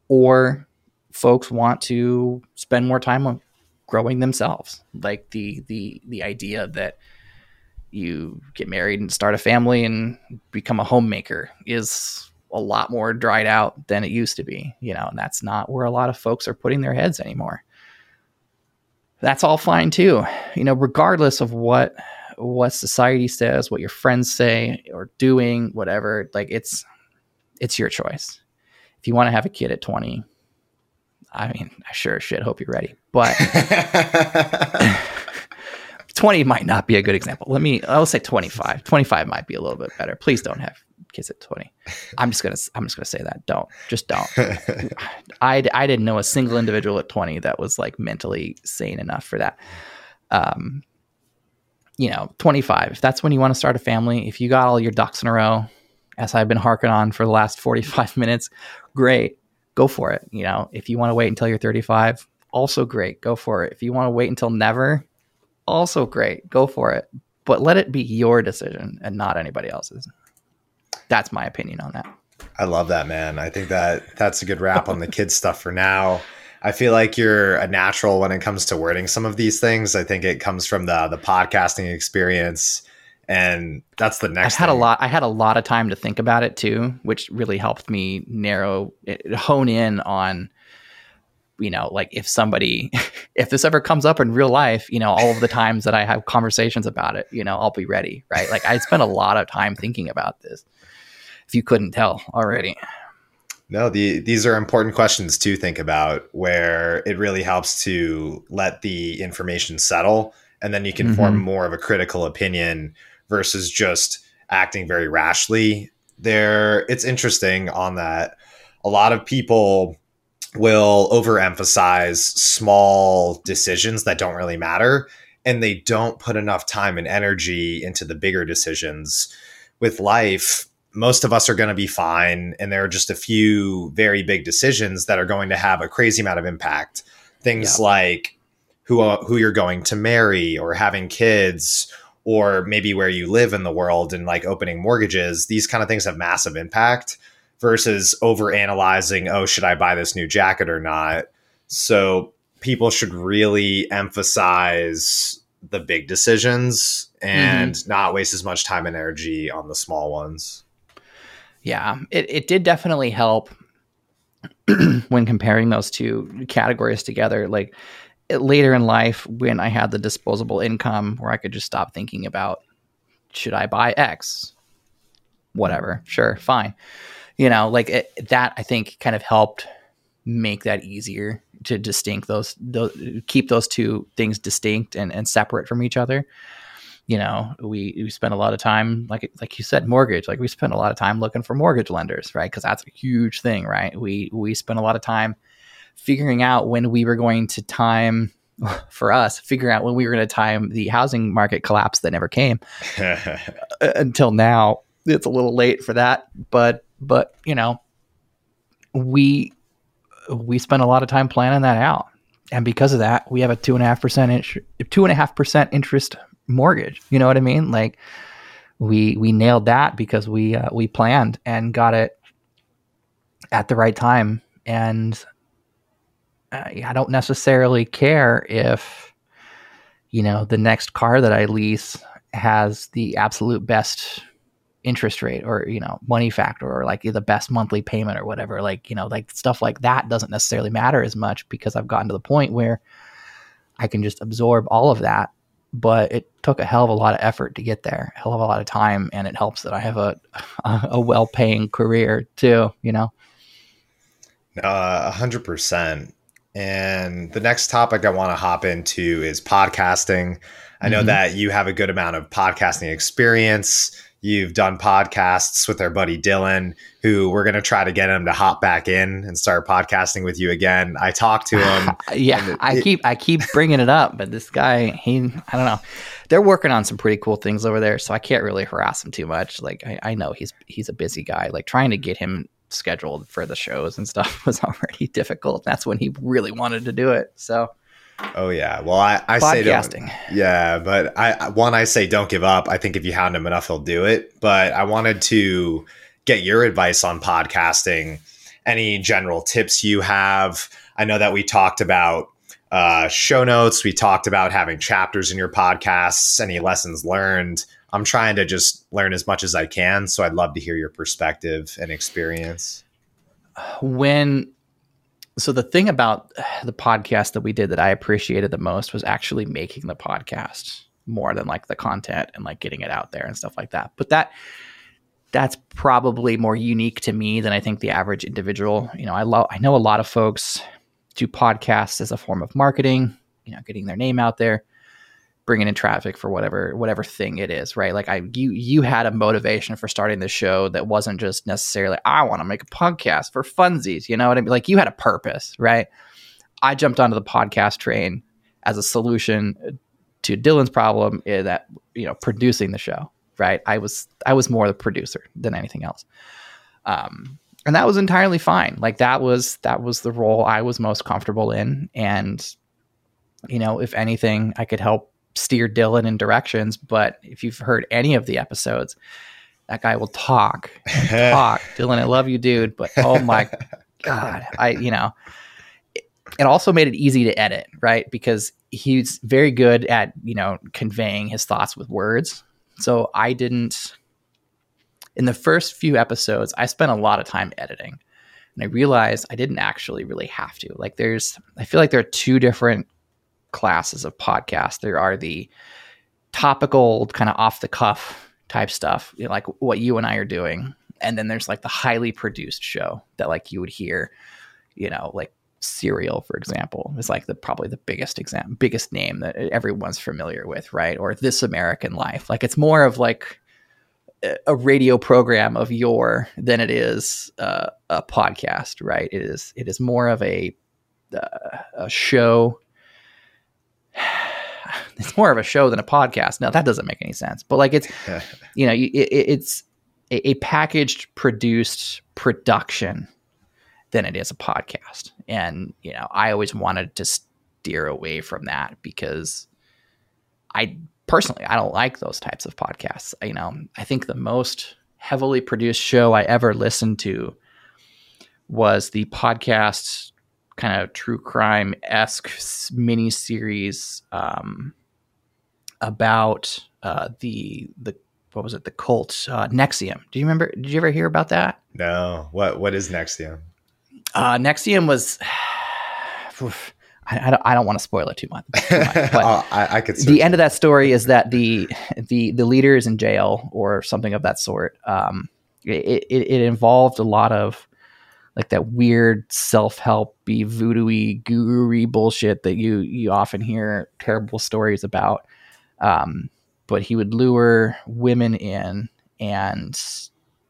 or folks want to spend more time on growing themselves. Like the the the idea that you get married and start a family and become a homemaker is a lot more dried out than it used to be, you know, and that's not where a lot of folks are putting their heads anymore. That's all fine too. You know, regardless of what what society says, what your friends say or doing, whatever, like it's it's your choice. If you want to have a kid at 20, I mean, I sure shit hope you're ready. But 20 might not be a good example. Let me, I'll say 25. 25 might be a little bit better. Please don't have kids at 20. I'm just going to, I'm just going to say that. Don't, just don't. I, I didn't know a single individual at 20 that was like mentally sane enough for that. Um, you know, 25, if that's when you want to start a family, if you got all your ducks in a row, as I've been harking on for the last 45 minutes, great, go for it. You know, if you want to wait until you're 35, also great, go for it. If you want to wait until never, also great. Go for it. But let it be your decision and not anybody else's. That's my opinion on that. I love that, man. I think that that's a good wrap on the kids stuff for now. I feel like you're a natural when it comes to wording some of these things. I think it comes from the the podcasting experience And that's the next. I had thing. a lot. I had a lot of time to think about it too, which really helped me narrow, hone in on, you know, like if somebody, if this ever comes up in real life, you know, all of the times that I have conversations about it, you know, I'll be ready, right? Like I spent a lot of time thinking about this. If you couldn't tell already. No, the, these are important questions to think about where it really helps to let the information settle and then you can mm-hmm. form more of a critical opinion versus just acting very rashly. There, it's interesting on that. A lot of people will overemphasize small decisions that don't really matter, and they don't put enough time and energy into the bigger decisions. With life, most of us are going to be fine, and there are just a few very big decisions that are going to have a crazy amount of impact. Things yeah. like who uh, who you're going to marry, or having kids, or maybe where you live in the world and like opening mortgages, these kind of things have massive impact versus over analyzing, oh, should I buy this new jacket or not? So people should really emphasize the big decisions and mm-hmm. not waste as much time and energy on the small ones. Yeah, it, it did definitely help when comparing those two categories together. Like later in life when I had the disposable income where I could just stop thinking about should I buy X? Whatever, sure, fine. You know, like it, that I think kind of helped make that easier to distinct those, those keep those two things distinct and, and separate from each other. You know, we we spent a lot of time, like like you said, mortgage. Like we spent a lot of time looking for mortgage lenders, right? Because that's a huge thing, right? We we spent a lot of time figuring out when we were going to time for us figuring out when we were going to time the housing market collapse that never came uh, until now it's a little late for that but but you know we we spent a lot of time planning that out. And because of that we have a two and a half percent two and a half percent interest mortgage. You know what i mean? Like we we nailed that because we uh, we planned and got it at the right time. And I don't necessarily care if you know the next car that I lease has the absolute best interest rate or you know money factor or like the best monthly payment or whatever like you know like stuff like that doesn't necessarily matter as much because I've gotten to the point where I can just absorb all of that but it took a hell of a lot of effort to get there a hell of a lot of time and it helps that I have a a well-paying career too you know uh, 100% and the next topic I want to hop into is podcasting. I know mm-hmm. that you have a good amount of podcasting experience. You've done podcasts with our buddy Dylan, who we're going to try to get him to hop back in and start podcasting with you again. I talked to him. yeah, I keep I keep bringing it up, but this guy, he, I don't know. They're working on some pretty cool things over there, so I can't really harass him too much. Like I, I know he's he's a busy guy. Like trying to get him scheduled for the shows and stuff was already difficult. That's when he really wanted to do it. So, oh yeah. Well, I, I say don't, yeah, but I one I say don't give up. I think if you hound him enough, he'll do it. But I wanted to get your advice on podcasting. Any general tips you have? I know that we talked about uh, show notes. We talked about having chapters in your podcasts. Any lessons learned? I'm trying to just learn as much as I can. So I'd love to hear your perspective and experience. When, so the thing about the podcast that we did that I appreciated the most was actually making the podcast more than like the content and like getting it out there and stuff like that. But that, that's probably more unique to me than I think the average individual. You know, I love, I know a lot of folks do podcasts as a form of marketing, you know, getting their name out there bringing in traffic for whatever whatever thing it is right? Like i you you had a motivation for starting the show that wasn't just necessarily i want to make a podcast for funsies you know what i mean? Like you had a purpose right? I jumped onto the podcast train as a solution to dylan's problem that you know producing the show right? I was i was more the producer than anything else. Um and that was entirely fine. Like that was that was the role i was most comfortable in. And you know if anything i could help steer Dylan in directions. But if you've heard any of the episodes, that guy will talk talk. Dylan, I love you, dude, but oh my god, I you know. It, it also made it easy to edit, right? Because he's very good at you know conveying his thoughts with words. So I didn't in the first few episodes, I spent a lot of time editing. And I realized I didn't actually really have to. Like there's I feel like there are two different classes of podcasts. There are the topical kind of off the cuff type stuff, you know, like what you and I are doing. And then there's like the highly produced show that like you would hear, you know, like Serial, for example, is like the probably the biggest example, biggest name that everyone's familiar with, right? Or This American Life. Like it's more of like a radio program of your than it is uh, a podcast, right? It is it is more of a uh, a show. It's more of a show than a podcast. Now that doesn't make any sense, but like it's you know it, it's a, a packaged produced production than it is a podcast. And, you know, I always wanted to steer away from that because I personally, I don't like those types of podcasts. You know, I think the most heavily produced show I ever listened to was the podcast kind of true crime esque mini series um, about uh, the the what was it the cult uh, NXIVM. Do you remember? Did you ever hear about that? No. What What is NXIVM? Uh, NXIVM was. I, I, don't, I don't want to spoil it too much. Too much but oh, I, I could. the end of that story is that the the the leader is in jail or something of that sort. Um, it, it, it involved a lot of like that weird self helpy voodoo guru bullshit that you you often hear terrible stories about. Um, but he would lure women in and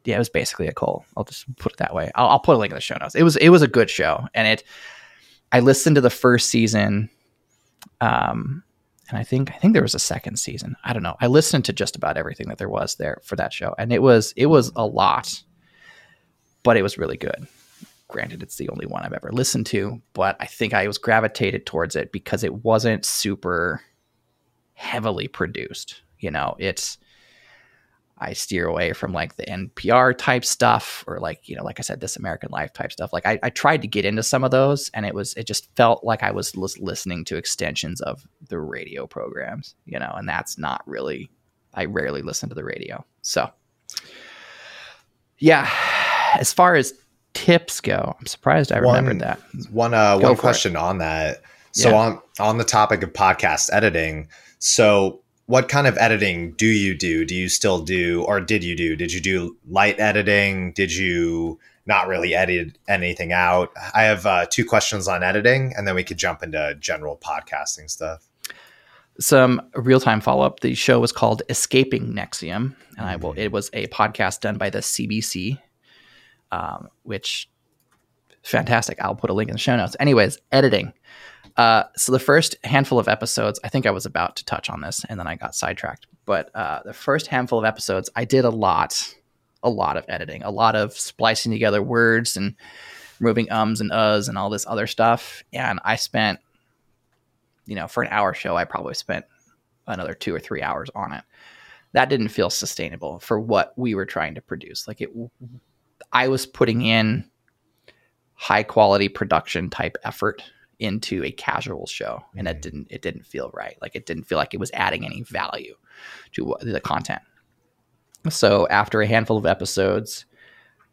yeah, it was basically a cult. I'll just put it that way. I'll, I'll, put a link in the show notes. It was it was a good show, and it. I listened to the first season, um, and I think I think there was a second season. I don't know. I listened to just about everything that there was there for that show, and it was it was a lot, but it was really good. Granted, it's the only one I've ever listened to, but I think I was gravitated towards it because it wasn't super heavily produced. You know, it's I steer away from like the NPR type stuff or like, you know, like I said, this American Life type stuff. Like I, I tried to get into some of those and it was, it just felt like I was listening to extensions of the radio programs, you know, and that's not really, I rarely listen to the radio. So, yeah, as far as tips go, I'm surprised I one, remembered that. One, uh, one question it. on that. So yeah. on, on the topic of podcast editing, so what kind of editing do you do? Do you still do, or did you do? Did you do light editing? Did you not really edit anything out? I have uh, two questions on editing, and then we could jump into general podcasting stuff. Some real time follow up. The show was called Escaping NXIVM and I will. Mm-hmm. It was a podcast done by the CBC, um, which fantastic. I'll put a link in the show notes. Anyways, editing. Uh, so the first handful of episodes, I think I was about to touch on this, and then I got sidetracked. But uh, the first handful of episodes, I did a lot, a lot of editing, a lot of splicing together words and removing ums and uhs and all this other stuff. And I spent, you know, for an hour show, I probably spent another two or three hours on it. That didn't feel sustainable for what we were trying to produce. Like it, I was putting in high quality production type effort into a casual show and it mm-hmm. didn't it didn't feel right. Like it didn't feel like it was adding any value to the content. So after a handful of episodes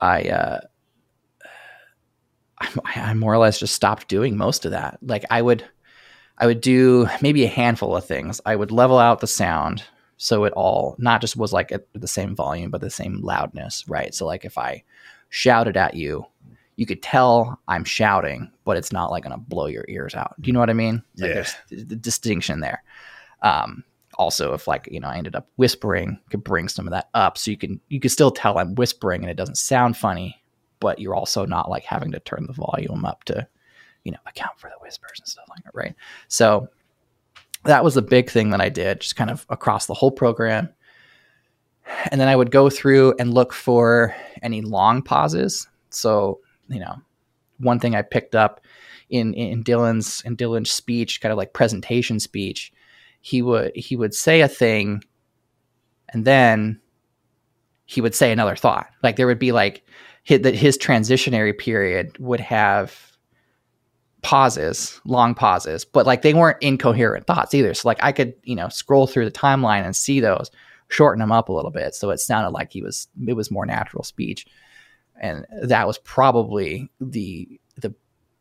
i uh I, I more or less just stopped doing most of that. Like i would i would do maybe a handful of things. I would level out the sound so it all not just was like at the same volume but the same loudness right so like if i shouted at you you could tell I'm shouting, but it's not like to blow your ears out. Do you know what I mean? Like yeah. There's the distinction there. Um, also, if like you know, I ended up whispering, could bring some of that up, so you can you can still tell I'm whispering and it doesn't sound funny, but you're also not like having to turn the volume up to, you know, account for the whispers and stuff like that, right? So that was a big thing that I did, just kind of across the whole program. And then I would go through and look for any long pauses. So you know, one thing I picked up in in Dylan's in Dylan's speech, kind of like presentation speech, he would he would say a thing, and then he would say another thought. Like there would be like his, that his transitionary period would have pauses, long pauses, but like they weren't incoherent thoughts either. So like I could you know scroll through the timeline and see those, shorten them up a little bit so it sounded like he was it was more natural speech and that was probably the the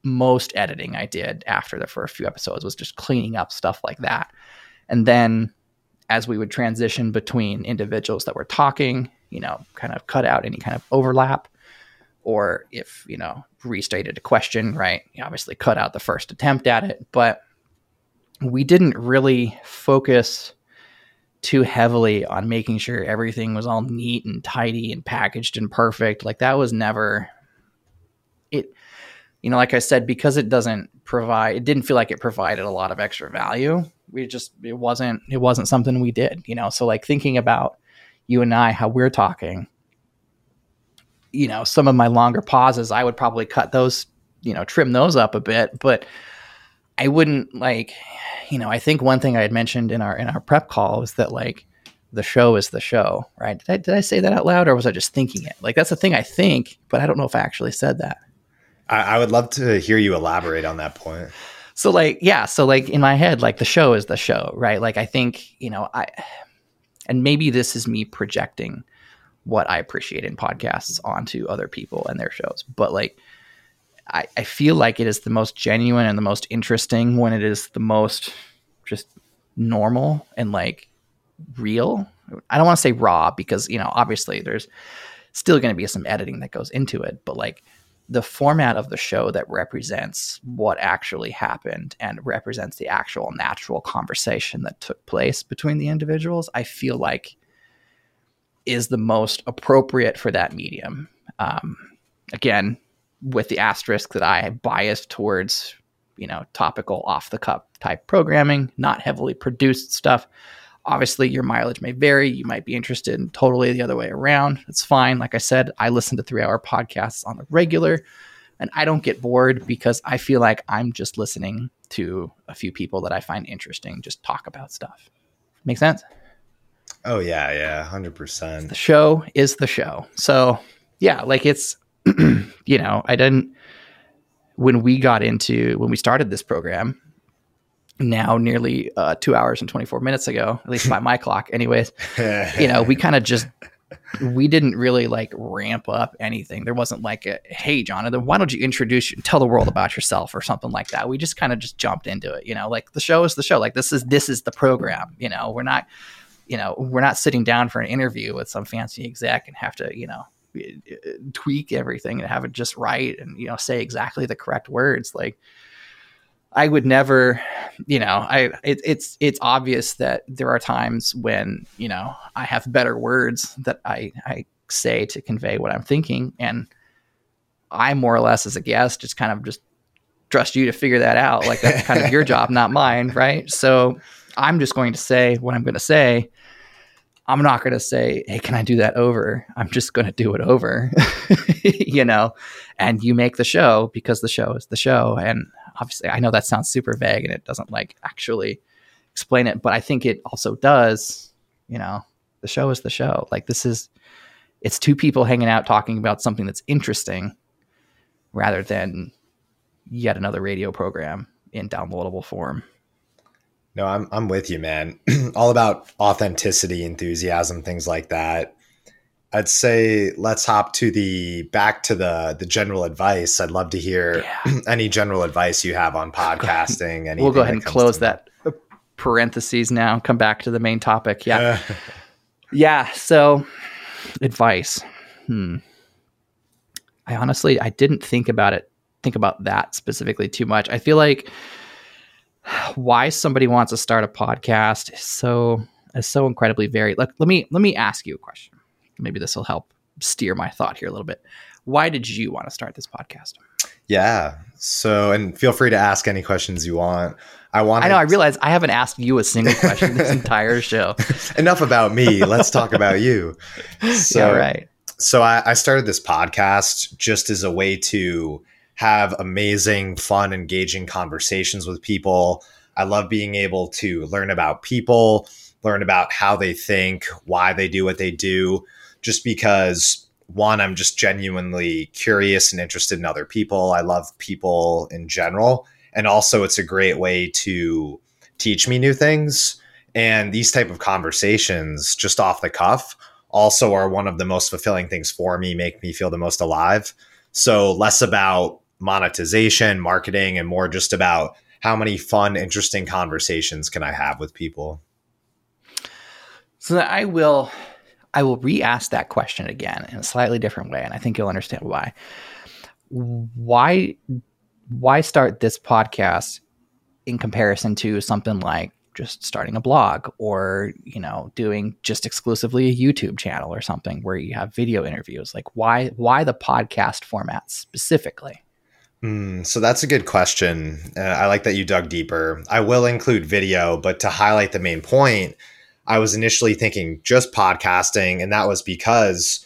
most editing I did after the first few episodes was just cleaning up stuff like that. And then as we would transition between individuals that were talking, you know, kind of cut out any kind of overlap or if, you know, restated a question, right? You obviously cut out the first attempt at it, but we didn't really focus too heavily on making sure everything was all neat and tidy and packaged and perfect. Like that was never it you know, like I said, because it doesn't provide it didn't feel like it provided a lot of extra value. We just it wasn't it wasn't something we did, you know. So like thinking about you and I, how we're talking, you know, some of my longer pauses, I would probably cut those, you know, trim those up a bit, but I wouldn't like you know, I think one thing I had mentioned in our in our prep call was that like the show is the show, right? Did I, did I say that out loud or was I just thinking it? Like that's the thing I think, but I don't know if I actually said that. I, I would love to hear you elaborate on that point. So like, yeah, so like in my head, like the show is the show, right? Like I think, you know, I and maybe this is me projecting what I appreciate in podcasts onto other people and their shows. But like I, I feel like it is the most genuine and the most interesting when it is the most just normal and like real. I don't want to say raw because, you know, obviously there's still going to be some editing that goes into it, but like the format of the show that represents what actually happened and represents the actual natural conversation that took place between the individuals, I feel like is the most appropriate for that medium. Um, again, with the asterisk that I bias towards, you know, topical off the cup type programming, not heavily produced stuff. Obviously, your mileage may vary. You might be interested in totally the other way around. It's fine. Like I said, I listen to three hour podcasts on the regular and I don't get bored because I feel like I'm just listening to a few people that I find interesting just talk about stuff. Make sense? Oh, yeah, yeah, 100%. The show is the show. So, yeah, like it's you know, I didn't when we got into when we started this program now nearly uh, two hours and 24 minutes ago at least by my clock anyways you know we kind of just we didn't really like ramp up anything there wasn't like a hey Johnathan why don't you introduce tell the world about yourself or something like that we just kind of just jumped into it you know like the show is the show like this is this is the program you know we're not you know we're not sitting down for an interview with some fancy exec and have to you know eh, eh, tweak everything and have it just right and you know say exactly the correct words. Like i would never you know i it, it's it's obvious that there are times when you know i have better words that i i say to convey what i'm thinking. And i more or less as a guest just kind of just trust you to figure that out. Like that's kind of your job not mine right? So i'm just going to say what i'm going to say I'm not going to say, "Hey, can I do that over?" I'm just going to do it over, you know. And you make the show because the show is the show. And obviously, I know that sounds super vague and it doesn't like actually explain it, but I think it also does. You know, the show is the show. Like this is, it's two people hanging out talking about something that's interesting, rather than yet another radio program in downloadable form. No, I'm I'm with you, man. All about authenticity, enthusiasm, things like that. I'd say let's hop to the back to the the general advice. I'd love to hear yeah. any general advice you have on podcasting. And we'll go ahead and close that parentheses now. Come back to the main topic. Yeah, yeah. So, advice. Hmm. I honestly I didn't think about it. Think about that specifically too much. I feel like why somebody wants to start a podcast is so is so incredibly varied. Like, let me let me ask you a question. Maybe this will help steer my thought here a little bit. Why did you want to start this podcast? Yeah. So, and feel free to ask any questions you want. I want. I know. I realize I haven't asked you a single question this entire show. Enough about me. Let's talk about you. So, yeah, right. So I, I started this podcast just as a way to have amazing, fun, engaging conversations with people. I love being able to learn about people, learn about how they think, why they do what they do, just because one, I'm just genuinely curious and interested in other people. I love people in general. And also, it's a great way to teach me new things And these type of conversations, just off the cuff, also are one of the most fulfilling things for me, make me feel the most alive. So less about monetization, marketing, and more just about how many fun, interesting conversations can I have with people. So I will I will re-ask that question again in a slightly different way, and I think you'll understand why. Why why start this podcast in comparison to something like just starting a blog or you know doing just exclusively a YouTube channel or something where you have video interviews like why why the podcast format specifically mm, so that's a good question. Uh, I like that you dug deeper. I will include video but to highlight the main point I was initially thinking just podcasting and that was because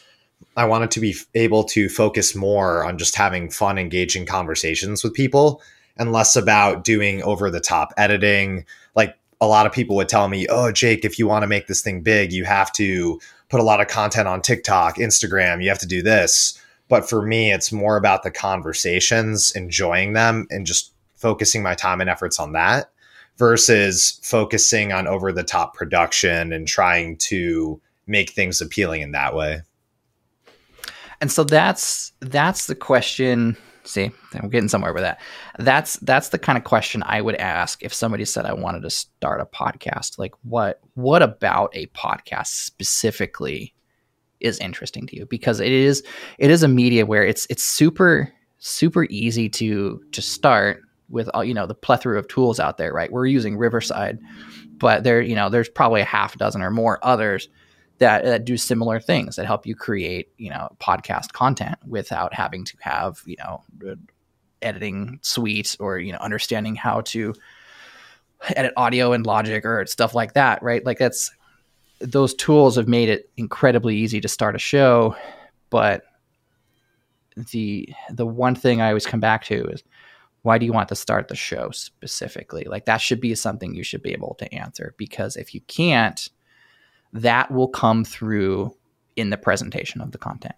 I wanted to be able to focus more on just having fun engaging conversations with people and less about doing over the top editing. Like a lot of people would tell me, "Oh, Jake, if you want to make this thing big, you have to put a lot of content on TikTok, Instagram, you have to do this." But for me, it's more about the conversations, enjoying them and just focusing my time and efforts on that versus focusing on over the top production and trying to make things appealing in that way. And so that's that's the question See, I'm getting somewhere with that. That's that's the kind of question I would ask if somebody said I wanted to start a podcast. Like, what what about a podcast specifically is interesting to you? Because it is it is a media where it's it's super super easy to to start with all you know the plethora of tools out there. Right, we're using Riverside, but there you know there's probably a half dozen or more others that, that do similar things that help you create, you know, podcast content without having to have, you know, editing suite or, you know, understanding how to edit audio and Logic or stuff like that, right? Like that's those tools have made it incredibly easy to start a show, but the the one thing I always come back to is why do you want to start the show specifically? Like that should be something you should be able to answer because if you can't, that will come through in the presentation of the content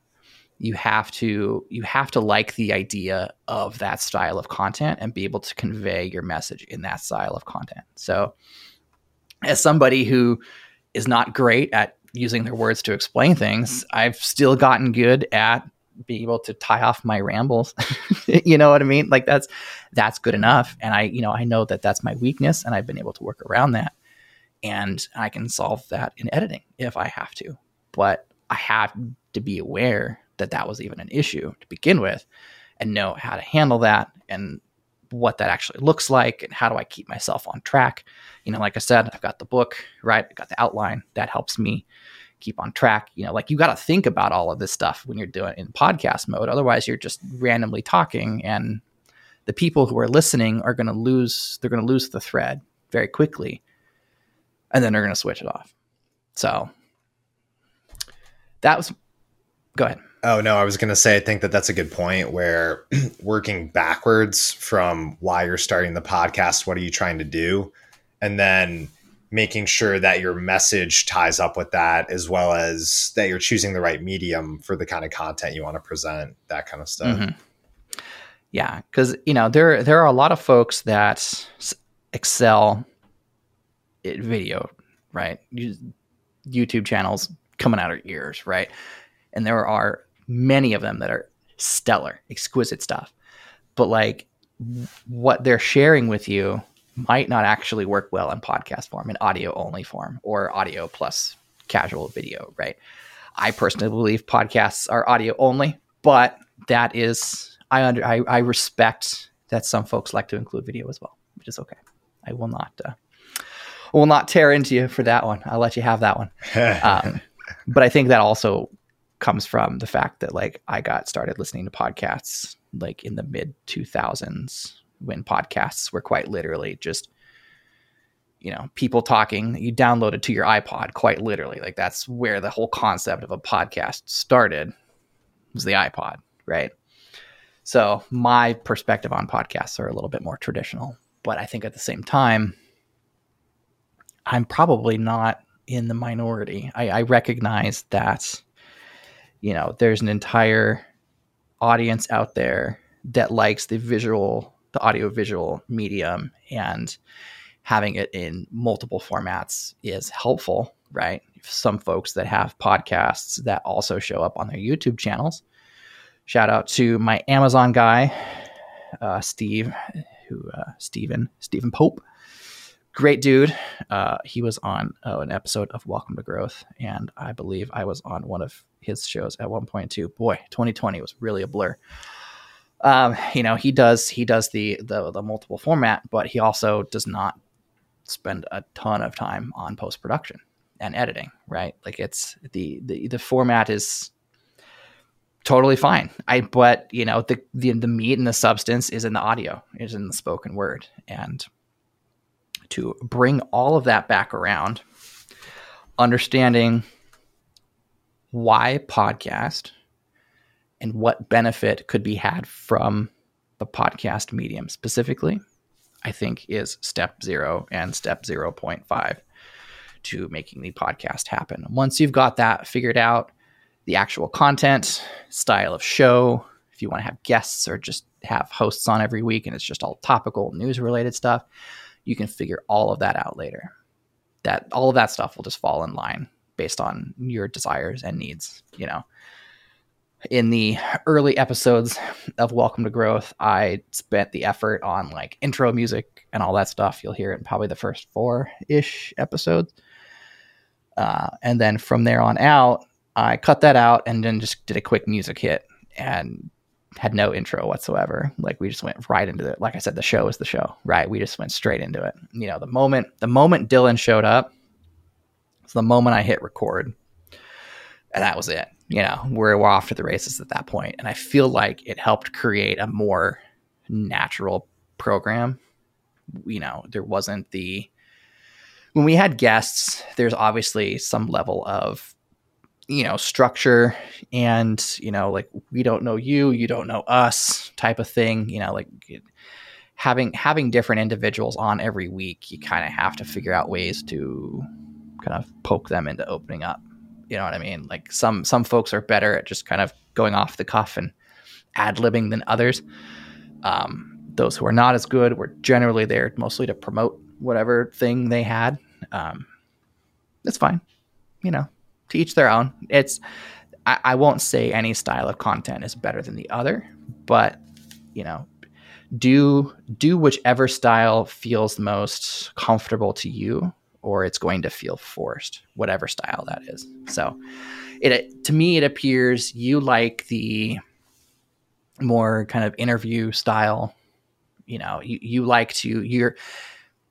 you have to you have to like the idea of that style of content and be able to convey your message in that style of content so as somebody who is not great at using their words to explain things mm-hmm. i've still gotten good at being able to tie off my rambles. You know what i mean? Like that's that's good enough. And i you know i know that that's my weakness and i've been able to work around that. And I can solve that in editing if I have to. But I have to be aware that that was even an issue to begin with and know how to handle that and what that actually looks like and how do I keep myself on track. You know, like I said, I've got the book, right? I've got the outline that helps me keep on track. You know, like you got to think about all of this stuff when you're doing in podcast mode. Otherwise, you're just randomly talking and the people who are listening are going to lose they're going to lose the thread very quickly and then they're going to switch it off. So that was, go ahead. Oh, no, I was going to say, I think that that's a good point where working backwards from why you're starting the podcast, what are you trying to do? And then making sure that your message ties up with that, as well as that you're choosing the right medium for the kind of content you want to present, that kind of stuff. Mm-hmm. Yeah, because you know there there are a lot of folks that excel at video, right? YouTube channels coming out of ears, right? And there are many of them that are stellar, exquisite stuff. But like what they're sharing with you might not actually work well in podcast form, in audio only form, or audio plus casual video, right? I personally believe podcasts are audio only, but that is I under I, I respect that some folks like to include video as well, which is okay. I will not uh, will not tear into you for that one. I'll let you have that one. um, but I think that also comes from the fact that like I got started listening to podcasts like in the mid 2000s when podcasts were quite literally just you know people talking you downloaded to your iPod quite literally like that's where the whole concept of a podcast started was the iPod right so my perspective on podcasts are a little bit more traditional but I think at the same time I'm probably not in the minority. I, I recognize that, you know, there's an entire audience out there that likes the visual, the audio visual medium and having it in multiple formats is helpful, right? Some folks that have podcasts that also show up on their YouTube channels. Shout out to my Amazon guy, uh, Steve, who uh, Stephen Stephen Pope, great dude. Uh, he was on oh, an episode of Welcome to Growth, and I believe I was on one of his shows at one point too. Boy, 2020 was really a blur. Um, you know, he does he does the, the the multiple format, but he also does not spend a ton of time on post production and editing. Right, like it's the the the format is totally fine. I but you know the the the meat and the substance is in the audio, is in the spoken word, and to bring all of that back around, understanding why podcast and what benefit could be had from the podcast medium specifically, I think is step zero and step 0.5 to making the podcast happen. Once you've got that figured out, the actual content, style of show, if you want to have guests or just have hosts on every week and it's just all topical news related stuff, you can figure all of that out later. That all of that stuff will just fall in line based on your desires and needs, you know. In the early episodes of Welcome to Growth, I spent the effort on like intro music and all that stuff. You'll hear it in probably the first four ish episodes. Uh, and then from there on out, I cut that out and then just did a quick music hit and had no intro whatsoever. Like we just went right into it. Like I said, the show is the show, right? We just went straight into it. You know, the moment the moment Dylan showed up, was the moment I hit record, and that was it. You know, we're, we're off to the races at that point, and I feel like it helped create a more natural program. You know, there wasn't the when we had guests. There's obviously some level of you know structure and you know like we don't know you you don't know us type of thing you know like having having different individuals on every week you kind of have to figure out ways to kind of poke them into opening up. You know what i mean? Like some some folks are better at just kind of going off the cuff and ad libbing than others. Um, those who are not as good were generally there mostly to promote whatever thing they had. Um, that's fine you know to each their own. It's I, I won't say any style of content is better than the other, but you know, do do whichever style feels most comfortable to you or it's going to feel forced whatever style that is so it to me it appears you like the more kind of interview style you know you, you like to you're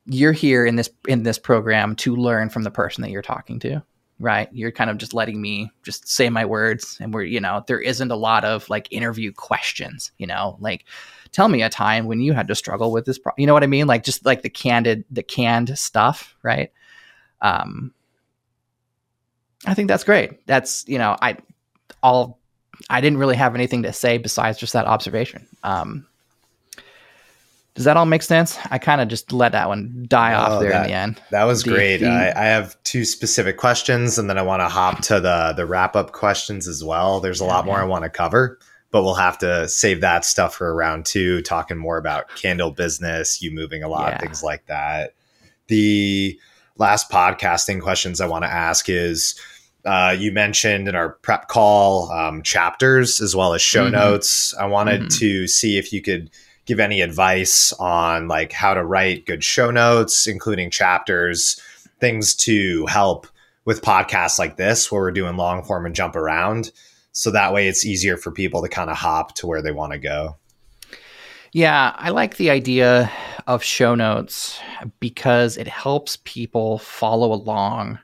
you're here in this in this program to learn from the person that you're talking to right? You're kind of just letting me just say my words, and we're, you know, there isn't a lot of like interview questions, you know, like tell me a time when you had to struggle with this problem. You know what I mean? Like just like the candid, the canned stuff, right? Um, I think that's great. That's you know, I all I didn't really have anything to say besides just that observation. Um, does that all make sense? I kind of just let that one die oh, off there that, in the end. That was the, great. The, I, I, have two specific questions, and then I want to hop to the the wrap up questions as well. There's a lot more I want to cover, but we'll have to save that stuff for round two, talking more about candle business, you moving a lot, yeah. things like that. The last podcasting questions I want to ask is. Uh, you mentioned in our prep call um, chapters as well as show mm-hmm. notes. I wanted mm-hmm. to see if you could give any advice on like how to write good show notes, including chapters, things to help with podcasts like this where we're doing long form and jump around. So that way it's easier for people to kind of hop to where they want to go. Yeah, I like the idea of show notes because it helps people follow along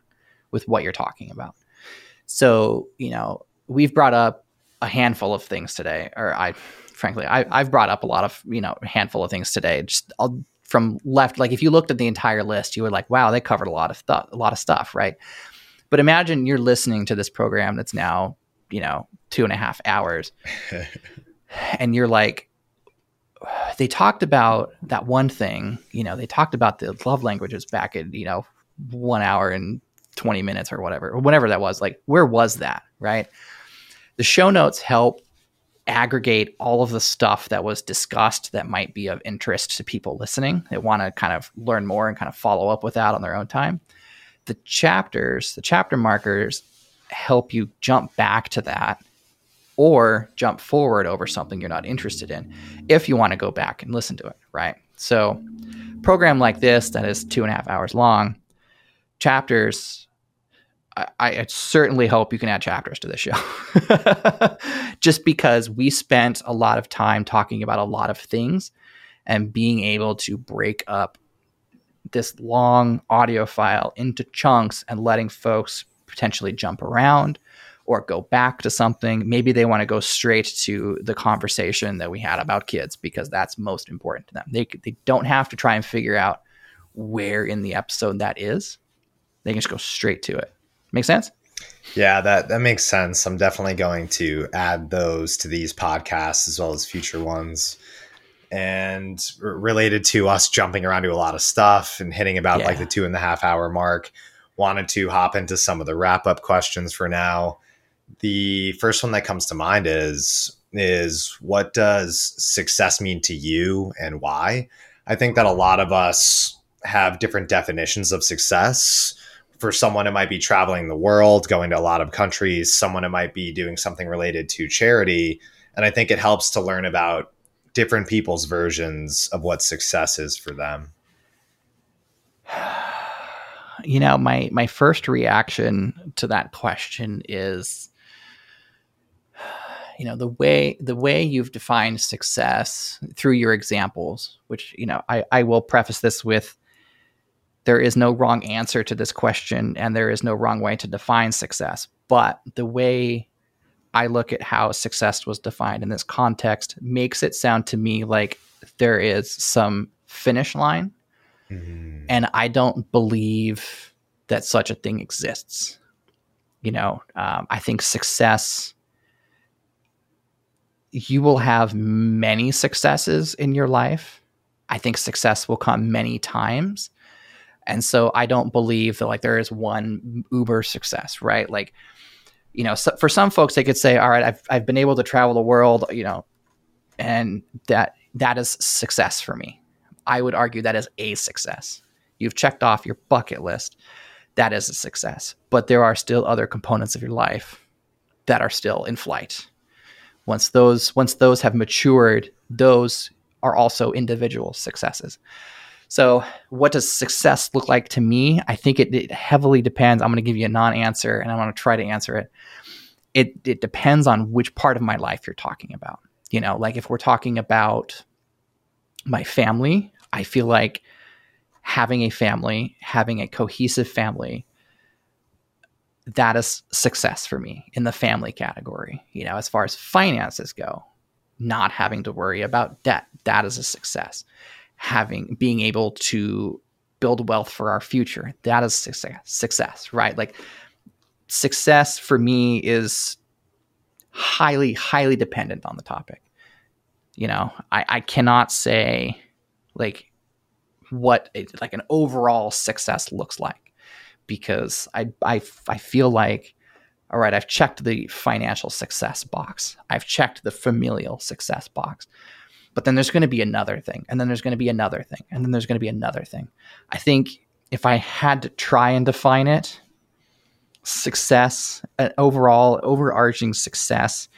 with what you're talking about. So, you know, we've brought up a handful of things today, or I frankly. I, have brought up a lot of, you know, handful of things today. Just I'll, from left, like if you looked at the entire list, you were like, wow, they covered a lot of stuff, a lot of stuff, right? But imagine you're listening to this program that's now, you know, two and a half hours, and you're like, they talked about that one thing, you know, they talked about the love languages back at, you know, one hour and 20 minutes or whatever, or whatever that was. Like, where was that, right? The show notes help aggregate all of the stuff that was discussed that might be of interest to people listening that want to kind of learn more and kind of follow up with that on their own time. The chapters, the chapter markers help you jump back to that or jump forward over something you're not interested in if you want to go back and listen to it, right? So, program like this that is two and a half hours long, chapters I, I, certainly hope you can add chapters to this show. Just because we spent a lot of time talking about a lot of things and being able to break up this long audio file into chunks and letting folks potentially jump around or go back to something. Maybe they want to go straight to the conversation that we had about kids because that's most important to them. They, they don't have to try and figure out where in the episode that is. They can just go straight to it. Make sense? Yeah, that that makes sense. I'm definitely going to add those to these podcasts as well as future ones. And related to us jumping around to a lot of stuff and hitting about yeah. like the two and a half hour mark, wanted to hop into some of the wrap up questions for now. The first one that comes to mind is is what does success mean to you and why? I think that a lot of us have different definitions of success for someone it might be traveling the world going to a lot of countries someone it might be doing something related to charity. And i think it helps to learn about different people's versions of what success is for them. You know my my first reaction to that question is you know the way the way you've defined success through your examples which you know i i will preface this with there is no wrong answer to this question and there is no wrong way to define success. But the way I look at how success was defined in this context makes it sound to me like there is some finish line. Mm-hmm. And I don't believe that such a thing exists. You know, um, I think success, you will have many successes in your life. I think success will come many times. And so I don't believe that like there is one uber success, right? Like, you know, so for some folks, they could say, all right, I've, I've been able to travel the world, you know, and that, that is success for me. I would argue that is a success. You've checked off your bucket list. That is a success. But there are still other components of your life that are still in flight. Once those once those have matured, those are also individual successes. So, what does success look like to me? I think it, it heavily depends. I'm going to give you a non answer and I'm going to try to answer it. it. It depends on which part of my life you're talking about. You know, like if we're talking about my family, I feel like having a family, having a cohesive family, that is success for me in the family category. You know, as far as finances go, not having to worry about debt, that is a success having being able to build wealth for our future. That is success, success right? Like success for me is highly highly dependent on the topic. You know i, I cannot say like what like an overall success looks like because I, I i feel like all right i've checked the financial success box. I've checked the familial success box but then there's going to be another thing, and then there's going to be another thing, and then there's going to be another thing. I think if I had to try and define it, success, uh, overall, overarching success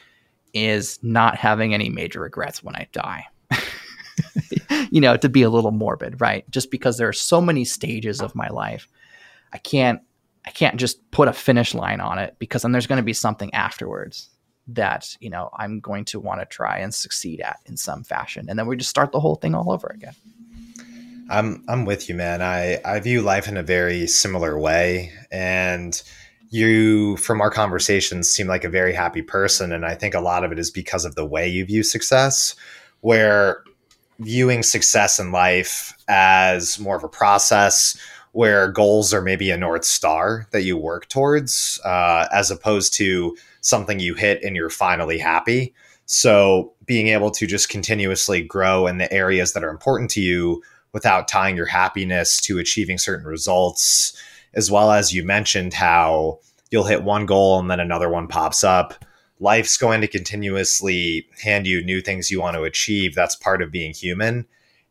is not having any major regrets when I die. you know, to be a little morbid, right? Just because there are so many stages of my life, I can't I can't just put a finish line on it because then there's going to be something afterwards that you know I'm going to want to try and succeed at in some fashion, and then we just start the whole thing all over again. I'm I'm with you, man. I I view life in a very similar way, and you from our conversations seem like a very happy person, and I think a lot of it is because of the way you view success, where viewing success in life as more of a process where goals are maybe a north star that you work towards uh, as opposed to something you hit and you're finally happy. So being able to just continuously grow in the areas that are important to you without tying your happiness to achieving certain results, as well as you mentioned how you'll hit one goal and then another one pops up. life's going to continuously hand you new things you want to achieve. That's part of being human.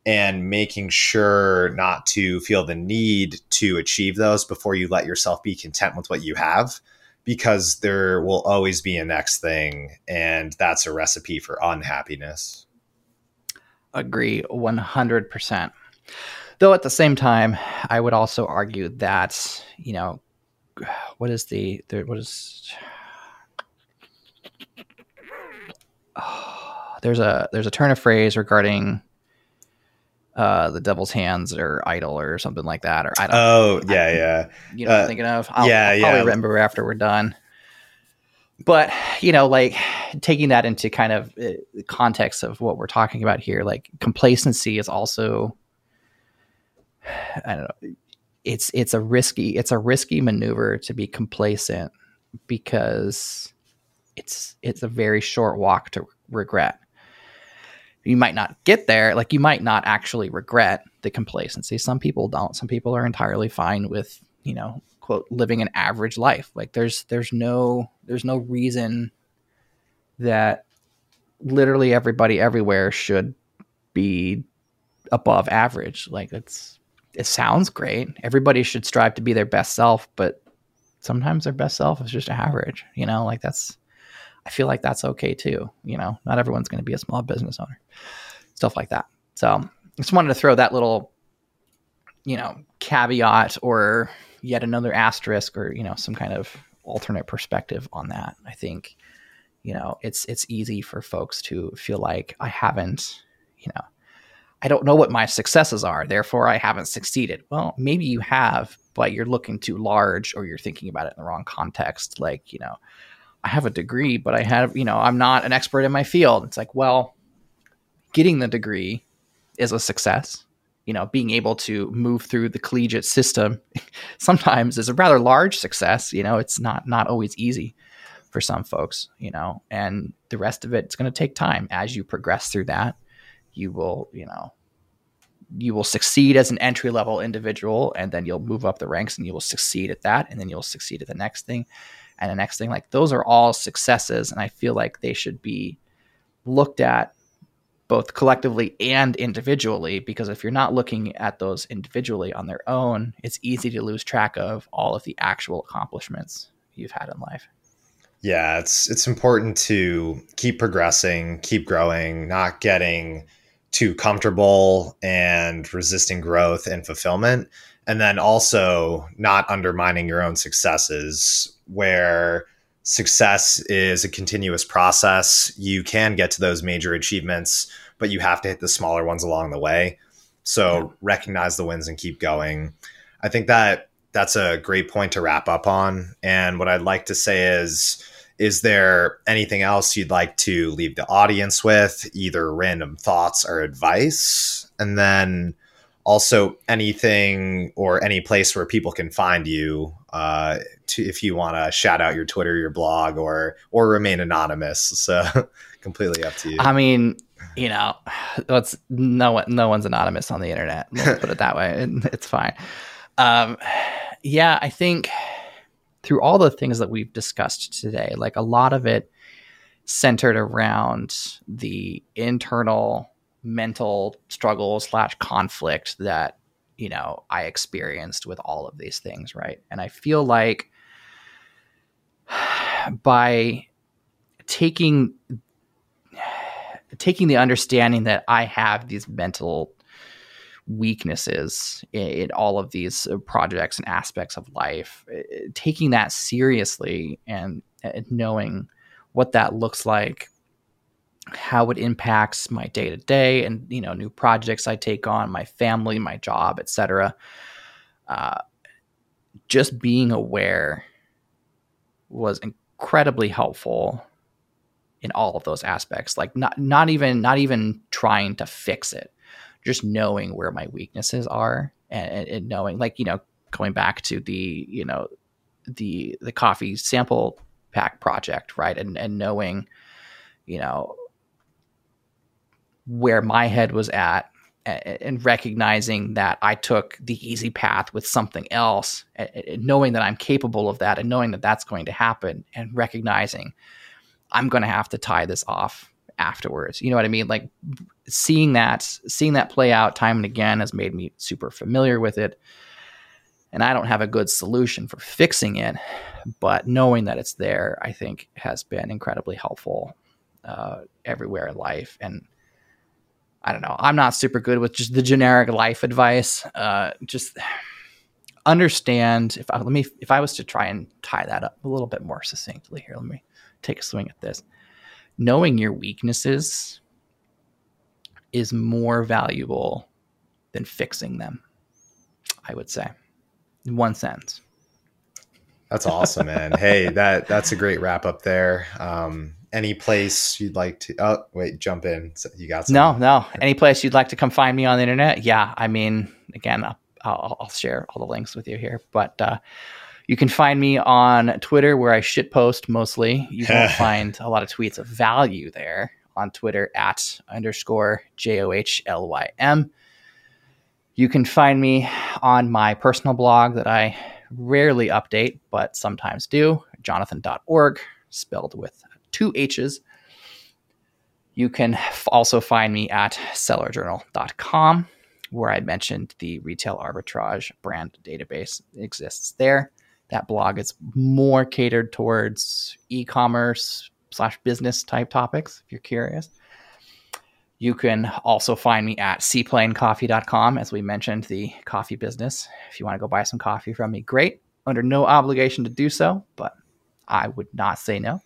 And making sure not to feel the need to achieve those before you let yourself be content with what you have, because there will always be a next thing. And that's a recipe for unhappiness. Agree 100%. Though at the same time, I would also argue that, you know, what is the, the what is there's a there's a turn of phrase regarding uh, the devil's hands or idle or something like that or I don't Oh yeah I, yeah. you know uh, I'm thinking of. I'll, yeah I'll probably yeah. remember after we're done. But you know like taking that into kind of uh, the context of what we're talking about here like complacency is also I don't know it's it's a risky it's a risky maneuver to be complacent because it's it's a very short walk to regret you might not get there like you might not actually regret the complacency. Some people don't. Some people are entirely fine with you know quote living an average life. Like there's there's no there's no reason that literally everybody everywhere should be above average. Like it's it sounds great. Everybody should strive to be their best self but sometimes their best self is just average you know? Like that's I feel like that's okay too. You know, not everyone's going to be a small business owner, stuff like that. So I just wanted to throw that little, you know, caveat or yet another asterisk or, you know, some kind of alternate perspective on that. I think, you know, it's, it's easy for folks to feel like I haven't, you know, I don't know what my successes are, therefore I haven't succeeded. Well, maybe you have, but you're looking too large or you're thinking about it in the wrong context. Like, you know, I have a degree, but I have, you know, I'm not an expert in my field. It's like, well, getting the degree is a success. You know, being able to move through the collegiate system sometimes is a rather large success. You know, it's not not always easy for some folks, you know, and the rest of it, it's going to take time. As you progress through that, you will, you know, you will succeed as an entry level individual and then you'll move up the ranks and you will succeed at that and then you'll succeed at the next thing and the next thing like those are all successes and i feel like they should be looked at both collectively and individually because if you're not looking at those individually on their own it's easy to lose track of all of the actual accomplishments you've had in life. Yeah it's it's important to keep progressing keep growing not getting too comfortable and resisting growth and fulfillment and then also not undermining your own successes where success is a continuous process. You can get to those major achievements but you have to hit the smaller ones along the way. So yeah. recognize the wins and keep going. I think that that's a great point to wrap up on. And what i'd like to say is is there anything else you'd like to leave the audience with either random thoughts or advice? And then also anything or any place where people can find you uh, to, if you want to shout out your twitter your blog or or remain anonymous. So completely up to you. I mean you know it's no one no one's anonymous on the internet. Let's put it that way. It's fine. Um, yeah i think through all the things that we've discussed today like a lot of it centered around the internal mental struggle slash conflict that you know I experienced with all of these things, right? And I feel like by taking taking the understanding that I have these mental weaknesses in, in, all of these projects and aspects of life, eh, taking that seriously and, and knowing what that looks like how it impacts my day to day and you know new projects I take on, my family, my job, etc. Uh, just being aware was incredibly helpful in all of those aspects. Like not not even not even trying to fix it, just knowing where my weaknesses are and, and knowing like you know going back to the you know the the coffee sample pack project right and and knowing you know where my head was at and recognizing that I took the easy path with something else, knowing that I'm capable of that and knowing that that's going to happen, and recognizing I'm going to have to tie this off afterwards. You know what I mean? Like seeing that, seeing that play out time and again has made me super familiar with it. And I don't have a good solution for fixing it, but knowing that it's there, I think has been incredibly helpful uh, everywhere in life. And I don't know, I'm not super good with just the generic life advice. Uh, just understand if I, let me if I was to try and tie that up a little bit more succinctly here. Let me take a swing at this. Knowing your weaknesses is more valuable than fixing them. I would say, in one sense. That's awesome, man. hey, that that's a great wrap up there. Um, any place you'd like to? Oh, wait, jump in. So you got something? no, no. Any place you'd like to come find me on the internet? Yeah, I mean, again, I'll, I'll share all the links with you here, but uh, you can find me on Twitter where I shit post mostly. You won't find a lot of tweets of value there on Twitter at underscore J O H L Y M. You can find me on my personal blog that I rarely update, but sometimes do, johnathan.org, spelled with two H's. You can also find me at sellerjournal.com, where I mentioned the retail arbitrage brand database exists there. That blog is more catered towards e commerce slash business type topics, if you're curious. You can also find me at seaplanecoffee.com, as we mentioned, the coffee business. If you want to go buy some coffee from me, great. Under no obligation to do so, but I would not say no.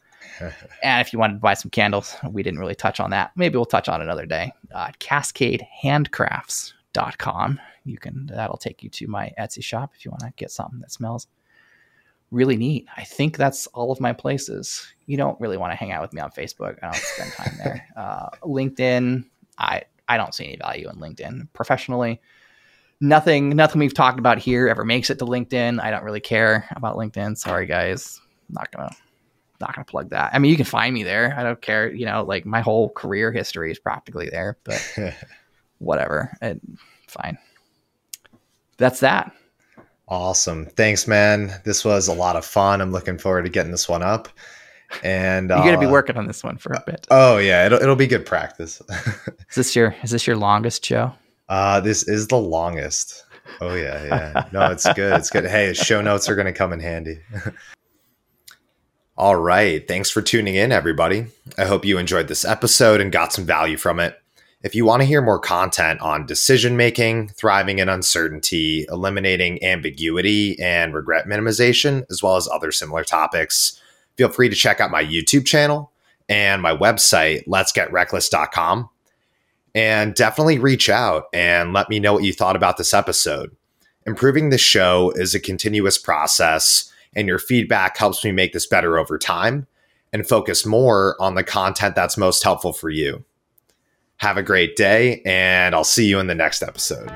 And if you wanted to buy some candles, we didn't really touch on that. Maybe we'll touch on another day. Uh, CascadeHandcrafts.com. You can that'll take you to my Etsy shop if you want to get something that smells really neat. I think that's all of my places. You don't really want to hang out with me on Facebook. I don't spend time there. Uh, LinkedIn, I I don't see any value in LinkedIn professionally. Nothing nothing we've talked about here ever makes it to LinkedIn. I don't really care about LinkedIn. Sorry guys. I'm not gonna not gonna plug that. I mean, you can find me there. I don't care. You know, like my whole career history is practically there. But whatever, it, fine. That's that. Awesome. Thanks, man. This was a lot of fun. I'm looking forward to getting this one up. And you're gonna be uh, working on this one for a bit. Oh yeah, it'll it'll be good practice. is this your is this your longest show? Uh this is the longest. Oh yeah, yeah. No, it's good. It's good. Hey, show notes are gonna come in handy. All right. Thanks for tuning in, everybody. I hope you enjoyed this episode and got some value from it. If you want to hear more content on decision making, thriving in uncertainty, eliminating ambiguity, and regret minimization, as well as other similar topics, feel free to check out my YouTube channel and my website, letsgetreckless.com. And definitely reach out and let me know what you thought about this episode. Improving the show is a continuous process, and your feedback helps me make this better over time and focus more on the content that's most helpful for you. Have a great day, and I'll see you in the next episode.